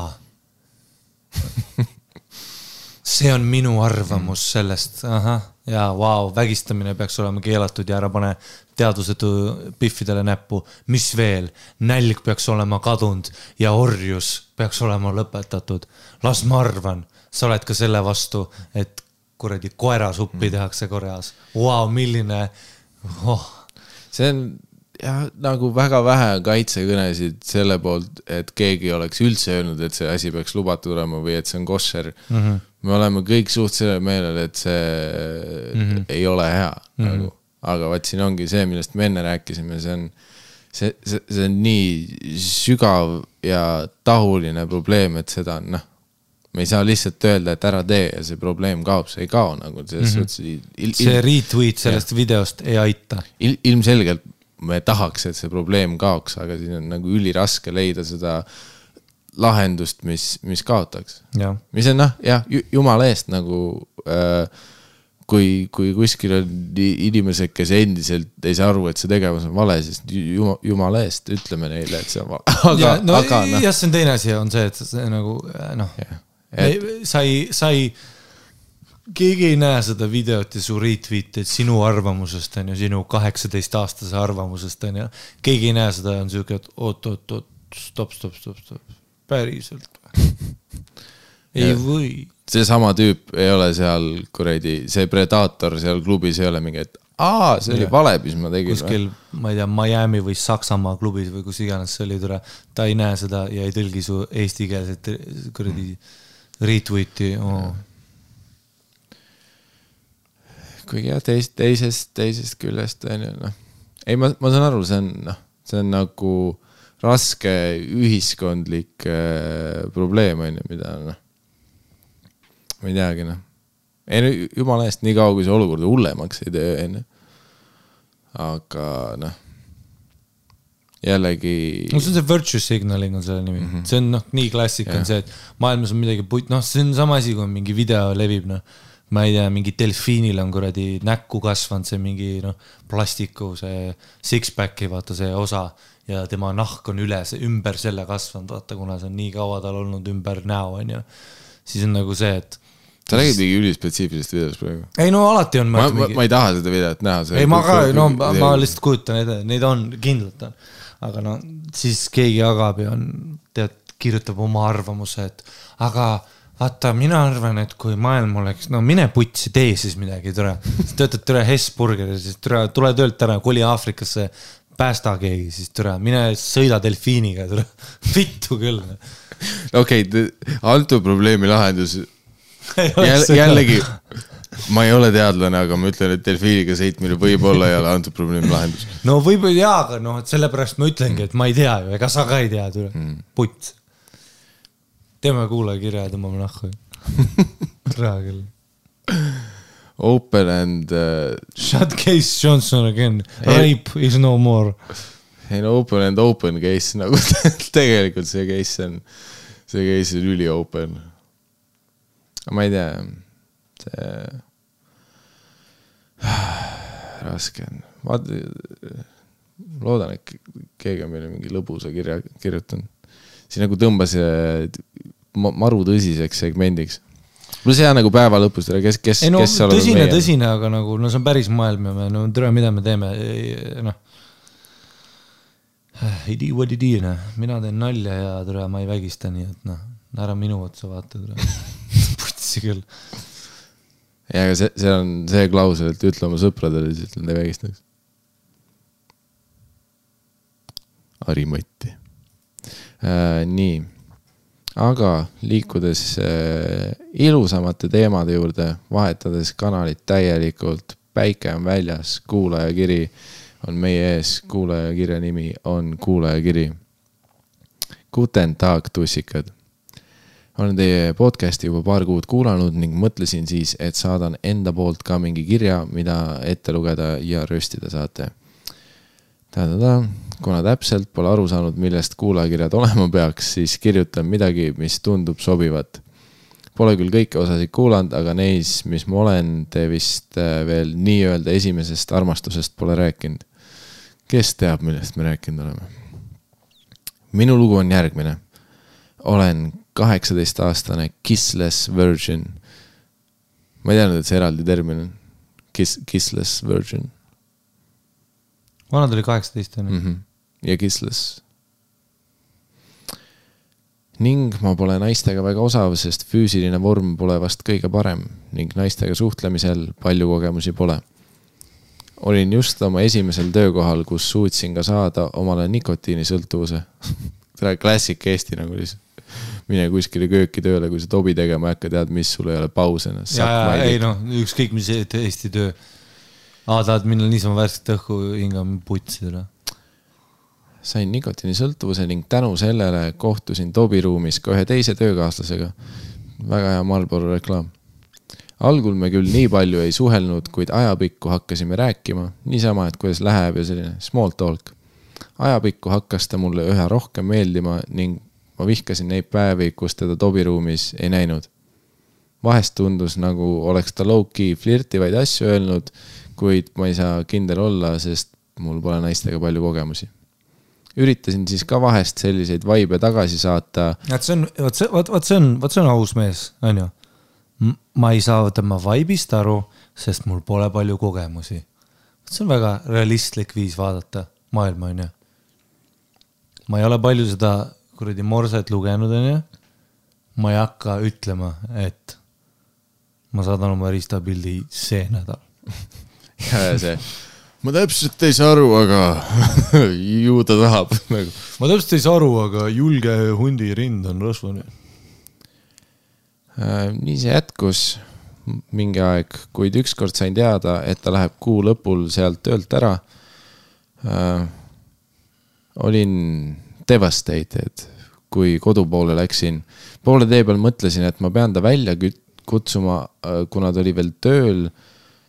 see on minu arvamus sellest, ahah, ja vau, vägistamine peaks olema keelatud ja ära pane teadvusetu Biffidele näppu. mis veel, nälg peaks olema kadunud ja orjus peaks olema lõpetatud. las ma arvan, sa oled ka selle vastu, et kuradi koerasuppi tehakse Koreas. Vau, milline oh,, see on jah, nagu väga vähe on kaitsekõnesid selle poolt, et keegi oleks üldse öelnud, et see asi peaks lubatud olema või et see on koššer mm. -hmm. me oleme kõik suht sellel meelel, et see mm -hmm. ei ole hea mm -hmm. nagu, aga vot siin ongi see, millest me enne rääkisime, see on see, see, see on nii sügav ja tahuline probleem, et seda on noh, me ei saa lihtsalt öelda, et ära tee ja see probleem kaob, see ei kao nagu selles mm -hmm. suhtes see retweet sellest videost ei aita. il, ilmselgelt me tahaks, et see probleem kaoks, aga siin on nagu üliraske leida seda lahendust, mis, mis kaotaks. mis on noh, jah, jumala eest nagu äh, kui, kui kuskil on inimesed, kes endiselt ei saa aru, et see tegevus on vale, siis jumala, jumala eest ütleme neile, et see on vale. aga ja, no aga noh, jah, see on teine asi, on see, et see nagu äh, noh, et sa ei, sa ei, keegi ei näe seda videot ja su retweet'id sinu arvamusest on ju, sinu kaheksateistaastase arvamusest on ju. keegi ei näe seda, on siuke, et oot, oot, oot, stopp, stopp, stopp, stopp, päriselt ei või. Seesama tüüp ei ole seal kuradi, see predaator seal klubis ei ole mingi, et aa, see oli Jah. vale, mis ma tegin. kuskil, ma ei tea, Miami või Saksamaa klubis või kus iganes see oli, tore. ta ei näe seda ja ei tõlgi su eestikeelset kuradi retweet'i oh.. kuigi jah, teist, teisest, teisest küljest on ju noh, ei, ma, ma saan aru, see on noh, see on nagu raske ühiskondlik äh, probleem on ju, mida noh, ma ei teagi noh, ei no jumala eest, nii kaua kui see olukorda hullemaks ei tee, on ju. aga noh, jällegi no see on see virtue signaling on selle nimi mm, -hmm. see on noh, nii klassik on Jah. see, et maailmas on midagi put-, noh, see on sama asi, kui mingi video levib, noh. ma ei tea, mingi delfiinil on kuradi näkku kasvanud see mingi noh, plastiku see six-pack'i vaata see osa ja tema nahk on üle, ümber selle kasvanud, vaata, kuna see on nii kaua tal olnud ümber näo, onju. siis on nagu see, et sa räägid mingi ülispetsiifilisest videost praegu. ei no alati on ma, ma, ma ei taha seda videot näha. ei, ma ka, no ma, ma lihtsalt kujutan ette, neid on, kindlalt on. aga no siis keegi jagab ja on, tead, kirjutab oma arvamuse, et aga vaata, mina arvan, et kui maailm oleks, no mine putsi, tee siis midagi, tore. töötad tore Hesburgeris, siis tore, tule töölt ära, koli Aafrikasse, päästa keegi, siis tore, mine sõida delfiiniga, tore. vittu küll. okei okay,, antud probleemi lahendus jälle, jällegi, ma ei ole teadlane, aga ma ütlen, et delfiiniga sõitmine võib-olla ei ole antud probleemi lahendus. no võib-olla jaa, aga noh, et sellepärast ma ütlengi, et ma ei tea ju, ega sa ka ei tea, tule, putt. teeme kuulajakirja ja tõmbame nahku. tere küll. Open and uh,, Shut case Johnson again, rape is no more. ei no open and open case nagu tegelikult see case on, see case on üli-open. ma ei tea, see, raske on, vaata, loodan, et keegi on meile mingi lõbusa kirja kirjutanud. siin nagu tõmbas äh, ma- maru tõsiseks segmendiks. pluss hea nagu päeva lõpus, kes, kes, ei no kes oleme tõsine, meie? tõsine, aga nagu no see on päris maailm ja me no tere, mida me teeme, noh. ei tea what ei tea, noh, mina teen nalja ja tere, ma ei vägista, nii et noh, ära minu otsa vaata, tere. putsi küll. ja, aga see, see on see klausel, et ütle oma sõpradele, siis ütlen, ei vägistaks. Harimati äh,. nii aga liikudes äh, ilusamate teemade juurde, vahetades kanalit täielikult, päike on väljas, kuulajakiri on meie ees, kuulajakirja nimi on kuulajakiri. Guten Tag, tussikad. Olen teie podcast'i juba paar kuud kuulanud ning mõtlesin siis, et saadan enda poolt ka mingi kirja, mida ette lugeda ja röstida saate ta-ta-ta, kuna täpselt pole aru saanud, millest kuulajakirjad olema peaks, siis kirjutan midagi, mis tundub sobivat. Pole küll kõiki osasid kuulanud, aga neis, mis ma olen, te vist äh, veel nii-öelda esimesest armastusest pole rääkinud. kes teab, millest me rääkinud oleme? minu lugu on järgmine. Olen kaheksateistaastane kissless virgin. ma ei teadnud, et see eraldi termin on. Kiss, kissless virgin vana ta oli kaheksateist onju. mm. -hmm. ja kisles. ning ma pole naistega väga osav, sest füüsiline vorm pole vast kõige parem ning naistega suhtlemisel palju kogemusi pole. olin just oma esimesel töökohal, kus suutsin ka saada omale nikotiinisõltuvuse. klassik Eesti nagu lihtsalt. Mine kuskile kööki tööle, kui sa tobi tegema ei hakka, tead, mis sul ei ole pause. ja, ja ei noh, ükskõik mis Eesti töö. aa, tahad minna niisama värsket õhku hingama, putsi üle. sain nikotiinisõltuvuse ning tänu sellele kohtusin Tobi ruumis ka ühe teise töökaaslasega. väga hea Marlboro reklaam. algul me küll nii palju ei suhelnud, kuid ajapikku hakkasime rääkima niisama, et kuidas läheb ja selline small talk. ajapikku hakkas ta mulle üha rohkem meeldima ning ma vihkasin neid päevi, kus teda Tobi ruumis ei näinud. vahest tundus nagu oleks ta low-key flirtivaid asju öelnud, kuid ma ei saa kindel olla, sest mul pole naistega palju kogemusi üritasin siis ka vahest selliseid vaibe tagasi saata. et see on, vot see, vot, vot see on, vot see on aus mees, onju. ma ei saa tema vaibist aru, sest mul pole palju kogemusi. see on väga realistlik viis vaadata maailma, onju. ma ei ole palju seda kuradi morset lugenud, onju. ma ei hakka ütlema, et ma saadan oma ristapildi see nädal. ja see, ma täpselt ei saa aru, aga ju ta tahab nagu. ma täpselt ei saa aru, aga julge hundi rind on rasvane. Äh, nii see jätkus mingi aeg, kuid ükskord sain teada, et ta läheb kuu lõpul sealt töölt ära. olin devastated, kui kodu poole läksin. poole tee peal mõtlesin, et ma pean ta välja kutsuma, kuna ta oli veel tööl.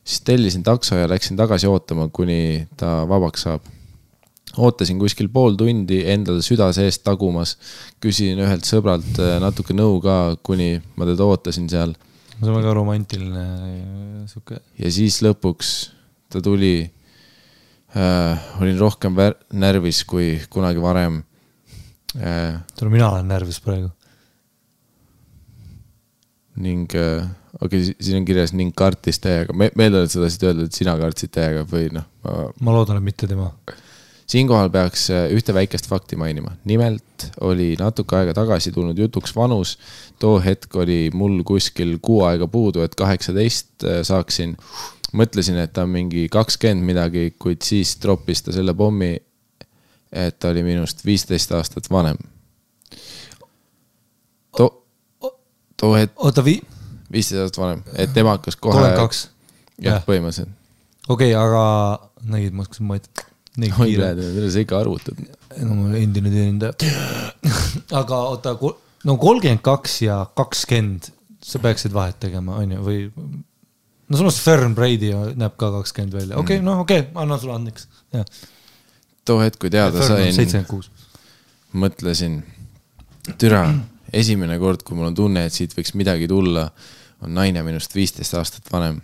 siis tellisin takso ja läksin tagasi ootama, kuni ta vabaks saab ootasin kuskil pool tundi endale süda seest tagumas, küsisin ühelt sõbralt äh, natuke nõu ka, kuni ma teda ootasin seal see on väga romantiline äh, sihuke. ja siis lõpuks ta tuli äh,. olin rohkem närvis kui kunagi varem äh,. tule, mina olen närvis praegu. ning äh, okei okay,, siin on kirjas ning kartis täiega, me, ma eeldan, et sa tahtsid öelda, et sina kartsid täiega või noh, ma ma loodan, et mitte tema. siinkohal peaks äh, ühte väikest fakti mainima. nimelt oli natuke aega tagasi tulnud jutuks vanus. too hetk oli mul kuskil kuu aega puudu, et kaheksateist äh, saaksin. mõtlesin, et ta on mingi kakskümmend midagi, kuid siis troppis ta selle pommi, et ta oli minust viisteist aastat vanem. too, too hetk, oota, vi-, viisteist aastat vanem, et tema hakkas kohe. kolmkümmend kaks. jah Jah., põhimõtteliselt. okei, aga nägid, ma hakkasin, ma ei, nii kiire. tead, sa ikka arvutad. no ma olen endine teenindaja. aga oota, no kolmkümmend kaks ja kakskümmend, sa peaksid vahet tegema, on ju, või no samas Fern Brady näeb ka kakskümmend välja, okei okay,, no okei okay,, annan sulle andeks. Too hetk, kui teada sain, seitsekümmend kuus. mõtlesin, türa, esimene kord, kui mul on tunne, et siit võiks midagi tulla, on naine minust viisteist aastat vanem.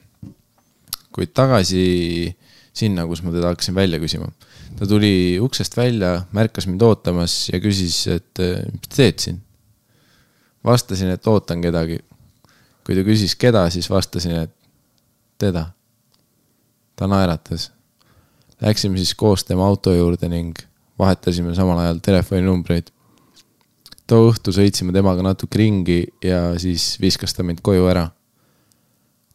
kuid tagasi sinna, kus ma teda hakkasin välja küsima. ta tuli uksest välja, märkas mind ootamas ja küsis, et mis te teed siin. vastasin, et ootan kedagi. kui ta küsis, keda, siis vastasin, et teda. ta naeratas. Läksime siis koos tema auto juurde ning vahetasime samal ajal telefoninumbreid. too õhtu sõitsime temaga natuke ringi ja siis viskas ta mind koju ära.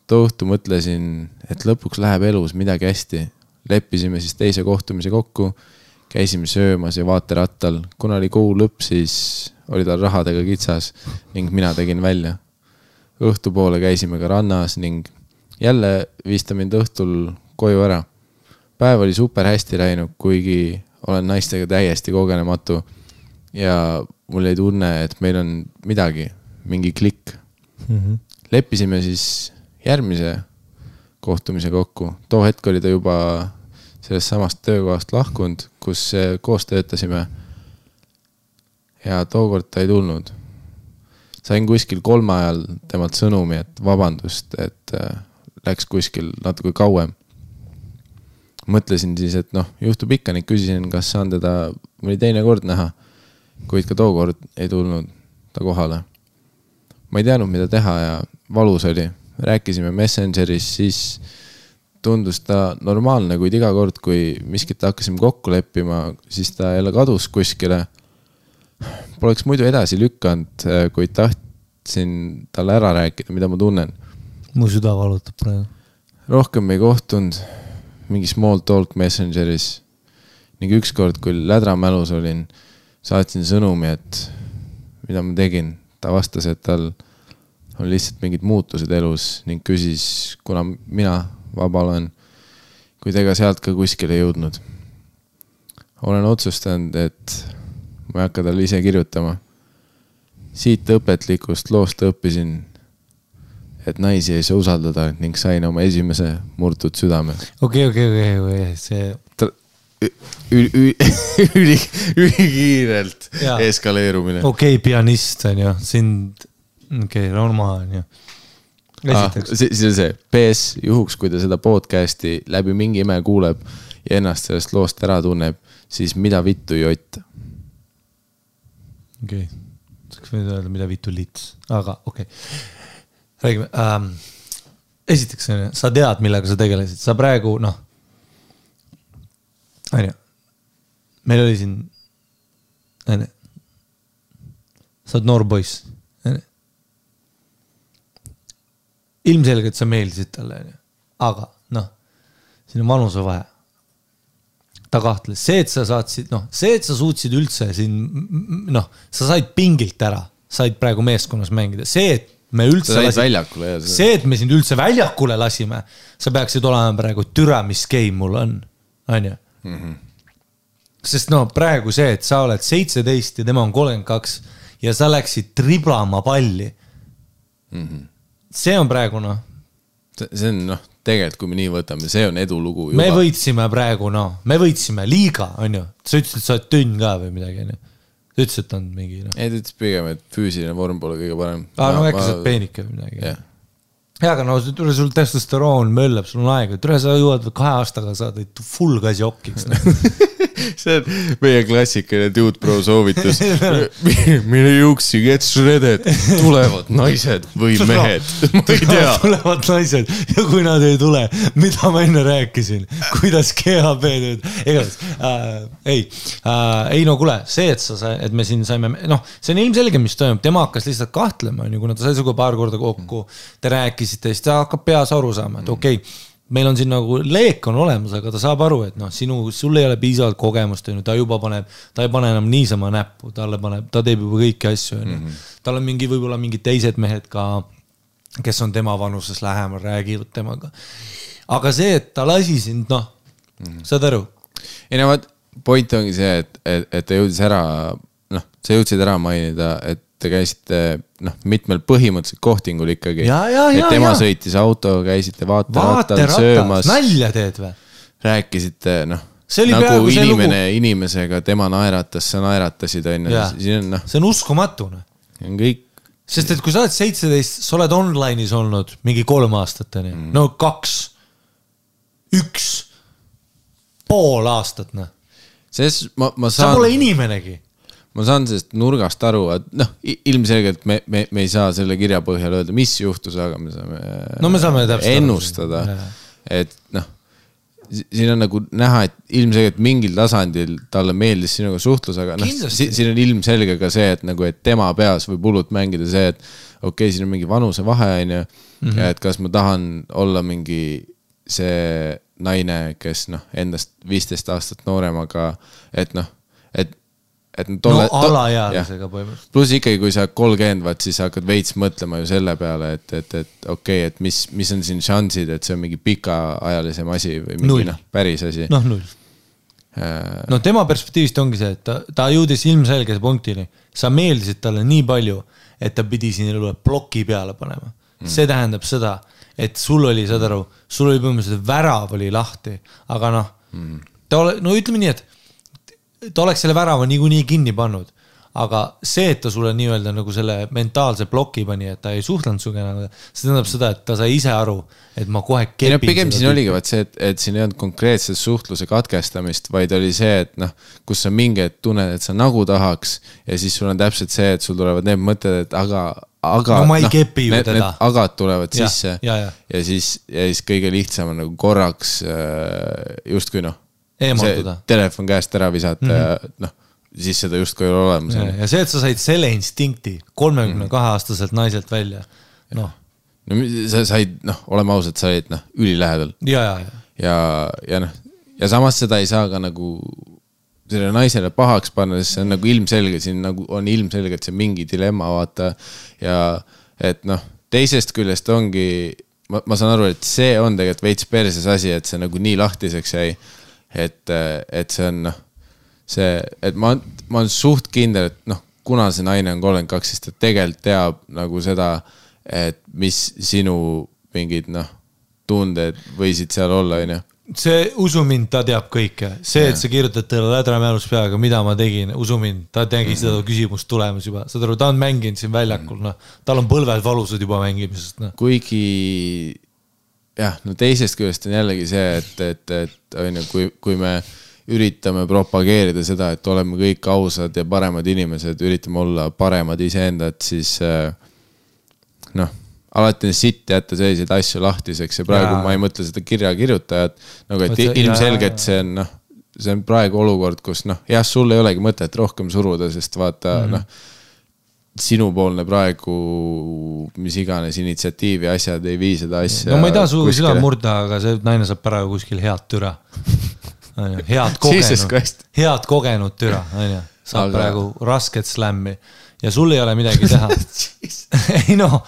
too õhtu mõtlesin, et lõpuks läheb elus midagi hästi. leppisime siis teise kohtumise kokku. käisime söömas ja vaaterattal, kuna oli kuu lõpp, siis oli tal rahadega kitsas ning mina tegin välja. õhtupoole käisime ka rannas ning jälle viis ta mind õhtul koju ära. Päev oli super hästi läinud, kuigi olen naistega täiesti kogenematu ja mul jäi tunne, et meil on midagi, mingi klikk mm. -hmm. leppisime siis järgmise kohtumise kokku, too hetk oli ta juba sellest samast töökohast lahkunud, kus eh, koos töötasime. ja tookord ta ei tulnud. sain kuskil kolme ajal temalt sõnumi, et vabandust, et äh, läks kuskil natuke kauem. Mõtlesin siis, et noh, juhtub ikka ning küsisin, kas saan teda mõni teine kord näha. kuid ka tookord ei tulnud ta kohale. ma ei teadnud, mida teha ja valus oli. rääkisime Messengeris, siis tundus ta normaalne, kuid iga kord, kui miskit hakkasime kokku leppima, siis ta jälle kadus kuskile. Poleks muidu edasi lükanud, kuid tahtsin talle ära rääkida, mida ma tunnen. mu süda valutab praegu. rohkem ei kohtunud, mingi small talk Messengeris ning ükskord, kui lädramälus olin, saatsin sõnumi, et mida ma tegin. ta vastas, et tal on lihtsalt mingid muutused elus ning küsis, kuna mina vaba olen, kuid ega sealt ka kuskile jõudnud. olen otsustanud, et ma ei hakka talle ise kirjutama. siit õpetlikust loost õppisin, et naisi ei saa usaldada ning sain oma esimese murtud südame. okei, okei, okei, okei, see, üli, üli, ülikiirelt eskaleerumine. okei, pianist on ju, sind, okei okay,, maha on ju. Ah, siis on see, PS juhuks, kui ta seda podcast'i läbi mingi ime kuuleb ja ennast sellest loost ära tunneb, siis mida vittu jott. okei okay., saaks öelda, mida vittu lits, aga okei okay.. Räägime ähm,, esiteks sa tead, millega sa tegelesid, sa praegu noh, on ju, meil oli siin, on ju, sa oled noor poiss, on ju. ilmselgelt sa meeldisid talle, on ju, aga noh, siin on vanusevahe ta kahtles, see, et sa saatsid, noh, see, et sa suutsid üldse siin, noh, sa said pingilt ära, said praegu meeskonnas mängida, see, et me üldse sa said väljakule ja see, et me sind üldse väljakule lasime, sa peaksid olema praegu türa, mis game mul on, on ju. Mhm. sest no praegu see, et sa oled seitseteist ja tema on kolmkümmend kaks ja sa läksid triblama palli. Mhm. see on praegu noh, see on noh, tegelikult kui me nii võtame, see on edulugu me võitsime praegu noh, me võitsime liiga, on ju, sa ütlesid, et sa oled tünn ka või midagi, on ju. Ta ütles, et on mingi noh, ei, ta ütles pigem, et füüsiline vorm pole kõige parem. aa no äkki sa oled peenike või midagi jah, jaa, aga no tule sul testosteroon möllab, sul on aega, tule sa jõuad kahe aastaga saada full gas jokiks no. see on meie klassikaline dude bro soovitus. mine juuksi, get shredded, tulevad naised või mehed, ma ei tea. tulevad naised. Ja kui nad ei tule, mida ma enne rääkisin, kuidas GHB tööd, igatahes äh, ei. Äh,, ei no kuule, see, et sa, et me siin saime, noh, see on ilmselge, mis toimub, tema hakkas lihtsalt kahtlema, on ju, kuna ta sai sinuga paar korda kokku, te rääkisite, siis ta hakkab peas aru saama, et okei okay, meil on siin nagu leek on olemas, aga ta saab aru, et noh, sinu, sul ei ole piisavalt kogemust, on ju, ta juba paneb, ta ei pane enam niisama näppu, talle paneb, ta teeb juba kõiki asju, on ju. tal on mingi, võib-olla mingid teised mehed ka, kes on tema vanuses lähemal, räägivad temaga. aga see, et ta lasi sind, noh, saad aru? ei no vot, point ongi see, et, et, et ta jõudis ära, noh, sa jõudsid ära mainida, et te käisite noh, mitmel põhimõtteliselt kohtingul ikkagi. Et tema ja. sõitis autoga, käisite vaaterattal vaateratas, söömas, nalja teed või? rääkisite noh, See nagu see inimene lugu. inimesega, tema naeratas, sa naeratasid, onju Jaa., siin on noh, see on uskumatu, noh. on kõik, sest et kui sa oled seitseteist, sa oled online'is olnud mingi kolm aastat, onju, no kaks, üks, pool aastat, noh. sest ma, ma sa saan pole, inimenegi. Ma saan sellest nurgast aru, et noh, ilmselgelt me, me, me ei saa selle kirja põhjal öelda, mis juhtus, aga me saame. No me saame täpselt ennustada et noh, siin on nagu näha, et ilmselgelt mingil tasandil talle meeldis sinuga suhtlus, aga noh, siin on ilmselge ka see, et nagu, et tema peas võib hullult mängida see, et okei okay,, siin on mingi vanusevahe, onju. Mhm. ja et kas ma tahan olla mingi see naine, kes noh, endast viisteist aastat noorem, aga et noh, et, et no tolle- to- jah. alaealisega põhimõtteliselt. pluss ikkagi, kui sa oled kolmkümmend, vaat siis hakkad veits mõtlema ju selle peale, et, et, et okei okay,, et mis, mis on siin šansid, et see on mingi pikaajalisem asi või mingi noh, päris asi. noh, null. no tema perspektiivist ongi see, et ta, ta jõudis ilmselgese punktini, sa meeldisid talle nii palju, et ta pidi sinule ploki peale panema mm.. see tähendab seda, et sul oli, saad aru, sul oli põhimõtteliselt värav oli lahti, aga noh mm., ta ole, no ütleme nii, et ta oleks selle värava niikuinii kinni pannud aga see, et ta sulle nii-öelda nagu selle mentaalse ploki pani, et ta ei suhelnud sinuga enam, see tähendab seda, et ta sai ise aru, et ma kohe ei no pigem siin tüüpi. oligi vaat see, et, et siin ei olnud konkreetset suhtluse katkestamist, vaid oli see, et noh, kus sa mingi hetk tunned, et sa nagu tahaks ja siis sul on täpselt see, et sul tulevad need mõtted, et aga, aga. No ma ei kepi ju teda. Need agad tulevad Jah, sisse ja, ja. ja siis, ja siis kõige lihtsam on nagu korraks äh, justkui noh. Eemalduda. telefon käest ära visata mm -hmm. ja noh, siis seda justkui ei ole olemas. ja see, et sa said selle instinkti kolmekümne kahe aastaselt naiselt välja, noh, no sa said, noh, oleme ausad, sa olid noh, ülilähedal ja, ja, ja ja, ja noh, ja samas seda ei saa ka nagu sellele naisele pahaks panna, sest see on nagu ilmselge, siin nagu on ilmselgelt see mingi dilemma, vaata. ja et noh, teisest küljest ongi, ma, ma saan aru, et see on tegelikult veits perses asi, et see nagu nii lahtiseks jäi. et, et see on noh, see, et ma, ma olen suht kindel, et noh, kuna see naine on kolmkümmend kaks, siis ta tegelikult teab nagu seda, et mis sinu mingid noh, tunded võisid seal olla, onju see, usu mind, ta teab kõike, see, et sa kirjutad talle lädramälus peaga, mida ma tegin, usu mind, ta tegi seda küsimust tulemas juba, saad aru, ta on mänginud siin väljakul, noh, tal on põlved valusad juba mängimisest, noh. kuigi jah, no teisest küljest on jällegi see, et, et, et on ju, kui, kui me üritame propageerida seda, et oleme kõik ausad ja paremad inimesed, üritame olla paremad iseendad, siis äh, noh, alati on sitt jätta selliseid asju lahtiseks ja praegu ja. ma ei mõtle seda kirja kirjutajat nagu, et see- ilmselgelt see on noh, see on praegu olukord, kus noh, jah, sul ei olegi mõtet rohkem suruda, sest vaata mm -hmm. noh sinupoolne praegu mis iganes initsiatiiv ja asjad ei vii seda asja. no ma ei taha sugugi süda murda, aga see naine saab praegu kuskil head türa. head kogenud head kogenud türa, onju, saab Aga- praegu rasket slämmi ja sul ei ole midagi teha. ei noh,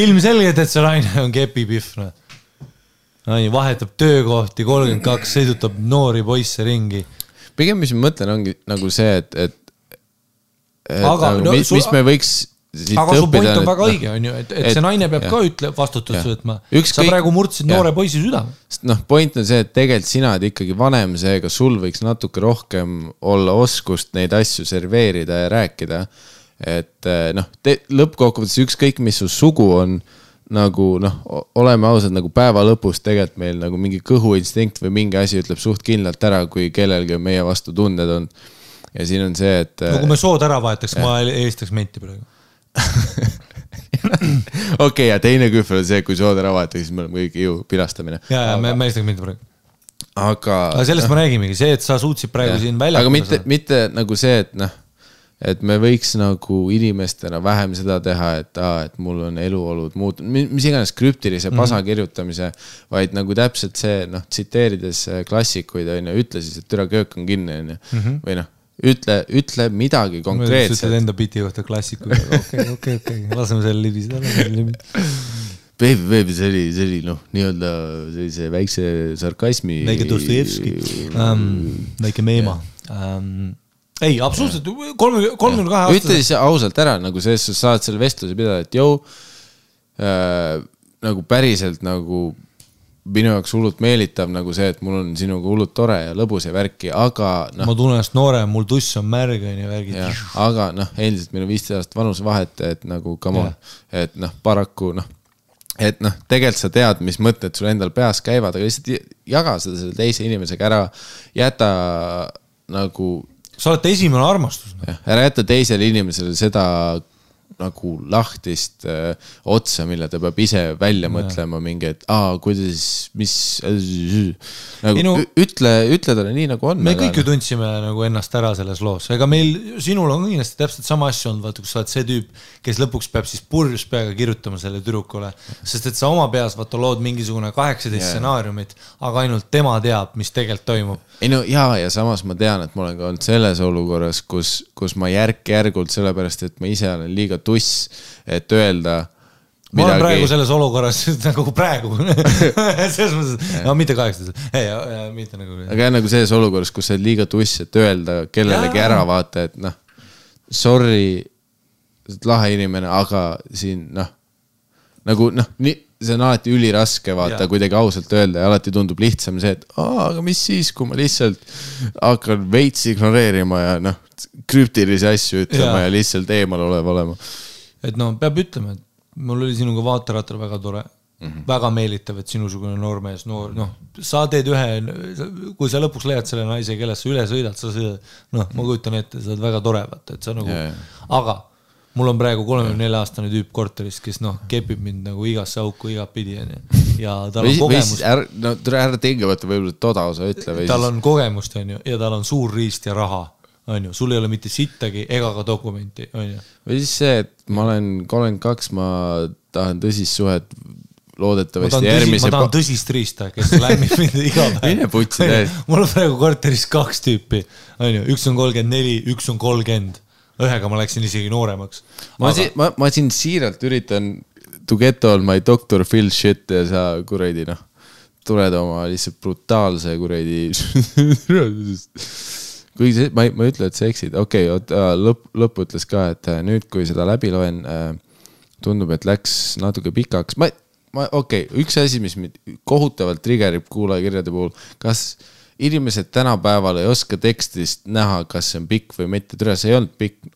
ilmselgelt, et see naine on kepipihv, noh. onju, vahetab töökohti, kolmkümmend kaks, sõidutab noori poisse ringi. pigem, mis ma mõtlen, ongi nagu see, et, et. Aga nagu, no mis, mis me võiks. aga su point on väga õige, onju, et, et see naine peab jah. ka ütle, vastutust võtma. Sa praegu murdsid jah. noore poisi südame. noh, point on see, et tegelikult sina oled ikkagi vanem, seega sul võiks natuke rohkem olla oskust neid asju serveerida ja rääkida. et eh, noh, lõppkokkuvõttes ükskõik, mis su sugu on, nagu noh, oleme ausad, nagu päeva lõpus tegelikult meil nagu mingi kõhuinstinkt või mingi asi ütleb suht kindlalt ära, kui kellelgi on meie vastu tunded on. Ja siin on see, et. no kui me sood ära vahetaks, ma eelistaks menti praegu. okei, ja teine kühvel on see, kui sood ära vahetada, siis me oleme kõik ju pilastamine. ja, ja me, me eelistaks menti praegu. aga. aga sellest ma räägimegi, see, et sa suutsid praegu Jah. siin välja. aga mitte, mitte nagu see, et noh, et me võiks nagu inimestena vähem seda teha, et aa, et mul on eluolud muutunud, mis iganes krüptilise pasa mm -hmm. kirjutamise, vaid nagu täpselt see noh, tsiteerides äh, klassikuid on ju, ütle siis, et türa köök on kinni on ju, või noh, ütle, ütle midagi ütled konkreetset. enda biti kohta klassikuga, okei, okei, okei, laseme selle libiseda, laseme libiseda. Baby, baby, see oli, see oli noh, nii-öelda sellise väikse sarkasmi. väike Dostojevski um,, väike Meema um,. ei, absoluutselt, kolmekümne, kolmekümne kahe ütle aastane. siis ausalt ära nagu selles suhtes, saad selle vestluse pidada, et jõu äh,. nagu päriselt nagu minu jaoks hullult meelitav nagu see, et mul on sinuga hullult tore ja lõbus ja värki, aga noh, ma tunnen ennast noorem, mul tuss on märg onju, värgid. jah, aga noh, endiselt meil on viisteist aastat vanusevahet, et nagu come on, et noh, paraku noh, et noh, tegelikult sa tead, mis mõtted sul endal peas käivad, aga lihtsalt jaga seda selle teise inimesega ära, jäta nagu sa oled esimene armastus. jah, ära jäta teisele inimesele seda nagu lahtist äh, otsa, mille ta peab ise välja mõtlema mingi, et aa, kuidas, mis. nagu Ei no- ütle, ütle talle nii nagu on. me kõik ju tundsime nagu ennast ära selles loos, ega meil, sinul on kindlasti täpselt sama asja olnud, vaata, kus sa oled see tüüp, kes lõpuks peab siis purjus peaga kirjutama selle tüdrukule. sest et sa oma peas vaata lood mingisugune kaheksateist stsenaariumit, aga ainult tema teab, mis tegelikult toimub. ei no jaa, ja samas ma tean, et ma olen ka olnud selles olukorras, kus, kus ma järk-järgult, sellepärast et ma ise olen liiga tuss, et öelda. ma olen praegu selles olukorras nagu praegu selles mõttes, no mitte kaheksateist, mitte nagu. aga jah, nagu selles olukorras, kus sa oled liiga tuss, et öelda kellelegi ära, vaata, et noh, sorry, sa oled lahe inimene, aga siin noh, nagu noh, nii, see on alati üliraske vaata kuidagi ausalt öelda ja alati tundub lihtsam see, et aa, aga mis siis, kui ma lihtsalt hakkan veits ignoreerima ja noh, krüptilisi asju ütlema Jaa. ja lihtsalt eemal olev olema. et noh, peab ütlema, et mul oli sinuga vaaterattal väga tore mm, -hmm. väga meelitav, et sinusugune noormees, noor, noh, sa teed ühe, kui sa lõpuks leiad selle naise, kellest sa üle sõidad, sa sõidad, noh, ma kujutan ette, sa oled väga tore, vaata, et sa nagu aga mul on praegu kolmekümne nelja aastane tüüp korteris, kes noh, kepib mind nagu igasse auku igatpidi, onju. ja tal on ära, no tule ära tingimata võib-olla toda osa ütle või tal on kogemust, onju, ja tal on suur riist ja raha, onju, sul ei ole mitte sittagi ega ka dokumenti, onju või siis see, et ma olen kolmkümmend kaks, ma tahan tõsist suhet loodetavasti järgmise ma tahan tõsist riista, kes lämmib mind iga päev. Mine putsi täiesti. mul on praegu korteris kaks tüüpi, onju, üks on kolmkümmend neli, üks on kolmkümmend. Ühega ma läksin isegi nooremaks. ma siin, ma, ma siin siiralt üritan to get all my doctor Phil shit ja sa kuradi noh, tuled oma lihtsalt brutaalse kuradi. kuigi see, ma ei, ma ei ütle, et sa eksid, okei okay,, oota, lõpp, lõpp ütles ka, et äh, nüüd, kui seda läbi loen äh,, tundub, et läks natuke pikaks, ma, ma, okei okay,, üks asi, mis mind kohutavalt trigerib kuulajakirjade puhul, kas inimesed tänapäeval ei oska tekstist näha, kas see on pikk või mitte, tere, see ei olnud pikk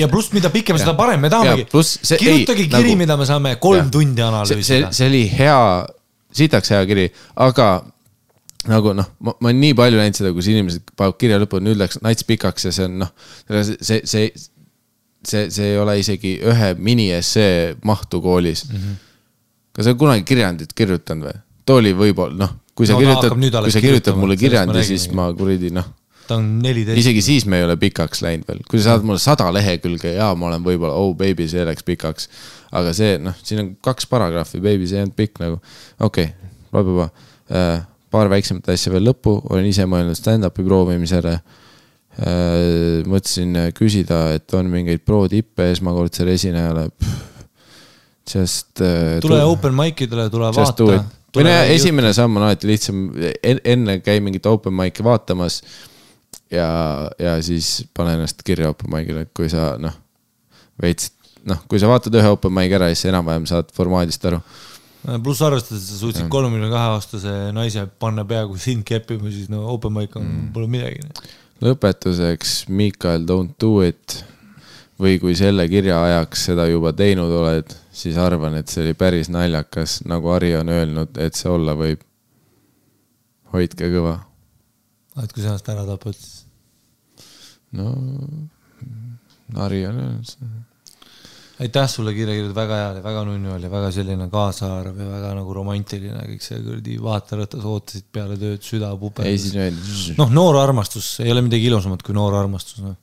ja pluss, mida pikem, seda parem, me Ja tahamegi. kirjutage ei, kiri nagu-, mida me saame kolm Jah. tundi analüüsida. see oli hea, sitaks hea kiri, aga nagu noh, ma, ma olen nii palju näinud seda, kus inimesed panevad kirja lõppu, nüüd läks nats pikaks ja see on noh, see, see, see, see, ei ole isegi ühe miniessee mahtu koolis mm. -hmm. kas sa oled kunagi kirjandit kirjutanud või? too oli võib-olla noh, kui sa No no, ta kirjutad kui sa kirjutad mulle kirjandi, siis ma kuradi noh, ta on neliteist. isegi siis me ei ole pikaks läinud veel, kui sa saad mulle sada lehekülge ja ma olen võib-olla, oh baby, see läks pikaks. aga see noh, siin on kaks paragrahvi, baby, see ei olnud pikk nagu, okei okay,, blablabla. paar väiksemat asja veel lõppu, olen ise mõelnud stand-up'i proovimisele. mõtlesin äh, küsida, et on mingeid pro-tippe esmakordsele esinejale. Just äh,. tule open mic idele, tule vaata. Või no esimene samm on alati lihtsam, enne käi mingit open mic'i vaatamas. ja, ja siis pane ennast kirja open mic'ile, kui sa noh, veits noh, kui sa vaatad ühe open mic'i ära, siis enam-vähem saad formaadist aru. pluss arvestades, et sa suutsid kolmekümne kahe aastase naise panna peaaegu sind keppima, siis no open mic on mm., pole midagi. lõpetuseks, Michael, don't do it. Või kui selle kirja ajaks seda juba teinud oled, siis arvan, et see oli päris naljakas, nagu Ari on öelnud, et see olla võib. hoidke kõva. et kui sa ennast ära tapad, siis no, Ari on öelnud seda. aitäh sulle kirja kirjutatud, väga hea oli, väga nunnu oli, väga selline kaasaarv ja väga nagu romantiline kõik see kuradi vaaterõtas ootasid peale tööd, süda puperdas noh, noor armastus, ei ole midagi ilusamat kui noor armastus no..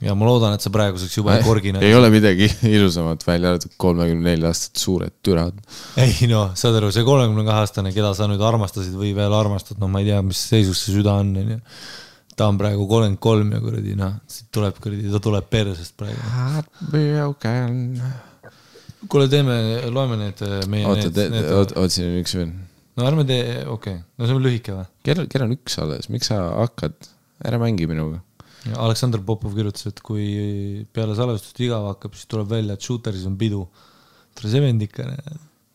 Ja ma loodan, et sa praeguseks juba ei korgine. ei ole midagi ilusamat välja arvatud kolmekümne nelja aastased suured türad. ei noh, saad aru, see kolmekümne kahe aastane, keda sa nüüd armastasid või veel armastad, no ma ei tea, mis seisus see süda on, onju. ta on praegu kolmkümmend kolm ja kuradi noh, siit tuleb kuradi, ta tuleb persest praegu. kuule, teeme, loeme need äh, meie oota, oota, siin on üks veel. no ärme tee, okei okay., no see on lühike või? kell, kell on üks alles, miks sa hakkad, ära mängi minuga. Aleksandr Popov kirjutas, et kui peale salvestust igav hakkab, siis tuleb välja, et Shooteris on pidu. tere, see vend ikka,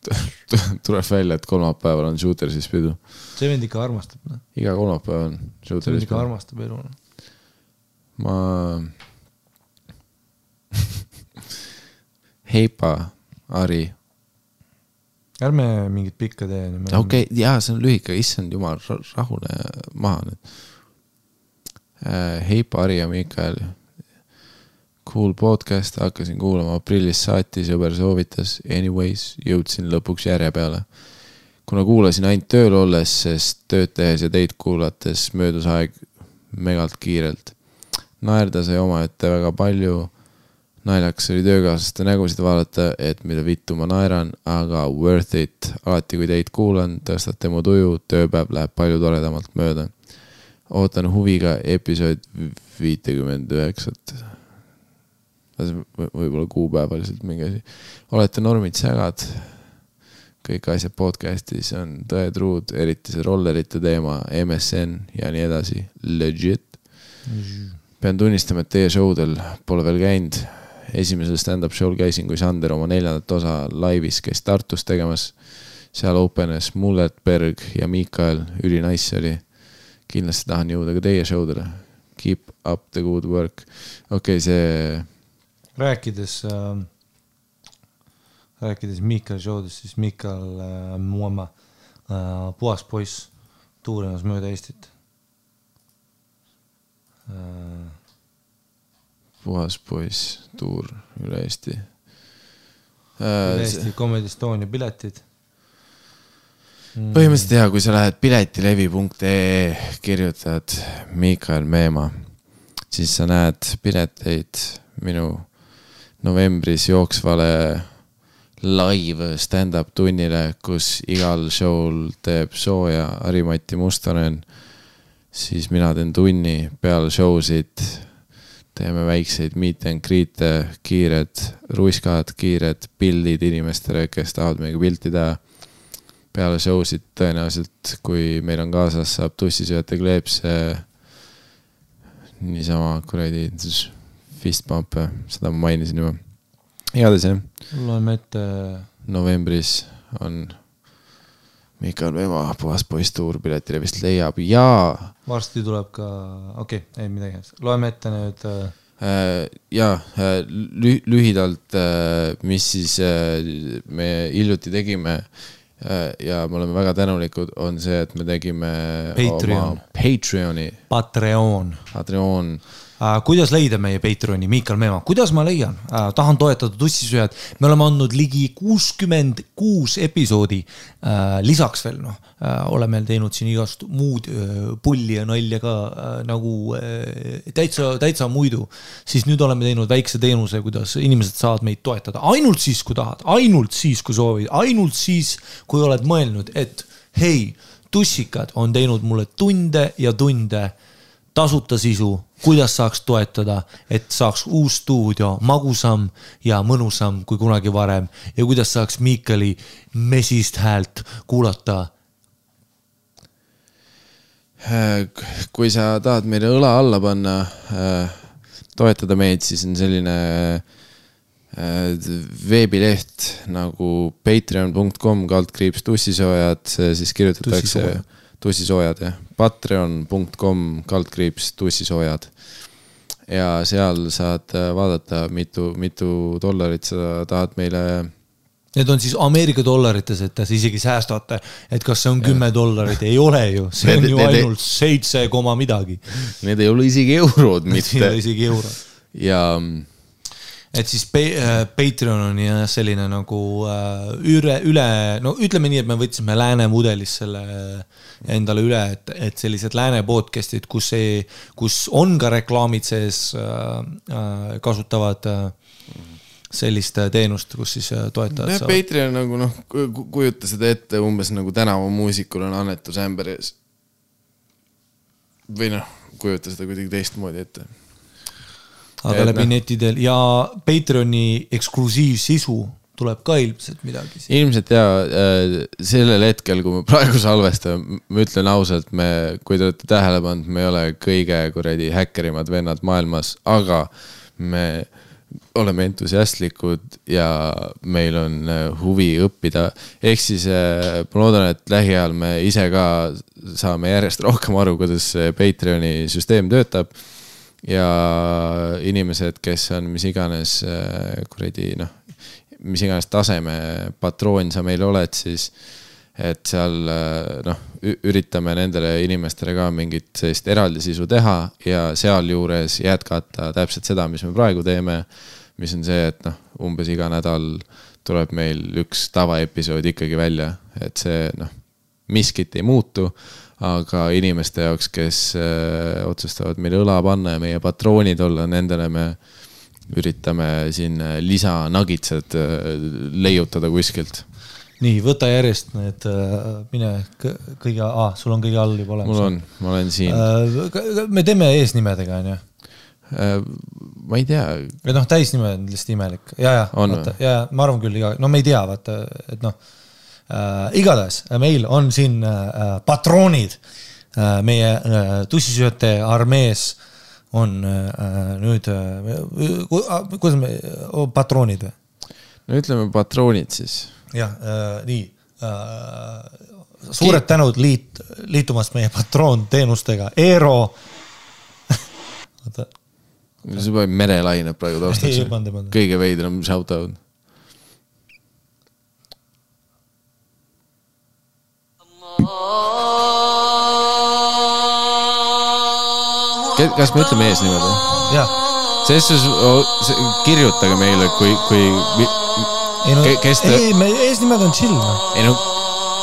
tuleb välja, et kolmapäeval on Shootersis pidu. see vend ikka armastab, noh. iga kolmapäev on ikka pidu. armastab elu, noh. ma. Heipa, Ari, ärme mingit pikka tee. okei, jaa, see on lühike, issand jumal, rahune maha nüüd. Heipa, Ari ja Miikael. cool podcast, hakkasin kuulama aprillist saati, sõber soovitas, anyways, jõudsin lõpuks järje peale. kuna kuulasin ainult tööl olles, sest tööd tehes ja teid kuulates möödus aeg megalt kiirelt. naerda sai omaette väga palju. naljakas oli töökaaslaste nägusid vaadata, et mida vittu ma naeran, aga worth it. alati, kui teid kuulan, tõstate mu tuju, tööpäev läheb palju toredamalt mööda. Ootan huviga episood viitekümmend üheksat. võib-olla kuupäevaliselt mingi asi. olete normid sägad. kõik asjad podcast'is on tõetruud, eriti see rollerite teema, MSN ja nii edasi, legit. pean tunnistama, et teie show del pole veel käinud. esimesel stand-up show'l käisin, kui Sander oma neljandat osa laivis käis Tartus tegemas. seal openes Mulletberg ja Miikael, ülinaiss oli. Kindlasti tahan jõuda ka teie show dele. Keep up the good work. okei okay,, see rääkides äh,, rääkides Miikal show'dest, siis Miikal äh, Muama äh,, puhas poiss, tuurimas mööda Eestit äh,. puhas poiss, tuur üle Eesti. üle Eesti Comedy Estonia piletid. Põhimõtteliselt ja kui sa lähed piletilevi.ee, kirjutad Miikael Meemaa, siis sa näed pileteid minu novembris jooksvale live stand-up tunnile, kus igal show'l teeb sooja Harimati Mustonen. siis mina teen tunni peale show sid, teeme väikseid meet and greet'e, kiired ruiskad, kiired pildid inimestele, kes tahavad meiega pilti teha peale show sid tõenäoliselt, kui meil on kaasas, saab tussisööjate kleepse. niisama kuradi fist pump'e, seda ma mainisin juba. igatahes jah, loeme ette, novembris on Mikael Vema puhas poiss tuur piletilevist leiab ja varsti tuleb ka, okei okay,, ei midagi, loeme ette nüüd äh, ja lü- lühidalt, mis siis me hiljuti tegime ja me oleme väga tänulikud, on see, et me tegime Patreon. oma Patreoni, Patreon Patreon äh,. Kuidas leida meie Patreoni, Miikal Meemaa, kuidas ma leian? Äh,, tahan toetada tussisööjad, me oleme andnud ligi kuuskümmend kuus episoodi äh,. lisaks veel noh äh,, oleme teinud siin igast muud äh, pulli ja nalja ka äh, nagu äh, täitsa, täitsa muidu. siis nüüd oleme teinud väikse teenuse, kuidas inimesed saavad meid toetada. Ainult siis, kui tahad, ainult siis, kui soovid, ainult siis, kui oled mõelnud, et hei, tussikad on teinud mulle tunde ja tunde tasuta sisu, kuidas saaks toetada, et saaks uus stuudio magusam ja mõnusam kui kunagi varem ja kuidas saaks Miikali mesist häält kuulata. Äh, kui sa tahad meile õla alla panna, toetada meid, siis on selline äh, veebileht nagu patreon.com kaldkriips tussisoojad, siis kirjutatakse Tussisoojad. Tussisoojad jah, patreon.com kaldkriips tussisoojad. ja seal saad äh, vaadata, mitu, mitu dollarit sa tahad meile Need on siis Ameerika dollarites, et te isegi säästate, et kas see on kümme dollarit, ei ole ju, see on Need- ju need- ainult seitse koma midagi, Need ei ole isegi eurod ei mitte ole isegi euro. ja et siis äh, Patreon on jah selline nagu äh, üle, üle, no ütleme nii, et me võtsime lääne mudelist selle endale üle, et, et sellised lääne podcast'id, kus see, kus on ka reklaamid sees äh,, äh, kasutavad äh, sellist äh, teenust, kus siis äh, toetajad jah, saavad. Patreon nagu noh, kujuta seda ette umbes nagu tänavamuusikul on annetusämber ees. või noh, kujuta seda kuidagi teistmoodi ette. Aga et läbi noh. neti teel ja Patreoni eksklusiivsisu tuleb ka ilmselt midagi ilmselt ja äh, sellel hetkel, kui me praegu salvestame, ma ütlen ausalt, me, kui te olete tähele pannud, me ei ole kõige kuradi häkkerimad vennad maailmas, aga me oleme entusiastlikud ja meil on äh, huvi õppida. ehk siis äh, ma loodan, et lähiajal me ise ka saame järjest rohkem aru, kuidas Patreoni süsteem töötab ja inimesed, kes on mis iganes äh, kuradi noh, mis iganes taseme patroon sa meil oled, siis et seal äh, noh, üritame nendele inimestele ka mingit sellist eraldi sisu teha ja sealjuures jätkata täpselt seda, mis me praegu teeme. mis on see, et noh, umbes iga nädal tuleb meil üks tavaepisood ikkagi välja, et see noh, miskit ei muutu aga inimeste jaoks, kes äh, otsustavad meile õla panna ja meie patroonid olla, nendele me üritame siin äh, lisanagitsed äh, leiutada kuskilt. nii, võta järjest need, mine kõ- kõige ah,, sul on kõige all juba olemas. mul on, ma olen siin, me teeme eesnimedega, onju. ma ei tea, või noh, täisnime on lihtsalt imelik ja, ja, ja, ma arvan küll, no me ei tea, vaata, et noh äh,. igatahes meil on siin äh, patroonid äh, meie äh, tussisööte armees on äh, nüüd äh,, kuidas me oh,, patroonid või? no ütleme patroonid siis. jah äh,, nii äh,. suured tänud liit, liitumast meie patroonteenustega, Eero. oota, see paneb merelained praegu taustaks kõige veidram shout out. Kas me ütleme eesnimed või? selles suhtes kirjutage meile, kui, kui, ei no Ke-, kes te- ei, me eesnimed on chill noh. ei no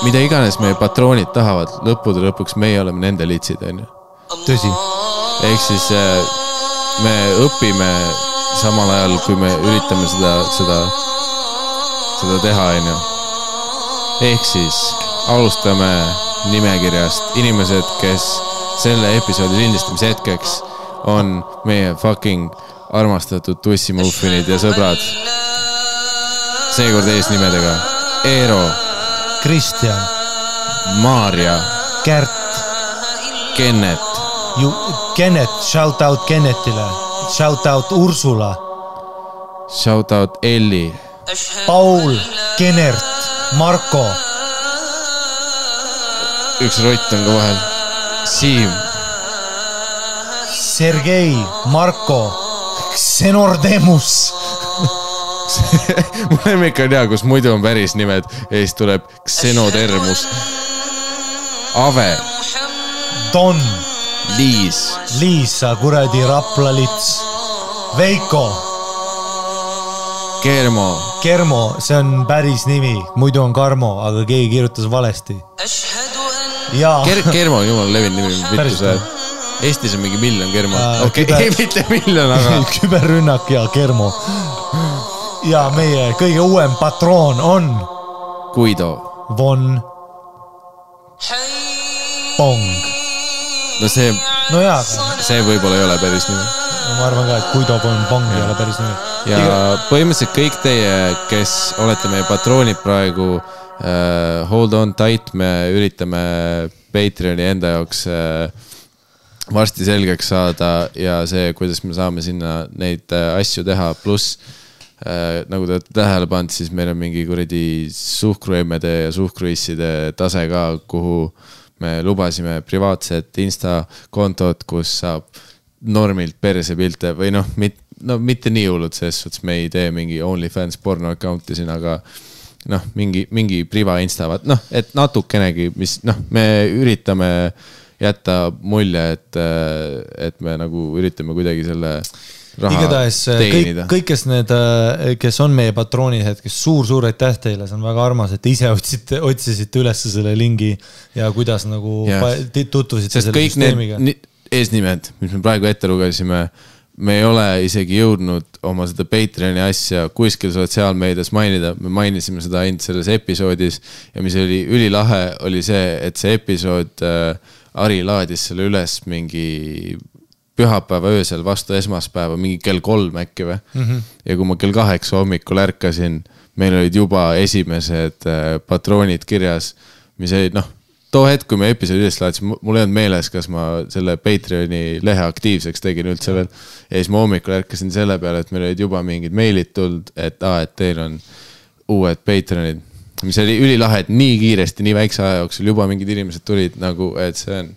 mida iganes meie patroonid tahavad, lõppude lõpuks meie oleme nende litsid, onju. tõsi, ehk siis äh, me õpime samal ajal, kui me üritame seda, seda, seda teha, onju. ehk siis alustame nimekirjast inimesed, kes selle episoodi lindistamise hetkeks on meie fucking armastatud tussimuffinid ja sõbrad. seekord eesnimedega Eero, Kristjan, Maarja, Kärt, Kennet, ju Kennet, shout out Kennetile, shout out Ursula, shout out Elli. Paul, Kenert, Marko, üks rott on ka vahel. Siim, Sergei, Marko, Xenordemus, mu lemmik on hea, kus muidu on päris nimed. Ja siis tuleb Xenodermus. Ave, Don, Liis, Liisa, kuradi Rapla lits, Veiko, Germo, Germo, see on päris nimi, muidu on Karmo, aga keegi kirjutas valesti. Ja Ger-, Germo on jumala levinud nimi, Päris see või?. Eestis on mingi miljon Germo Äh,, okei, ei mitte miljon, aga küberrünnak ja Germo. ja meie kõige uuem patroon on Guido. Von Pong. no see, no jaa, see võib-olla ei ole päris nimi. ma arvan ka, et Guido Von Pong ei ole päris nimi. ja põhimõtteliselt kõik teie, kes olete meie patroonid praegu äh,, hold on tight, me üritame Patreoni enda jaoks äh, varsti selgeks saada ja see, kuidas me saame sinna neid äh, asju teha, pluss äh, nagu te olete tähele pannud, siis meil on mingi kuradi suhkruemmede ja suhkruisside tase ka, kuhu me lubasime privaatset insta kontot, kus saab normilt persepilte või noh, mit-, no mitte nii hullud selles suhtes, me ei tee mingi OnlyFans porno account'i siin, aga noh, mingi, mingi priva insta, vaat noh, et natukenegi, mis noh, me üritame jätta mulje, et, et me nagu üritame kuidagi selle igatahes kõik teenida,. kõik, kes need, kes on meie patroonid hetkes suur,, suur-suur aitäh teile, see on väga armas, et te ise otsite, otsisite üles selle lingi ja kuidas nagu ti- tutvusite sest selle kõik süsteemiga. ni- eesnimed, mis me praegu ette lugesime, me ei ole isegi jõudnud oma seda Patreoni asja kuskil sotsiaalmeedias mainida, me mainisime seda ainult selles episoodis ja mis oli ülilahe, oli see, et see episood äh,, Ari laadis selle üles mingi pühapäeva öösel vastu esmaspäeva, mingi kell kolm äkki või mm. -hmm. ja kui ma kell kaheksa hommikul ärkasin, meil olid juba esimesed äh, patroonid kirjas, mis olid noh, too hetk, kui me episoodi üles laadisime, mul ei olnud meeles, kas ma selle Patreoni lehe aktiivseks tegin üldse veel. ja siis ma hommikul ärkasin selle peale, et meil olid juba mingid meilid tulnud, et aa, et teil on uued Patreonid. mis oli ülilahe, et nii kiiresti, nii väikse aja jooksul juba mingid inimesed tulid nagu, et see on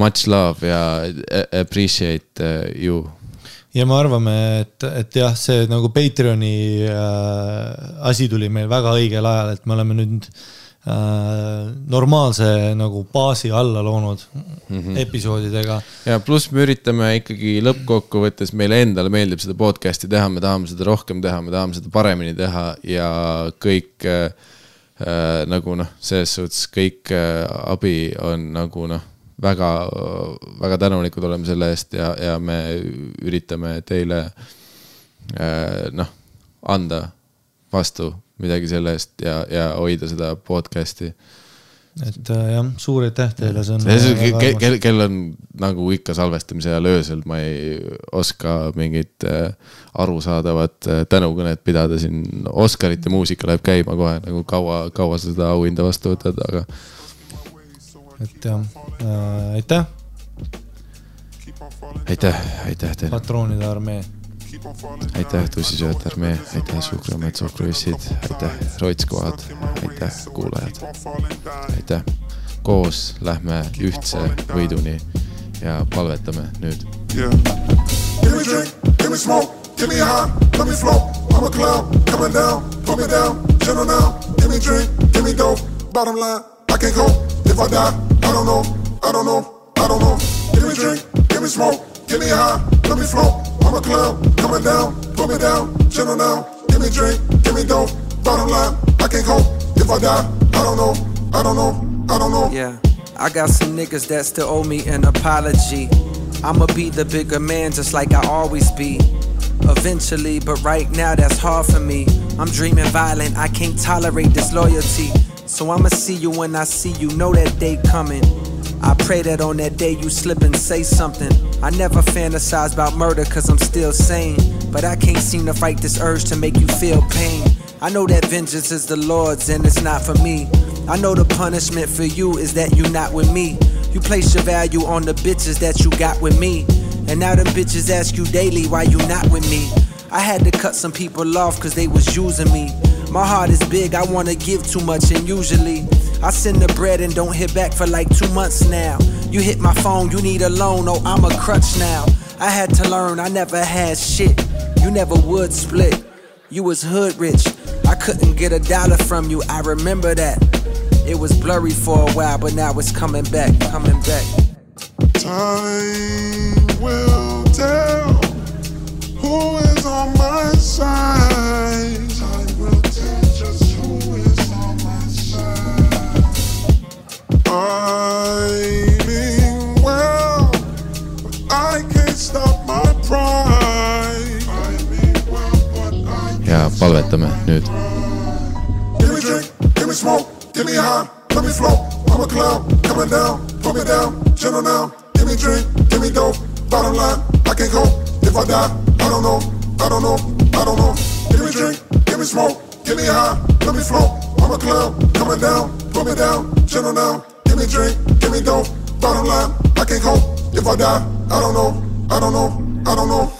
much love ja appreciate uh, you. ja me arvame, et, et jah, see nagu Patreoni äh, asi tuli meil väga õigel ajal, et me oleme nüüd äh, normaalse nagu baasi alla loonud mm -hmm. episoodidega. ja pluss me üritame ikkagi lõppkokkuvõttes, meile endale meeldib seda podcast'i teha, me tahame seda rohkem teha, me tahame seda paremini teha ja kõik äh, äh, nagu noh, selles suhtes kõik äh, abi on nagu noh, väga, väga tänulikud oleme selle eest ja, ja me üritame teile äh, noh, anda vastu midagi selle eest ja, ja hoida seda podcast'i et äh, jah, suur aitäh teile, see on. kell, kell, kell on nagu ikka salvestamise ajal öösel, ma ei oska mingit äh, arusaadavat äh, tänukõnet pidada siin. Oscarite muusika läheb käima kohe nagu kaua, kaua sa seda auhinda vastu võtad, aga et jah äh,, aitäh, aitäh, aitäh teile, patroonide armee. aitäh, tussisööjate armee, aitäh, Suhkruamet, Suhkruissid, aitäh, Roitskoad, aitäh, kuulajad, aitäh. koos lähme ühtse võiduni ja palvetame nüüd Yeah. Give me drink, give me smoke, give me high, let me float. I'm a cloud, coming down, put me down, gentle now. Give me drink, give me dope. Bottom line, I can't cope. If I die, I don't know, I don't know, I don't know. Give me drink, give me smoke, give me high, let me float. I'm a clown, coming down, put me down, gentle now. Give me drink, give me dope. Bottom line, I can't cope. If I die, I don't know, I don't know, I don't know. Yeah, I got some niggas that still owe me an apology. I'ma be the bigger man just like I always be. Eventually, but right now that's hard for me. I'm dreaming violent, I can't tolerate disloyalty. So I'ma see you when I see you, know that day coming. I pray that on that day you slip and say something. I never fantasize about murder cause I'm still sane. But I can't seem to fight this urge to make you feel pain. I know that vengeance is the Lord's and it's not for me. I know the punishment for you is that you not with me. You place your value on the bitches that you got with me. And now them bitches ask you daily why you not with me. I had to cut some people off cause they was using me. My heart is big, I wanna give too much, and usually I send the bread and don't hit back for like two months now. You hit my phone, you need a loan, oh, I'm a crutch now. I had to learn, I never had shit. You never would split. You was hood rich. I couldn't get a dollar from you, I remember that. It was blurry for a while, but now it's coming back, coming back. Time will tell who is on my side. I mean well, but I can't stop my pride. I mean well, ja palvetame nüüd. Give me drink, give me smoke, give me high, let me float. I'm a cloud, coming down, put me down, gentle now. Give me drink, give me dope. Bottom line, I can't cope. If I die, I don't know, I don't know, I don't know. Give me drink, give me smoke, give me high, let me float. I'm a cloud, coming down, put me down, gentle now. Give me drink, give me dope. Bottom line, I can't cope. If I die, I don't know, I don't know, I don't know.